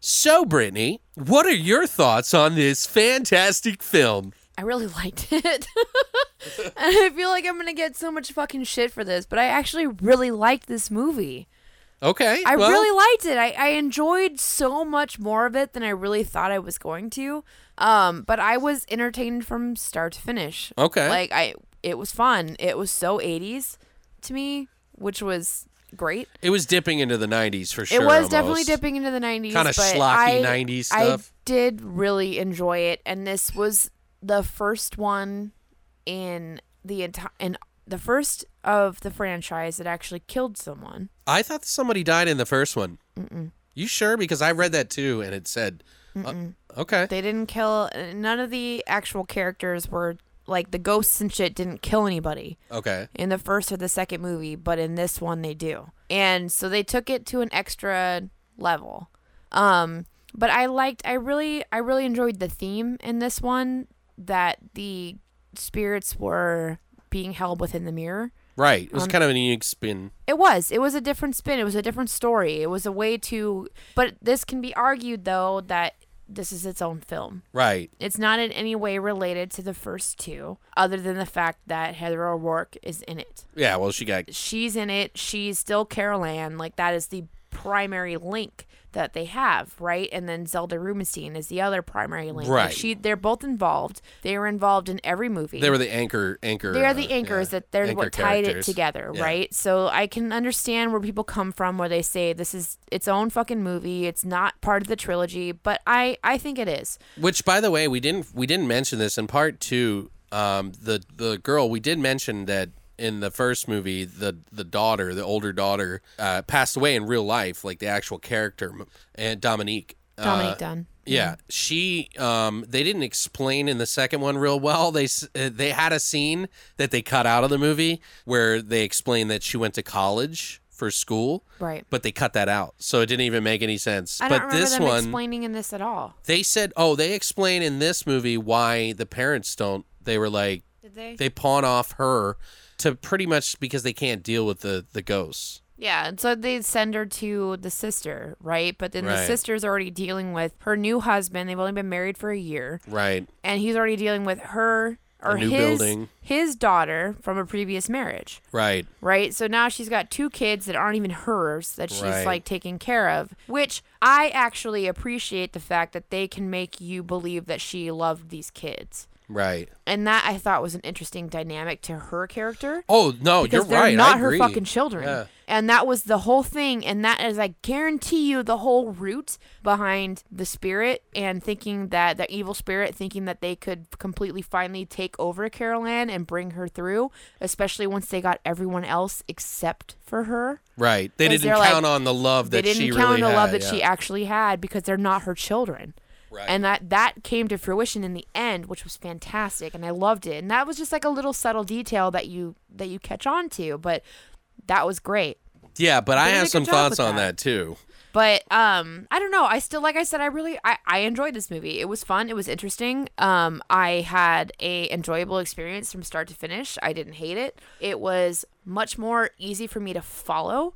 So, Brittany, what are your thoughts on this fantastic film? I really liked it. and I feel like I'm going to get so much fucking shit for this, but I actually really liked this movie. Okay, I well, really liked it. I, I enjoyed so much more of it than I really thought I was going to. Um, but I was entertained from start to finish. Okay. Like I it was fun. It was so 80s to me, which was great. it was dipping into the 90s for sure. it was definitely dipping into the 90s. Kinda schlocky I- 90s stuff. I did really enjoy it, and this was the first one in the entire and the first of the franchise that actually killed someone. I thought somebody died in the first one. You sure? Because I read that too, and it said, uh, okay. They didn't kill none of the actual characters were like the ghosts and shit didn't kill anybody Okay. in the first or the second movie, but in this one they do. And so they took it to an extra level. Um but I liked I really I really enjoyed the theme in this one that the spirits were being held within the mirror. Right. It was Um, kind of a unique spin. It was. It was a different spin. It was a different story. It was a way to but this can be argued though that this is its own film. Right. It's not in any way related to the first two, other than the fact that Heather O'Rourke is in it. Yeah. Well, she got. She's in it. She's still Carol Ann. Like that is the primary link that they have, right? And then Zelda Rubinstein is the other primary link. Like, Right. she they're both involved. They were involved in every movie. They were the anchor anchor. they are uh, the anchors yeah, that they're anchor what tied it together, Yeah. right? So I can understand where people come from where they say this is its own fucking movie. It's not part of the trilogy, but I I think it is. Which, by the way, we didn't we didn't mention this in part two. Um, the the girl we did mention that in the first movie, the the daughter, the older daughter, uh, passed away in real life, like the actual character, and Dominique. Dominique uh, Dunne. Yeah, she. Um, they didn't explain in the second one real well. They uh, they had a scene that they cut out of the movie where they explained that she went to college for school, Right. but they cut that out, so it didn't even make any sense. I but don't remember this them one, explaining in this at all. they said, oh, they explain in this movie why the parents don't. They were like, Did they? they pawn off her to pretty much because they can't deal with the the ghosts. Yeah, and so they send her to the sister, right? But then the Right. sister's already dealing with her new husband. They've only been married for a year, Right. and he's already dealing with her or new his building. his daughter from a previous marriage, Right. right? So now she's got two kids that aren't even hers that she's Right. like taking care of, which I actually appreciate the fact that they can make you believe that she loved these kids. Right. And that I thought was an interesting dynamic to her character. Oh no, you're they're right. not I her agree. fucking children. Yeah. And that was the whole thing. And that is, I guarantee you, the whole root behind the spirit and thinking that the evil spirit thinking that they could completely finally take over Carol Ann and bring her through, especially once they got everyone else except for her. Right. They didn't they're like- count on the love that she. They didn't count on the had. love that yeah. she actually had because they're not her children. Right. And that that came to fruition in the end, which was fantastic, and I loved it. And that was just like a little subtle detail that you that you catch on to, but that was great. yeah, but I They a have some thoughts on that. that too. But um, I don't know. I still, like I said, I really, I, I enjoyed this movie. It was fun. It was interesting. Um, I had a enjoyable experience from start to finish. I didn't hate it. It was much more easy for me to follow.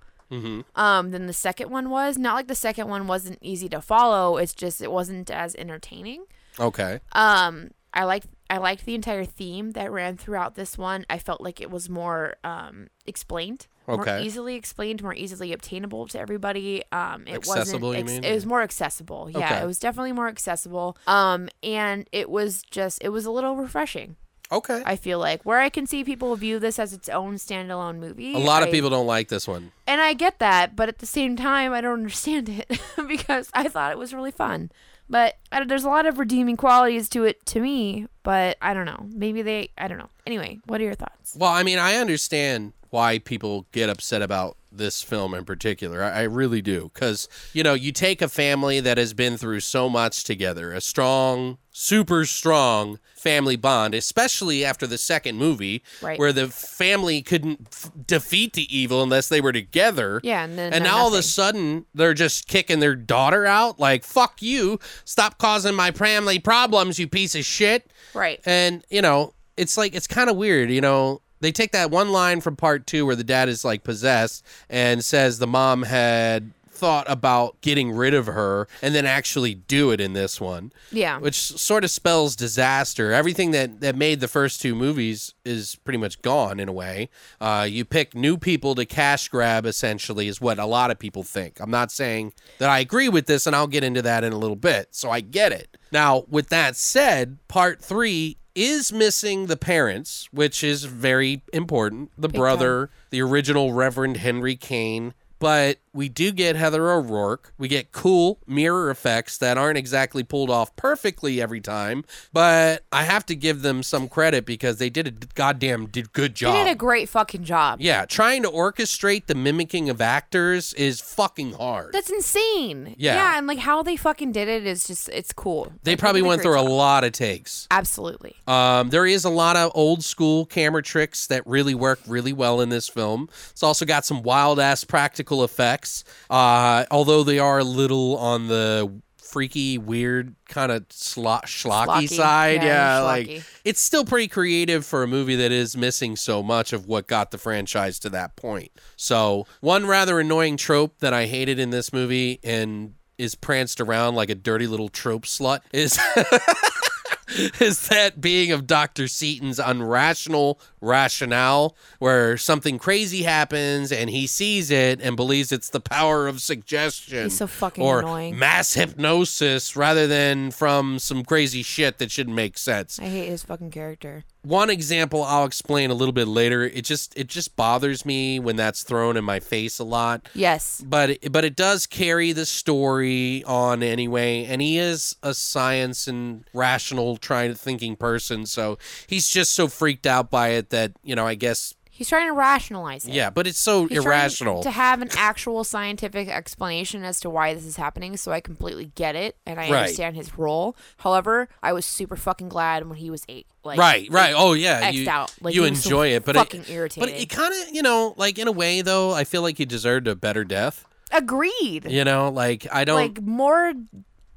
Um, than the second one was. Not like the second one wasn't easy to follow. It's just it wasn't as entertaining. Okay. Um, I liked I liked the entire theme that ran throughout this one. I felt like it was more um explained, more easily explained, more easily obtainable to everybody. Um, it Accessible, you wasn't. mean? It was more accessible. Yeah, Okay. it was definitely more accessible. Um, and it was just it was a little refreshing. Okay. I feel like where I can see people view this as its own standalone movie. a lot of people don't like this one. and I get that, but at the same time, I don't understand it because I thought it was really fun. But I, there's a lot of redeeming qualities to it to me, but I don't know. Maybe they, I don't know. Anyway, what are your thoughts? Well, I mean, I understand why people get upset about this film in particular. I, I really do. Because, you know, you take a family that has been through so much together, a strong, super strong family bond, especially after the second movie, Right. where the family couldn't f- defeat the evil unless they were together. Yeah, and then And now now all of a sudden, they're just kicking their daughter out. Like, fuck you. Stop causing my family problems, you piece of shit. Right. And, you know, it's like, it's kind of weird, you know. They take that one line from part two where the dad is like possessed and says the mom had thought about getting rid of her and then actually do it in this one, Yeah. which sort of spells disaster. Everything that, that made the first two movies is pretty much gone in a way. Uh, you pick new people to cash grab, essentially, is what a lot of people think. I'm not saying that I agree with this, and I'll get into that in a little bit. So I get it. Now, with that said, part three is missing the parents, which is very important. The brother, the original Reverend Henry Kane. But we do get Heather O'Rourke. We get cool mirror effects that aren't exactly pulled off perfectly every time. But I have to give them some credit because they did a goddamn did good job. They did a great fucking job. yeah, trying to orchestrate the mimicking of actors is fucking hard. That's insane. Yeah. Yeah, and like how they fucking did it is just, it's cool. they Like, probably did went through a lot of takes. Absolutely. Um, there is a lot of old school camera tricks that really work really well in this film. It's also got some wild ass practical effects, uh, although they are a little on the freaky, weird kind of slo- schlocky, Schlocky. side. Yeah, Yeah, schlocky. like it's still pretty creative for a movie that is missing so much of what got the franchise to that point. So, one rather annoying trope that I hated in this movie and is pranced around like a dirty little trope slut is is that being of Dr. Seaton's unrational rationale, where something crazy happens and he sees it and believes it's the power of suggestion. He's so fucking or annoying. mass hypnosis rather than from some crazy shit that shouldn't make sense. I hate his fucking character. One example I'll explain a little bit later. It just it just bothers me when that's thrown in my face a lot Yes. but but it does carry the story on anyway and he is a science and rational trying thinking person so he's just so freaked out by it that you know i guess He's trying to rationalize it. yeah but it's so He's irrational to have an actual scientific explanation as to why this is happening, so I completely get it and I Right. understand his role. However, I was super fucking glad when he was eight. Like, right right oh yeah you, out. Like, you was so enjoy it but fucking it, irritating. but it kind of you know like in a way though i feel like he deserved a better death Agreed. you know like i don't Like more,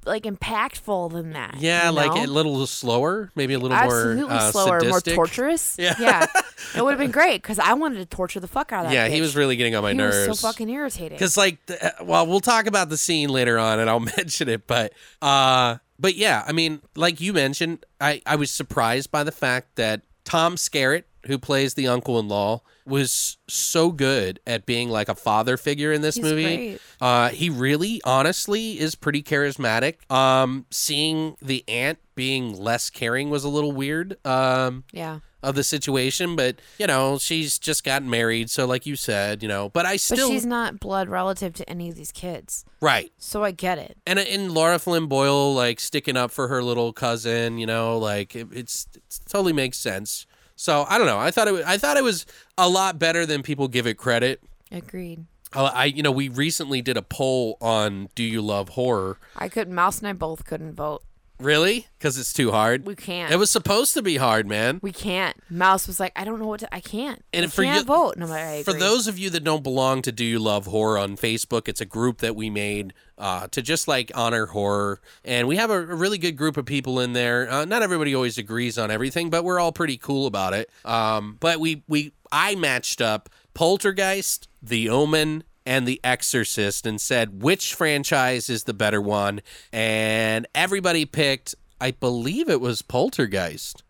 like impactful than that. yeah you like a little slower maybe a little Absolutely more uh, slower, sadistic. more torturous. Yeah. yeah. It would have been great because I wanted to torture the fuck out of that. yeah he was really getting on my he nerves was so fucking irritating. because like the, uh, well we'll talk about the scene later on and i'll mention it but uh but yeah i mean like you mentioned i i was surprised by the fact that tom skerritt who plays the uncle-in-law was so good at being like a father figure in this He's movie uh he really honestly is pretty charismatic um seeing the aunt being less caring was a little weird um yeah. of the situation but you know she's just gotten married so like you said you know but i But still she's not blood relative to any of these kids. right So I get it. and and Laura Flynn Boyle like sticking up for her little cousin, you know, like it, it's it totally makes sense. So I don't know. I thought it was, I thought it was a lot better than people give it credit. Agreed. Uh, I you know we recently did a poll on Do you love horror? I couldn't. Mouse and I both couldn't vote. Really? Because it's too hard. We can't. It was supposed to be hard, man. We can't. Mouse was like, I don't know what to. I can't. And I for can't you- vote. And I'm like, I For agree. those of you that don't belong to Do You Love Horror on Facebook, it's a group that we made uh, to just like honor horror. And we have a, a really good group of people in there. Uh, not everybody always agrees on everything, but we're all pretty cool about it. Um, but we, we, I matched up Poltergeist, The Omen, and The Exorcist and said which franchise is the better one. And everybody picked, I believe it was Poltergeist.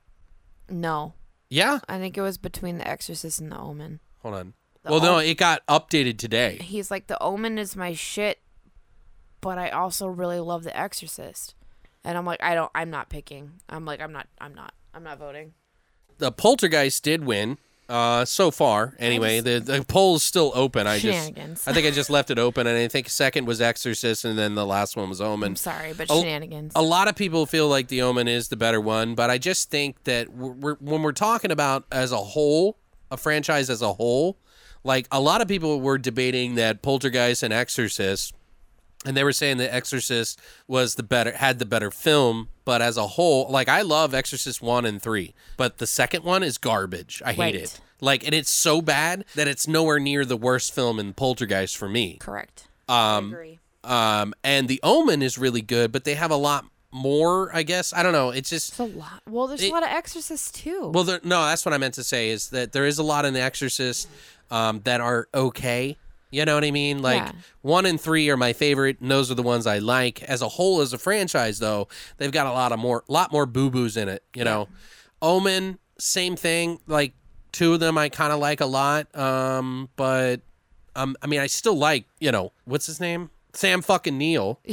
no, Yeah. I think it was between The Exorcist and The Omen. Hold on. The well, no, it got updated today. He's like, The Omen is my shit, but I also really love The Exorcist. And I'm like, I don't. I'm not picking. I'm like, I'm not. I'm not. I'm not voting. the poltergeist did win uh so far anyway the the poll's still open i just Shenanigans. i think i just left it open and i think second was exorcist and then the last one was omen I'm sorry, but a- shenanigans. a lot of people feel like the omen is the better one but i just think that we're, we're, when we're talking about as a whole a franchise as a whole like a lot of people were debating that poltergeist and exorcist and they were saying that Exorcist was the better had the better film, but as a whole, like I love Exorcist 1 and 3, but the second one is garbage. I hate Right. it. Like and it's so bad that it's nowhere near the worst film in Poltergeist for me. Correct. Um I agree. um and The Omen is really good, but they have a lot more, I guess. I don't know. It's just It's a lot. Well, there's It- a lot of Exorcists too. well, there, no, that's what I meant to say is that there is a lot in The Exorcist um, that are okay. You know what I mean? Like Yeah. one and three are my favorite, and those are the ones I like. As a whole, as a franchise, though, they've got a lot of more, lot more boo boos in it. You know, Omen, same thing. Like two of them, I kind of like a lot. Um, but um, I mean, I still like. You know, what's his name? Sam fucking Neill.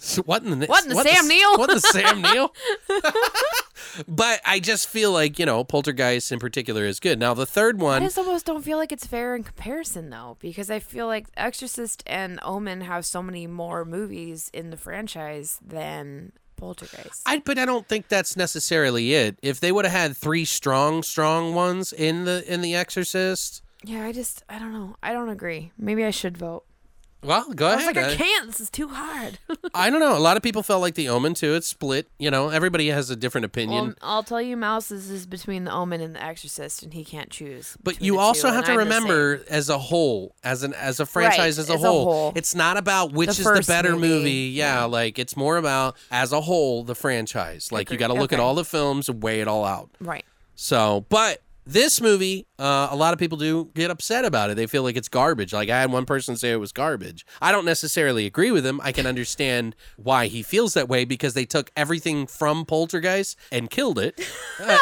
So what in the What in the Sam Neill? What in the Sam Neill? but I just feel like you know Poltergeist in particular is good. Now the third one, I just almost don't feel like it's fair in comparison though, because I feel like Exorcist and Omen have so many more movies in the franchise than Poltergeist. I but I don't think that's necessarily it. If they would have had three strong, strong ones in the in the Exorcist, yeah, I just I don't know. I don't agree. Maybe I should vote. Well, go I was ahead. like, I I- can't. This is too hard. I don't know. A lot of people felt like the Omen too. It's split. You know, everybody has a different opinion. well, I'll tell you, Mouse is, is between the Omen and the Exorcist, and he can't choose. But you the also two, have and to I'm remember, as a whole, as an as a franchise as, a, as a whole, whole. it's not about which The is the better movie. movie. Yeah, Yeah. like it's more about as a whole the franchise. Like you got to look at all the films and weigh it all out. Right. So, but This movie, uh, a lot of people do get upset about it. They feel like it's garbage. Like I had one person say it was garbage. I don't necessarily agree with him. I can understand why he feels that way because they took everything from Poltergeist and killed it. Uh,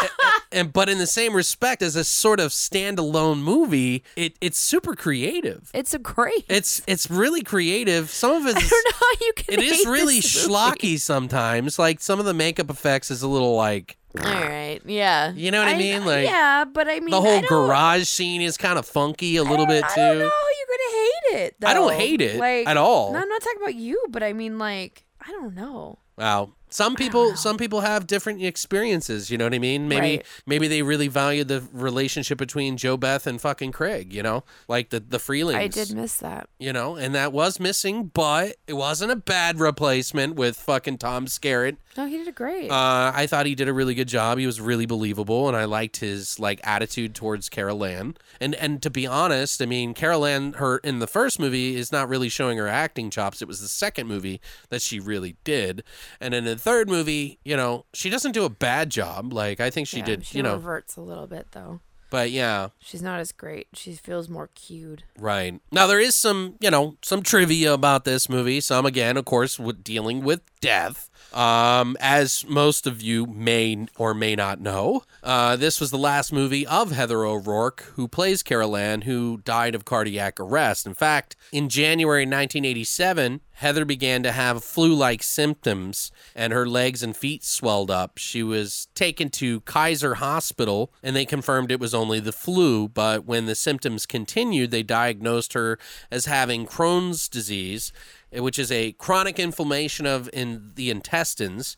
and but in the same respect, as a sort of standalone movie, it it's super creative. It's a great. It's it's really creative. Some of it I don't know how you can. it is really schlocky sometimes. Like some of the makeup effects is a little like All right. Yeah. You know what I mean? Like, yeah, but I mean the whole garage scene is kind of funky a little bit too. I don't know you're gonna hate it. Though. I don't hate it like, at all. No, I'm not talking about you, but I mean like I don't know. Wow. Some people some people have different experiences, you know what I mean? Maybe Right. maybe they really valued the relationship between JoBeth and fucking Craig, you know? Like the the Freelings. I did miss that. You know, and that was missing, but it wasn't a bad replacement with fucking Tom Skerritt. No, he did a great. Uh, I thought he did a really good job. He was really believable, and I liked his like attitude towards Carol Ann. And and to be honest, I mean, Carol Ann, her in the first movie is not really showing her acting chops. It was the second movie that she really did, and in the third movie, you know, she doesn't do a bad job. Like I think she Yeah, did, She you know. reverts a little bit though. But yeah, She's not as great. She feels more cued. Right. Now there is some, you know, some trivia about this movie. Some again, of course, with dealing with death. Um, as most of you may or may not know, uh, this was the last movie of Heather O'Rourke, who plays Carol Ann, who died of cardiac arrest. In fact, in January 1987, Heather began to have flu like symptoms and her legs and feet swelled up. She was taken to Kaiser Hospital and they confirmed it was only the flu, but when the symptoms continued, they diagnosed her as having Crohn's disease, which is a chronic inflammation of in the intestines.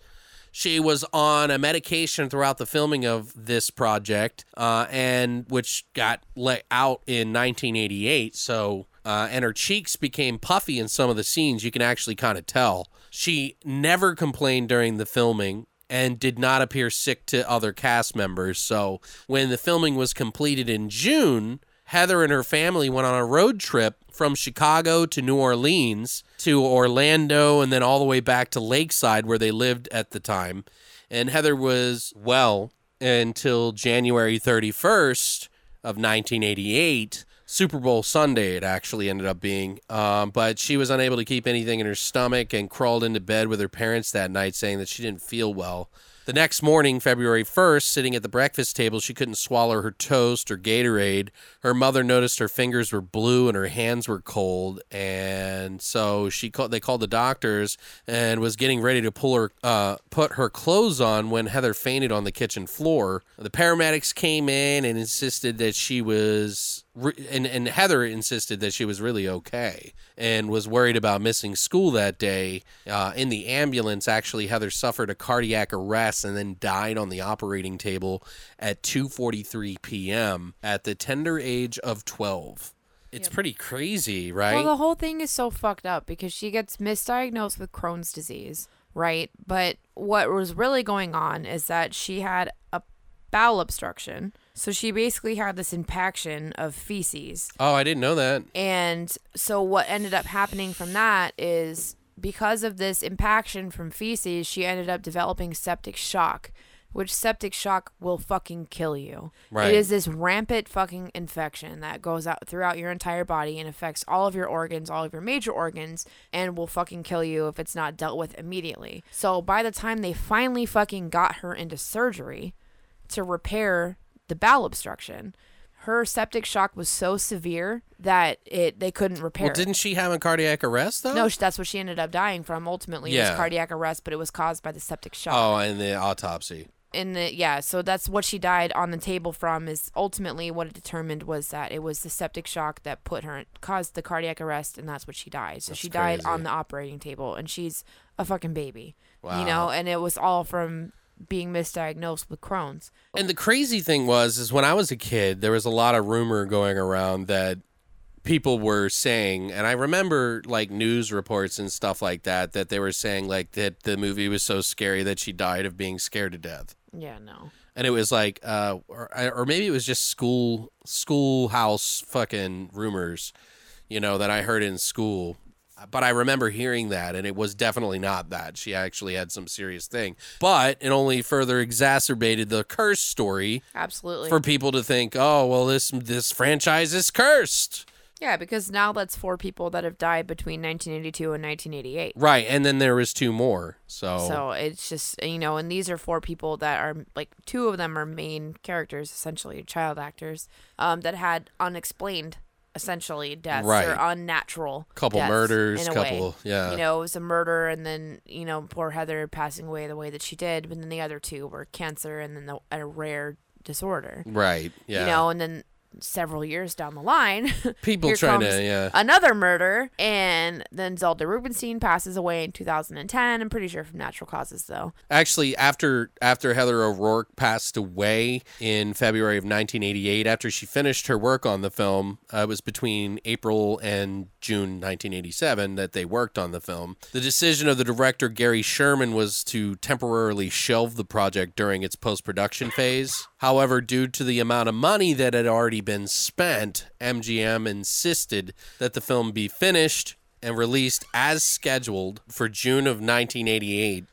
She was on a medication throughout the filming of this project, uh, and which got let out in 1988. So, uh, and her cheeks became puffy in some of the scenes. You can actually kind of tell. She never complained during the filming and did not appear sick to other cast members. So, when the filming was completed in June, Heather and her family went on a road trip from Chicago to New Orleans to Orlando and then all the way back to Lakeside where they lived at the time. And Heather was well until January 31st of 1988. Super Bowl Sunday, it actually ended up being. Um, but she was unable to keep anything in her stomach and crawled into bed with her parents that night, saying that she didn't feel well. The next morning, February 1st, sitting at the breakfast table, she couldn't swallow her toast or Gatorade. Her mother noticed her fingers were blue and her hands were cold, and so she called. They called the doctors and was getting ready to pull her, uh, put her clothes on when Heather fainted on the kitchen floor. The paramedics came in and insisted that she was re- and, and Heather insisted that she was really okay and was worried about missing school that day. Uh, in the ambulance, actually, Heather suffered a cardiac arrest and then died on the operating table at 2:43 p.m. at the tender age of 12. It's pretty crazy, right? Well, the whole thing is so fucked up because she gets misdiagnosed with Crohn's disease, right? But what was really going on is that she had a bowel obstruction. So she basically had this impaction of feces. oh, I didn't know that. And so what ended up happening from that is because of this impaction from feces, she ended up developing septic shock, which septic shock will fucking kill you. Right. It is this rampant fucking infection that goes out throughout your entire body and affects all of your organs, all of your major organs, and will fucking kill you if it's not dealt with immediately. So by the time they finally fucking got her into surgery to repair the bowel obstruction, her septic shock was so severe that it they couldn't repair. Well, it. didn't she have a cardiac arrest though? No, that's what she ended up dying from. Ultimately, it Yeah. was cardiac arrest, but it was caused by the septic shock. Oh, and the autopsy. In the yeah, so that's what she died on the table from. Is ultimately what it determined was that it was the septic shock that put her caused the cardiac arrest, and that's what she died. So That's she died crazy. on the operating table, and she's a fucking baby. Wow. You know, and it was all from being misdiagnosed with Crohn's. And the crazy thing was, is when I was a kid, there was a lot of rumor going around that people were saying, and I remember like news reports and stuff like that, that they were saying like that the movie was so scary that she died of being scared to death. Yeah, no. And it was like, uh, or, or maybe it was just school schoolhouse fucking rumors, you know, that I heard in school. But I remember hearing that, and it was definitely not that. She actually had some serious thing. But it only further exacerbated the curse story Absolutely. for people to think, oh, well, this this franchise is cursed. yeah, because now that's four people that have died between 1982 and 1988. Right, and then there was two more. So, So it's just you know, and these are four people that are like two of them are main characters, essentially child actors, um, that had unexplained essentially deaths Right. or unnatural couple murders, a way. couple, yeah. You know, it was a murder, and then you know, poor Heather passing away the way that she did, but then the other two were cancer and then the, a rare disorder. right, yeah. You know, and then several years down the line, People trying to, yeah. another murder, and then Zelda Rubinstein passes away in 2010. I'm pretty sure from natural causes, though. Actually, after after Heather O'Rourke passed away in February of 1988, after she finished her work on the film, uh, it was between April and June 1987 that they worked on the film. The decision of the director Gary Sherman was to temporarily shelve the project during its post production phase. However, due to the amount of money that had already been spent, MGM insisted that the film be finished and released as scheduled for June of 1988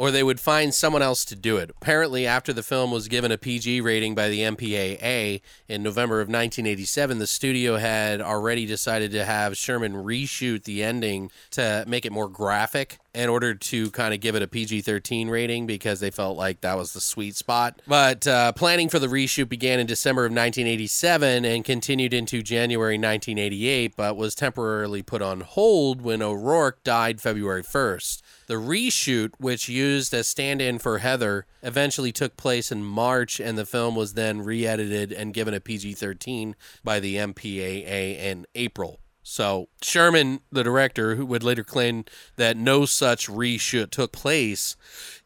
or they would find someone else to do it. Apparently, after the film was given a PG rating by the MPAA in November of 1987, the studio had already decided to have Sherman reshoot the ending to make it more graphic in order to kind of give it a PG 13 rating because they felt like that was the sweet spot. But uh, planning for the reshoot began in December of 1987 and continued into January 1988, but was temporarily put on hold when O'Rourke died February 1st. The reshoot, which used a stand in for Heather, eventually took place in March, and the film was then re edited and given a PG 13 by the MPAA in April. So, Sherman, the director, who would later claim that no such reshoot took place,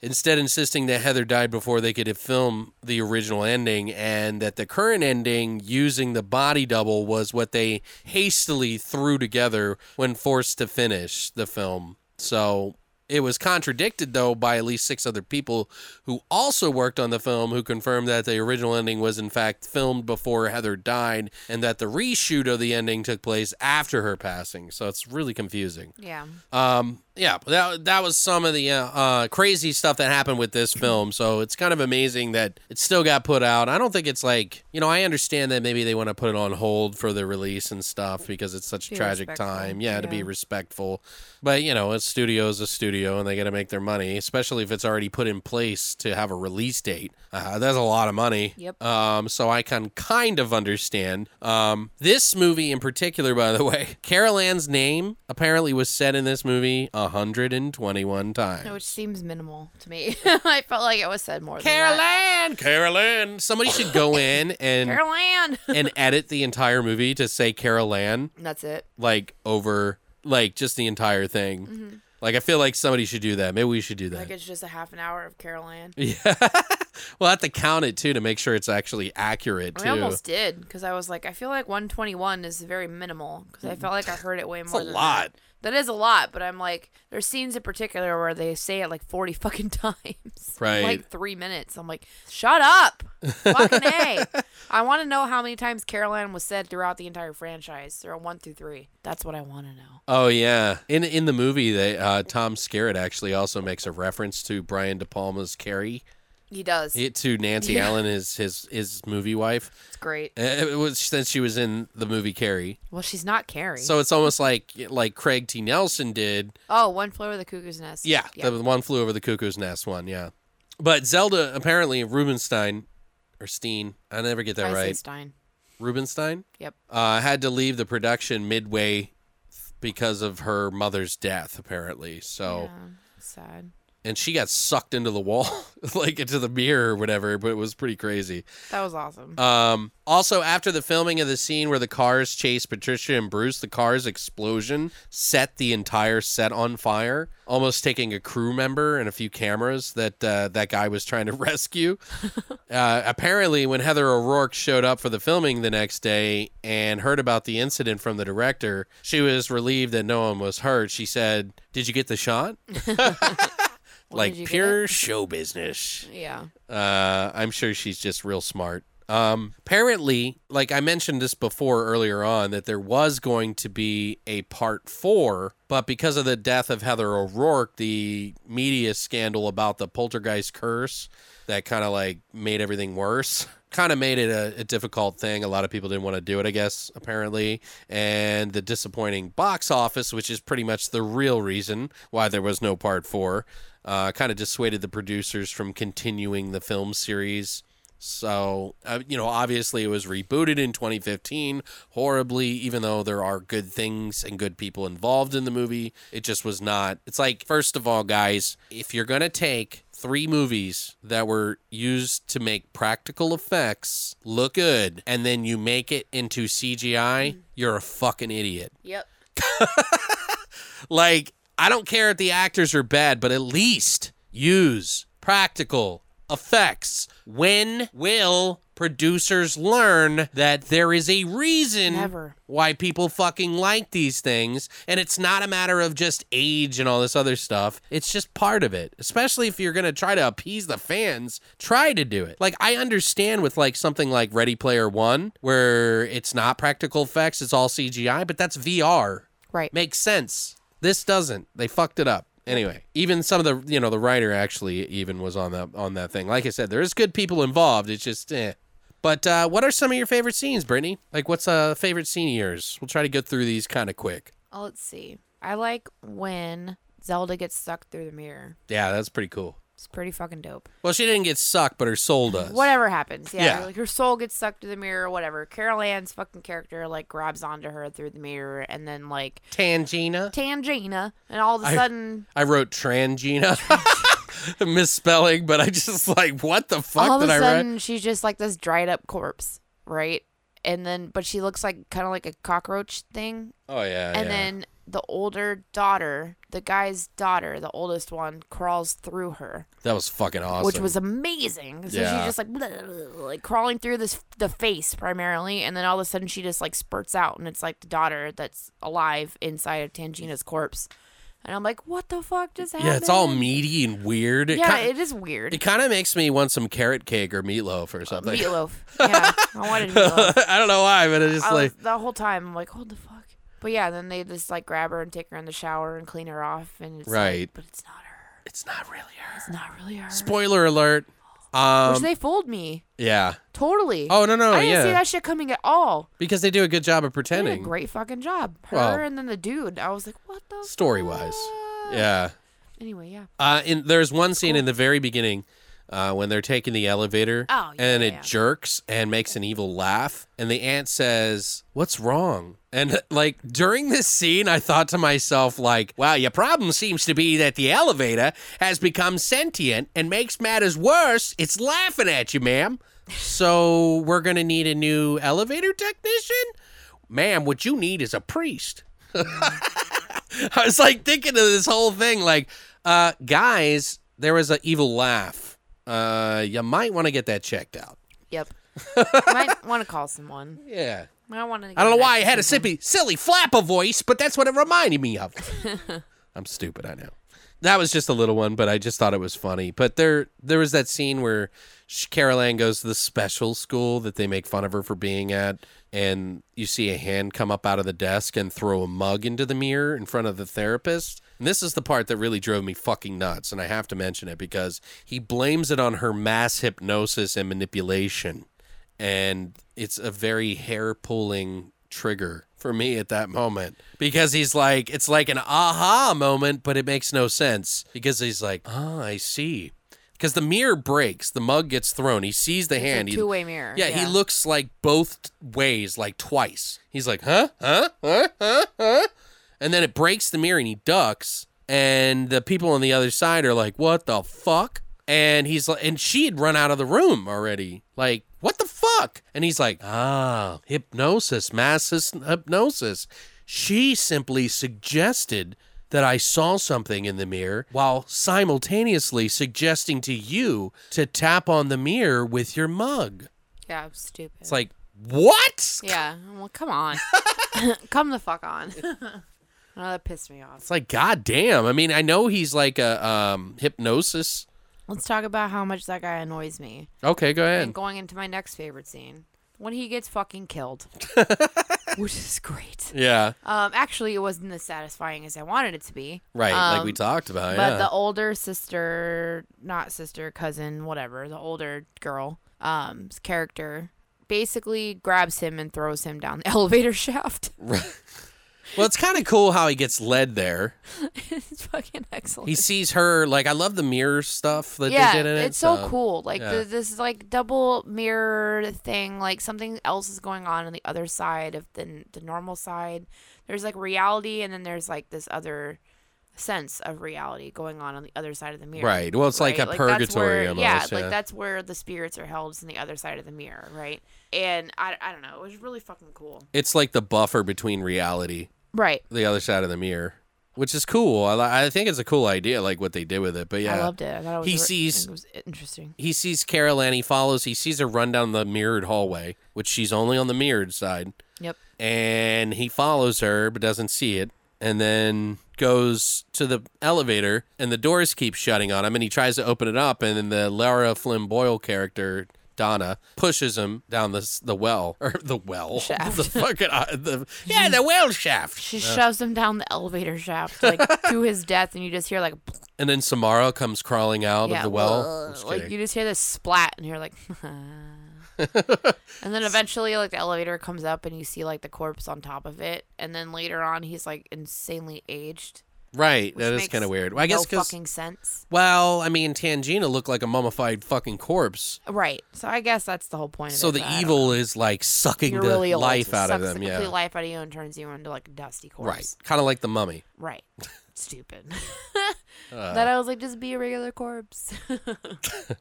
instead insisting that Heather died before they could film the original ending and that the current ending using the body double was what they hastily threw together when forced to finish the film. So, it was contradicted, though, by at least six other people who also worked on the film who confirmed that the original ending was, in fact, filmed before Heather died and that the reshoot of the ending took place after her passing. So it's really confusing. Yeah. Um, yeah, that, that was some of the uh, uh, crazy stuff that happened with this film. So it's kind of amazing that it still got put out. I don't think it's like, you know, I understand that maybe they want to put it on hold for the release and stuff because it's such a tragic respectful, time. Yeah, to be respectful. But, you know, a studio is a studio and they got to make their money, especially if it's already put in place to have a release date. Uh, that's a lot of money. Yep. Um, so I can kind of understand. Um, this movie in particular, by the way, Carol Ann's name apparently was said in this movie 121 times. Which seems minimal to me. I felt like it was said more than Carol. Ann, Carol Ann. Somebody should go in and Carol Ann. and edit the entire movie to say Carol Ann, That's it. like over like just the entire thing. Mm-hmm. Like I feel like somebody should do that. Maybe we should do that. Like it's just a half an hour of Carol Ann. Yeah. we'll have to count it too to make sure it's actually accurate too. I almost did because I was like, I feel like 121 is very minimal because I felt like I heard it way more. a than lot. That. That is a lot, but I'm like, there's scenes in particular where they say it like 40 fucking times. Right. like three minutes. I'm like, shut up. fucking a. I want to know how many times Carol Ann was said throughout the entire franchise, or one through three. That's what I want to know. Oh yeah. In in the movie, they uh, Tom Skerritt actually also makes a reference to Brian De Palma's Carrie, He does. it, to Nancy Yeah. Allen, his his his movie wife. it's great. Uh, It was since she was in the movie Carrie. Well, she's not Carrie. So it's almost like like Craig T. Nelson did. oh, one flew over the cuckoo's nest. Yeah, yeah. the one flew over the cuckoo's nest one. Yeah, but Zelda apparently Rubinstein or Steen, I never get that I right. Stein. Rubinstein Yep. uh, had to leave the production midway because of her mother's death, apparently. So. Yeah, sad. And she got sucked into the wall, like into the mirror or whatever. But it was pretty crazy. That was awesome. Um, also, after the filming of the scene where the cars chase Patricia and Bruce, the car's explosion set the entire set on fire, almost taking a crew member and a few cameras that uh, that guy was trying to rescue. uh, apparently, when Heather O'Rourke showed up for the filming the next day and heard about the incident from the director, she was relieved that no one was hurt. She said, "Did you get the shot?" Well, like did you get pure show business. yeah. Uh, I'm sure she's just real smart. Um, apparently, like I mentioned this before earlier on, that there was going to be a part four, but because of the death of Heather O'Rourke, the media scandal about the poltergeist curse that kind of like made everything worse. Kind of made it a, a difficult thing. A lot of people didn't want to do it, I guess, apparently. And the disappointing box office, which is pretty much the real reason why there was no part four, uh, kind of dissuaded the producers from continuing the film series. So, uh, you know, obviously it was rebooted in 2015 horribly, even though there are good things and good people involved in the movie. It just was not. It's like, first of all, guys, if you're going to take three movies that were used to make practical effects look good and then you make it into CGI, you're a fucking idiot. Yep. Like, I don't care if the actors are bad, but at least use practical effects. When will producers learn that there is a reason Never. why people fucking like these things? And it's not a matter of just age and all this other stuff. It's just part of it. Especially if you're going to try to appease the fans, try to do it. Like, I understand with like something like Ready Player One, where it's not practical effects, it's all CGI, but that's VR Right. makes sense. This doesn't. They fucked it up. Anyway, even some of the you know the writer actually even was on that on that thing. Like I said, there's good people involved. It's just eh. But uh, what are some of your favorite scenes, Brittany? Like, what's a favorite scene of yours? We'll try to go through these kind of quick. Oh, let's see. I like when Zelda gets sucked through the mirror. Yeah, that's pretty cool. It's pretty fucking dope. Well, she didn't get sucked, but her soul does. Whatever happens, yeah, Yeah. Like her soul gets sucked to the mirror, whatever. Carol Ann's fucking character like grabs onto her through the mirror, and then like Tangina. Tangina, and all of a I- sudden, I wrote Trangina. Misspelling, but I just like, what the fuck all of did a I write? sudden, she's just like this dried up corpse, right? And then, but she looks like kind of like a cockroach thing, Oh yeah. and yeah. then the older daughter, the guy's daughter, the oldest one, crawls through her, that was fucking awesome. which was amazing. So Yeah. she's just like blah, blah, blah, like crawling through this the face primarily, and then all of a sudden she just like spurts out, and it's like the daughter that's alive inside of Tangina's corpse, and I'm like, what the fuck just happened? yeah, it's all meaty and weird. It Yeah, ki- it is weird. It kind of makes me want some carrot cake or meatloaf or something. Meatloaf. Yeah, I wanted meatloaf. I don't know why, but it's just I like was, the whole time I'm like, hold the fuck? But yeah, then they just like grab her and take her in the shower and clean her off, and it's like, Right. but it's not her. it's not really her. It's not really her. Spoiler alert. Which Um, they fooled me yeah. totally. Oh no no I didn't yeah. see that shit coming at all. because they do a good job of They did a pretending. great fucking job. Her Well- and then the dude. I was like, what the Story wise, yeah. Anyway, yeah. Uh, in there's one scene in the very beginning. Uh, when they're taking the elevator Oh, yeah, and it yeah. jerks and makes an evil laugh and the aunt says what's wrong and like during this scene i thought to myself like wow your problem seems to be that the elevator has become sentient and makes matters worse it's laughing at you ma'am so we're gonna need a new elevator technician ma'am what you need is a priest I was like thinking of this whole thing, like, uh, guys, there was an evil laugh. Uh, you might want to get that checked out. Yep. Might want to call someone. Yeah. I want to. I don't know why I had a sippy, silly flapper voice, but that's what it reminded me of. I'm stupid, I know. That was just a little one, but I just thought it was funny. But there, there was that scene where Carol Ann goes to the special school that they make fun of her for being at, and you see a hand come up out of the desk and throw a mug into the mirror in front of the therapist. And this is the part that really drove me fucking nuts, and I have to mention it because he blames it on her mass hypnosis and manipulation and it's a very hair pulling trigger for me at that moment because he's like it's like an aha moment but it makes no sense because he's like ah i see. Because the mirror breaks the mug gets thrown he sees the hand he- Two way mirror. yeah, he looks like both ways like twice. He's like huh? Huh? Huh? Huh? Huh and then it breaks the mirror and he ducks and the people on the other side are like what the fuck and he's like and she had run out of the room already like what the fuck and he's like ah hypnosis mass hypnosis she simply suggested that I saw something in the mirror while simultaneously suggesting to you to tap on the mirror with your mug. Yeah, I'm stupid. It's like, what? yeah. Well, come on. come the fuck on. oh, that pissed me off. It's like, god damn. I mean, I know he's like a um, hypnosis Let's talk about how much that guy annoys me. Okay, go ahead. And going into my next favorite scene, when he gets fucking killed, which is great. Yeah, Um, actually, it wasn't as satisfying as I wanted it to be. right. like we Um, talked about. But yeah. the older sister, not sister, cousin, whatever, the older girl, um, character basically grabs him and throws him down the elevator shaft. Well, it's kind of cool how he gets led there. it's fucking excellent. He sees her. Like I love the mirror stuff that yeah, they did in it. it's so cool. Like yeah. the, this like double mirror thing. Like something else is going on on the other side of the the normal side. There's like reality, and then there's like this other sense of reality going on on the other side of the mirror. Right. Well, it's like a that's purgatory where- almost, Yeah, yeah. like that's where the spirits are held is on the other side of the mirror, right? And I, I don't know, it was really fucking cool. It's like the buffer between reality, Right. the other side of the mirror, which is cool. I, I think it's a cool idea, like what they did with it. But yeah, I loved it. I thought it was He sees- it was interesting. he sees Carol Ann. He follows. He sees her run down the mirrored hallway, which she's only on the mirrored side. Yep. and he follows her but doesn't see it and then goes to the elevator and the doors keep shutting on him and he tries to open it up and then the Lara Flynn Boyle character Donna pushes him down the the well or the well? Shaft. the fucking uh, the yeah the well shaft. She shoves him down the elevator shaft, like to his death, and you just hear like, and then Samara comes crawling out yeah, of the well? "Whoa." Like you just hear this splat, and you're like, and then eventually, like the elevator comes up, and you see like the corpse on top of it, and then later on, he's like insanely aged. right that is kind of weird I no guess because fucking sense. well I mean Tangina looked like a mummified fucking corpse Right. So I guess that's the whole point of so it. the but I don't evil know. is like sucking You're the really old. life It out of sucks them the yeah complete life out of you and turns you into like a dusty corpse. Right. Kind of like the mummy. Right. Stupid. Uh. that I was like, just be a regular corpse.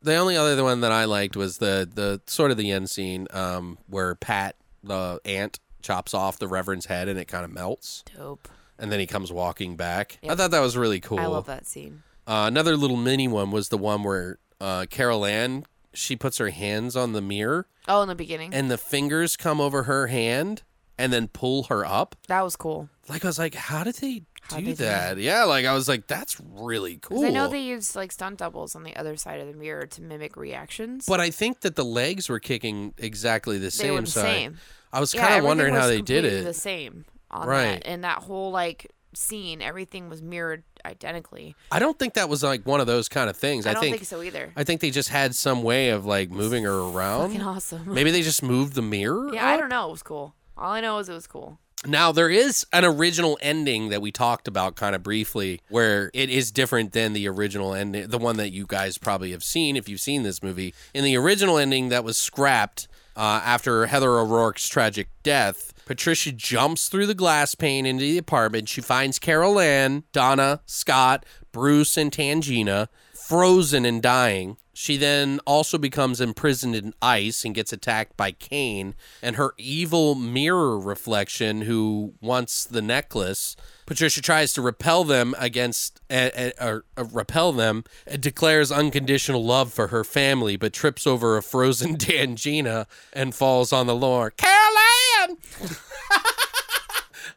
The only other one that I liked was the the sort of the end scene um, where Pat the aunt chops off the Reverend's head and it kind of melts, Dope. and then he comes walking back. I thought that was really cool. I love that scene. Uh, another little mini one was the one where uh, Carol Ann she puts her hands on the mirror Oh, in the beginning. and the fingers come over her hand and then pull her up. that was cool. Like I was like, how did they do do that? Yeah, like I was like, that's really cool. I know they used like stunt doubles on the other side of the mirror to mimic reactions. But I think that the legs were kicking exactly the they same were the side. same. I was Yeah, kind of everything wondering how they did it. The same on Right. that, and that whole like scene, everything was mirrored identically. I don't think that was like one of those kind of things. I, I, don't think, think, so either. I think they just had some way of like moving her around. Fucking awesome. Maybe they just moved the mirror. yeah, I don't know. It was cool. All I know is it was cool. Now there is an original ending that we talked about kind of briefly, where it is different than the original ending, the one that you guys probably have seen if you've seen this movie. In the original ending that was scrapped uh, after Heather O'Rourke's tragic death, Patricia jumps through the glass pane into the apartment. She finds Carol Ann, Donna, Scott, Bruce, and Tangina frozen and dying. She then also becomes imprisoned in ice and gets attacked by Kane and her evil mirror reflection, who wants the necklace. Patricia tries to repel them against, uh, uh, uh, repel them, and declares unconditional love for her family, but trips over a frozen Tangina and falls on the floor. Carol Ann!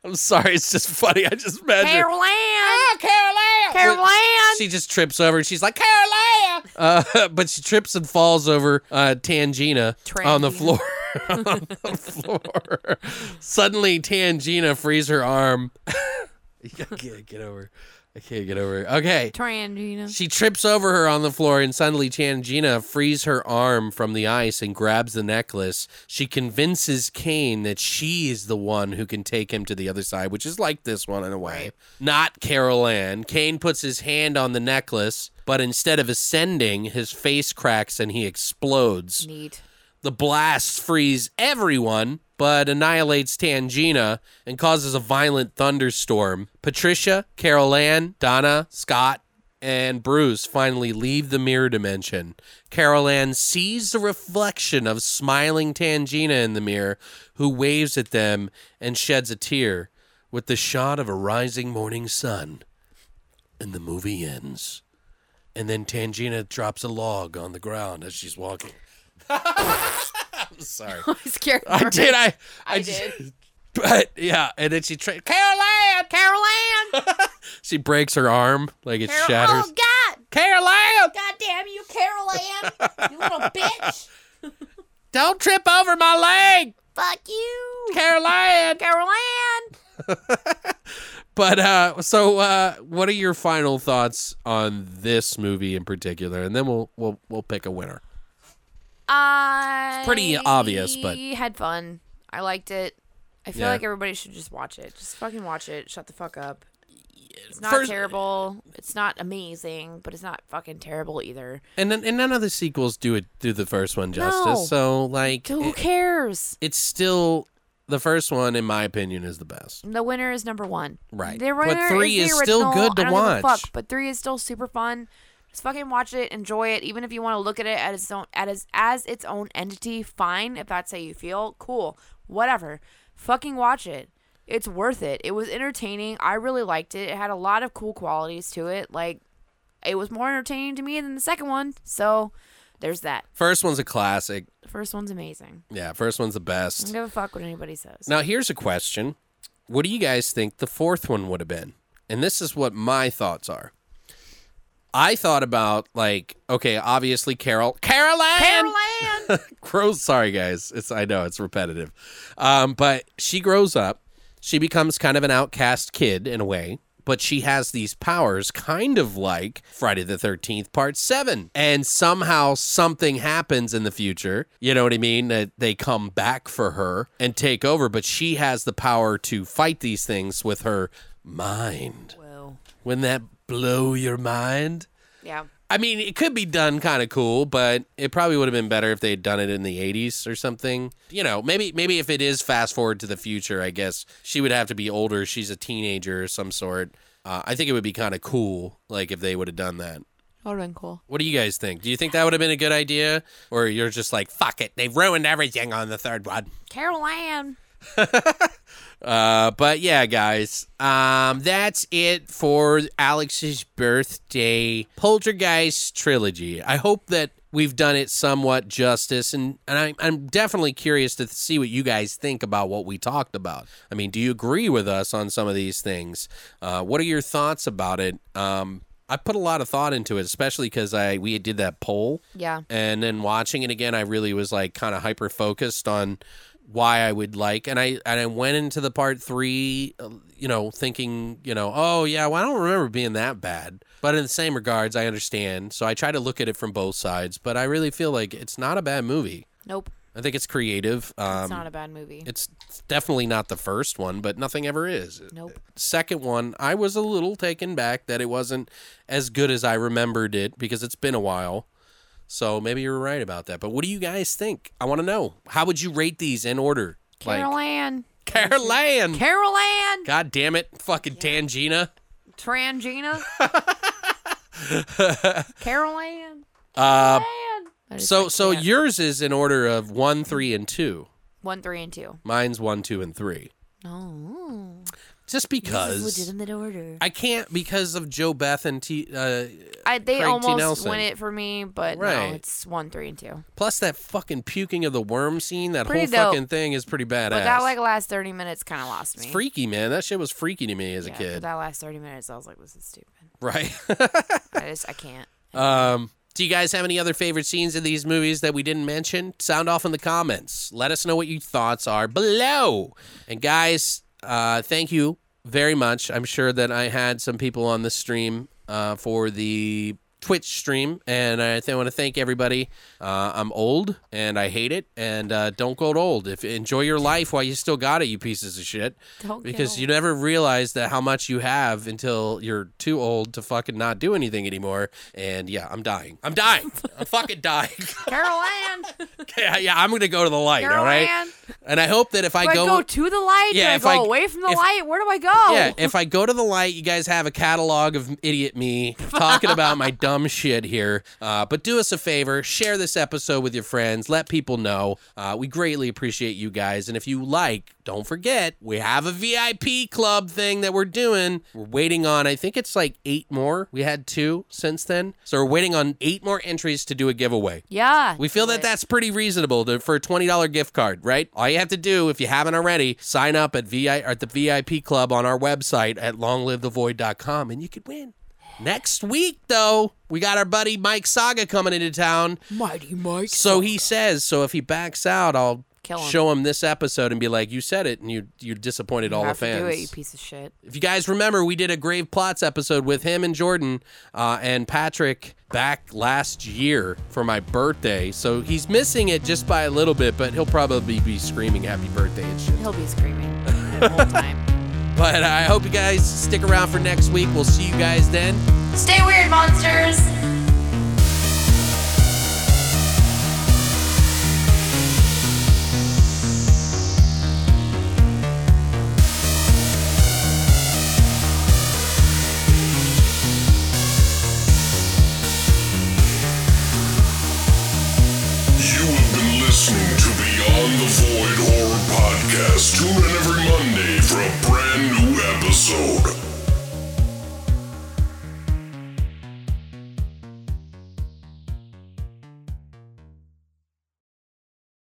I'm sorry, it's just funny. I just imagine. Carol Ann! Ah, Carol Ann! Carol Ann! She just trips over and she's like, Carol Ann! Uh, but she trips and falls over uh, Tangina on the floor. on the floor. Suddenly, Tangina frees her arm. I can't get over. I can't get over. it. Okay. Trangina. She trips over her on the floor, and suddenly Tangina frees her arm from the ice and grabs the necklace. She convinces Kane that she is the one who can take him to the other side, which is like this one in a way. Not Carol Ann. Kane puts his hand on the necklace, but instead of ascending, his face cracks and he explodes. Neat. The blast frees everyone, but annihilates Tangina and causes a violent thunderstorm. Patricia, Carol Ann, Donna, Scott, and Bruce finally leave the mirror dimension. Carol Ann sees the reflection of smiling Tangina in the mirror, who waves at them and sheds a tear. With the shot of a rising morning sun, and the movie ends. And then Tangina drops a log on the ground as she's walking. I'm sorry. I scared I did. I. I just- did. But yeah, and then she tra- Carol Ann. Carol Ann! She breaks her arm like it Carol- shatters. Oh, God! Carol Ann! God damn you, Carol Ann! you little bitch! Don't trip over my leg! Fuck you, Carol Ann! Carol Ann! But uh so uh what are your final thoughts on this movie in particular? And then we'll we'll we'll pick a winner. I pretty obvious, but- we had fun. I liked it. I feel Yeah. like everybody should just watch it. Just fucking watch it. Shut the fuck up. It's not First- terrible. It's not amazing, but it's not fucking terrible either. And then and none of the sequels do it do the first one justice. No. So like Who it- cares? it's still the first one in my opinion is the best. The winner is number one. Right. The But winner three the is still good to I don't give a watch. fuck, but three is still super fun. Just fucking watch it, enjoy it. Even if you want to look at it as its own as as its own entity, fine. If that's how you feel, cool. Whatever. Fucking watch it. It's worth it. It was entertaining. I really liked it. It had a lot of cool qualities to it. Like it was more entertaining to me than the second one. So there's that. First one's a classic. The first one's amazing. Yeah, first one's the I best. don't give a fuck what anybody says. Now, here's a question. What do you guys think the fourth one would have been? And this is what my thoughts are. I thought about like, okay, obviously Carol, Carol Ann, Carol grows. Sorry, guys, it's I know it's repetitive, um, but she grows up. She becomes kind of an outcast kid in a way, but she has these powers, kind of like Friday the Thirteenth Part Seven. And somehow something happens in the future. You know what I mean? That they come back for her and take over, but she has the power to fight these things with her mind. Well. Wouldn't that blow your mind? Yeah. I mean, it could be done kind of cool, but it probably would have been better if they had done it in the 80s or something. You know, maybe maybe if it is fast forward to the future, I guess she would have to be older. She's a teenager of some sort. Uh, I think it would be kind of cool, like if they would have done that. That would have been cool. What do you guys think? Do you think that would have been a good idea, or you're just like, fuck it, they've ruined everything on the third one? Carol Ann! Uh, but yeah, guys, um, that's it for Alex's birthday Poltergeist trilogy. I hope that we've done it somewhat justice, and and I, I'm definitely curious to see what you guys think about what we talked about. I mean, do you agree with us on some of these things? Uh, what are your thoughts about it? Um, I put a lot of thought into it, especially because I we did that poll Yeah. and then watching it again, I really was like kind of hyper focused on why I would like, and I and I went into the part three, uh, you know, thinking, you know, oh yeah, well I don't remember being that bad, but in the same regards, I understand. So I try to look at it from both sides, but I really feel like it's not a bad movie. Nope. I think it's creative. Um, It's not a bad movie. it's definitely not the first one, but nothing ever is. Nope. Second one, I was a little taken back that it wasn't as good as I remembered it because it's been a while. So maybe you're right about that. But what do you guys think? I want to know. How would you rate these in order? Carol Like Ann. Carol Ann. Carol Ann. God damn it. Fucking Tangina. Trangina. Carol Ann. Uh Ann. I just- so so yours is in order of 1, 3 and 2. one, three, and two. Mine's 1, 2 and 3. Oh. Just This is because legitimate order. I can't because of JoBeth and T uh I, they Craig T. almost Nelson. win it for me, but Right. no, it's one, three, and two. plus that fucking puking of the worm scene, that Pretty whole dope. fucking thing is pretty badass. But that like last thirty minutes kind of lost me. It's freaky, man. That shit was freaky to me as yeah, a but kid. that last thirty minutes, I was like, this is stupid. Right. I just I can't. um, do you guys have any other favorite scenes in these movies that we didn't mention? Sound off in the comments. Let us know what your thoughts are below. And guys, uh, thank you very much. I'm sure that I had some people on the stream uh, for the Twitch stream, and I th- want to thank everybody. Uh, I'm old and I hate it, and uh, don't go old. If enjoy your life while you still got it, you pieces of shit. Don't because you never realize that how much you have until you're too old to fucking not do anything anymore. And yeah, I'm dying. I'm dying. I'm fucking dying. Carol Ann. yeah, yeah, I'm gonna go to the light. Carol all right. Ann. And I hope that if I Do I go, go to the light? Yeah, Do I go I- away from the if- light? Where do I go? yeah, if I go to the light, you guys have a catalog of idiot me talking about my dumb shit here. Uh, but do us a favor, share this episode with your friends. Let people know. Uh, we greatly appreciate you guys. And if you like, don't forget we have a VIP club thing that we're doing. We're waiting on. I think it's like eight more. We had two since then, so we're waiting on eight more entries to do a giveaway. yeah. We feel that that's pretty reasonable to, for a twenty dollar gift card, right? All you have to do, if you haven't already, sign up at VI or at the VIP club on our website at longlivethevoid.com and you could win. Next week, though, we got our buddy Mike Saga coming into town. Mighty Mike. So he says, so if he backs out, I'll Kill him. show him this episode and be like, "You said it, and you you disappointed all the have to fans." do it, you piece of shit. If you guys remember, we did a Grave Plots episode with him and Jordan uh, and Patrick back last year for my birthday. So he's missing it just by a little bit, but he'll probably be screaming happy birthday and shit. He'll be screaming the whole time. But uh, I hope you guys stick around for next week. We'll see you guys then. Stay weird, monsters. You have been listening to Beyond the Void for a brand new episode.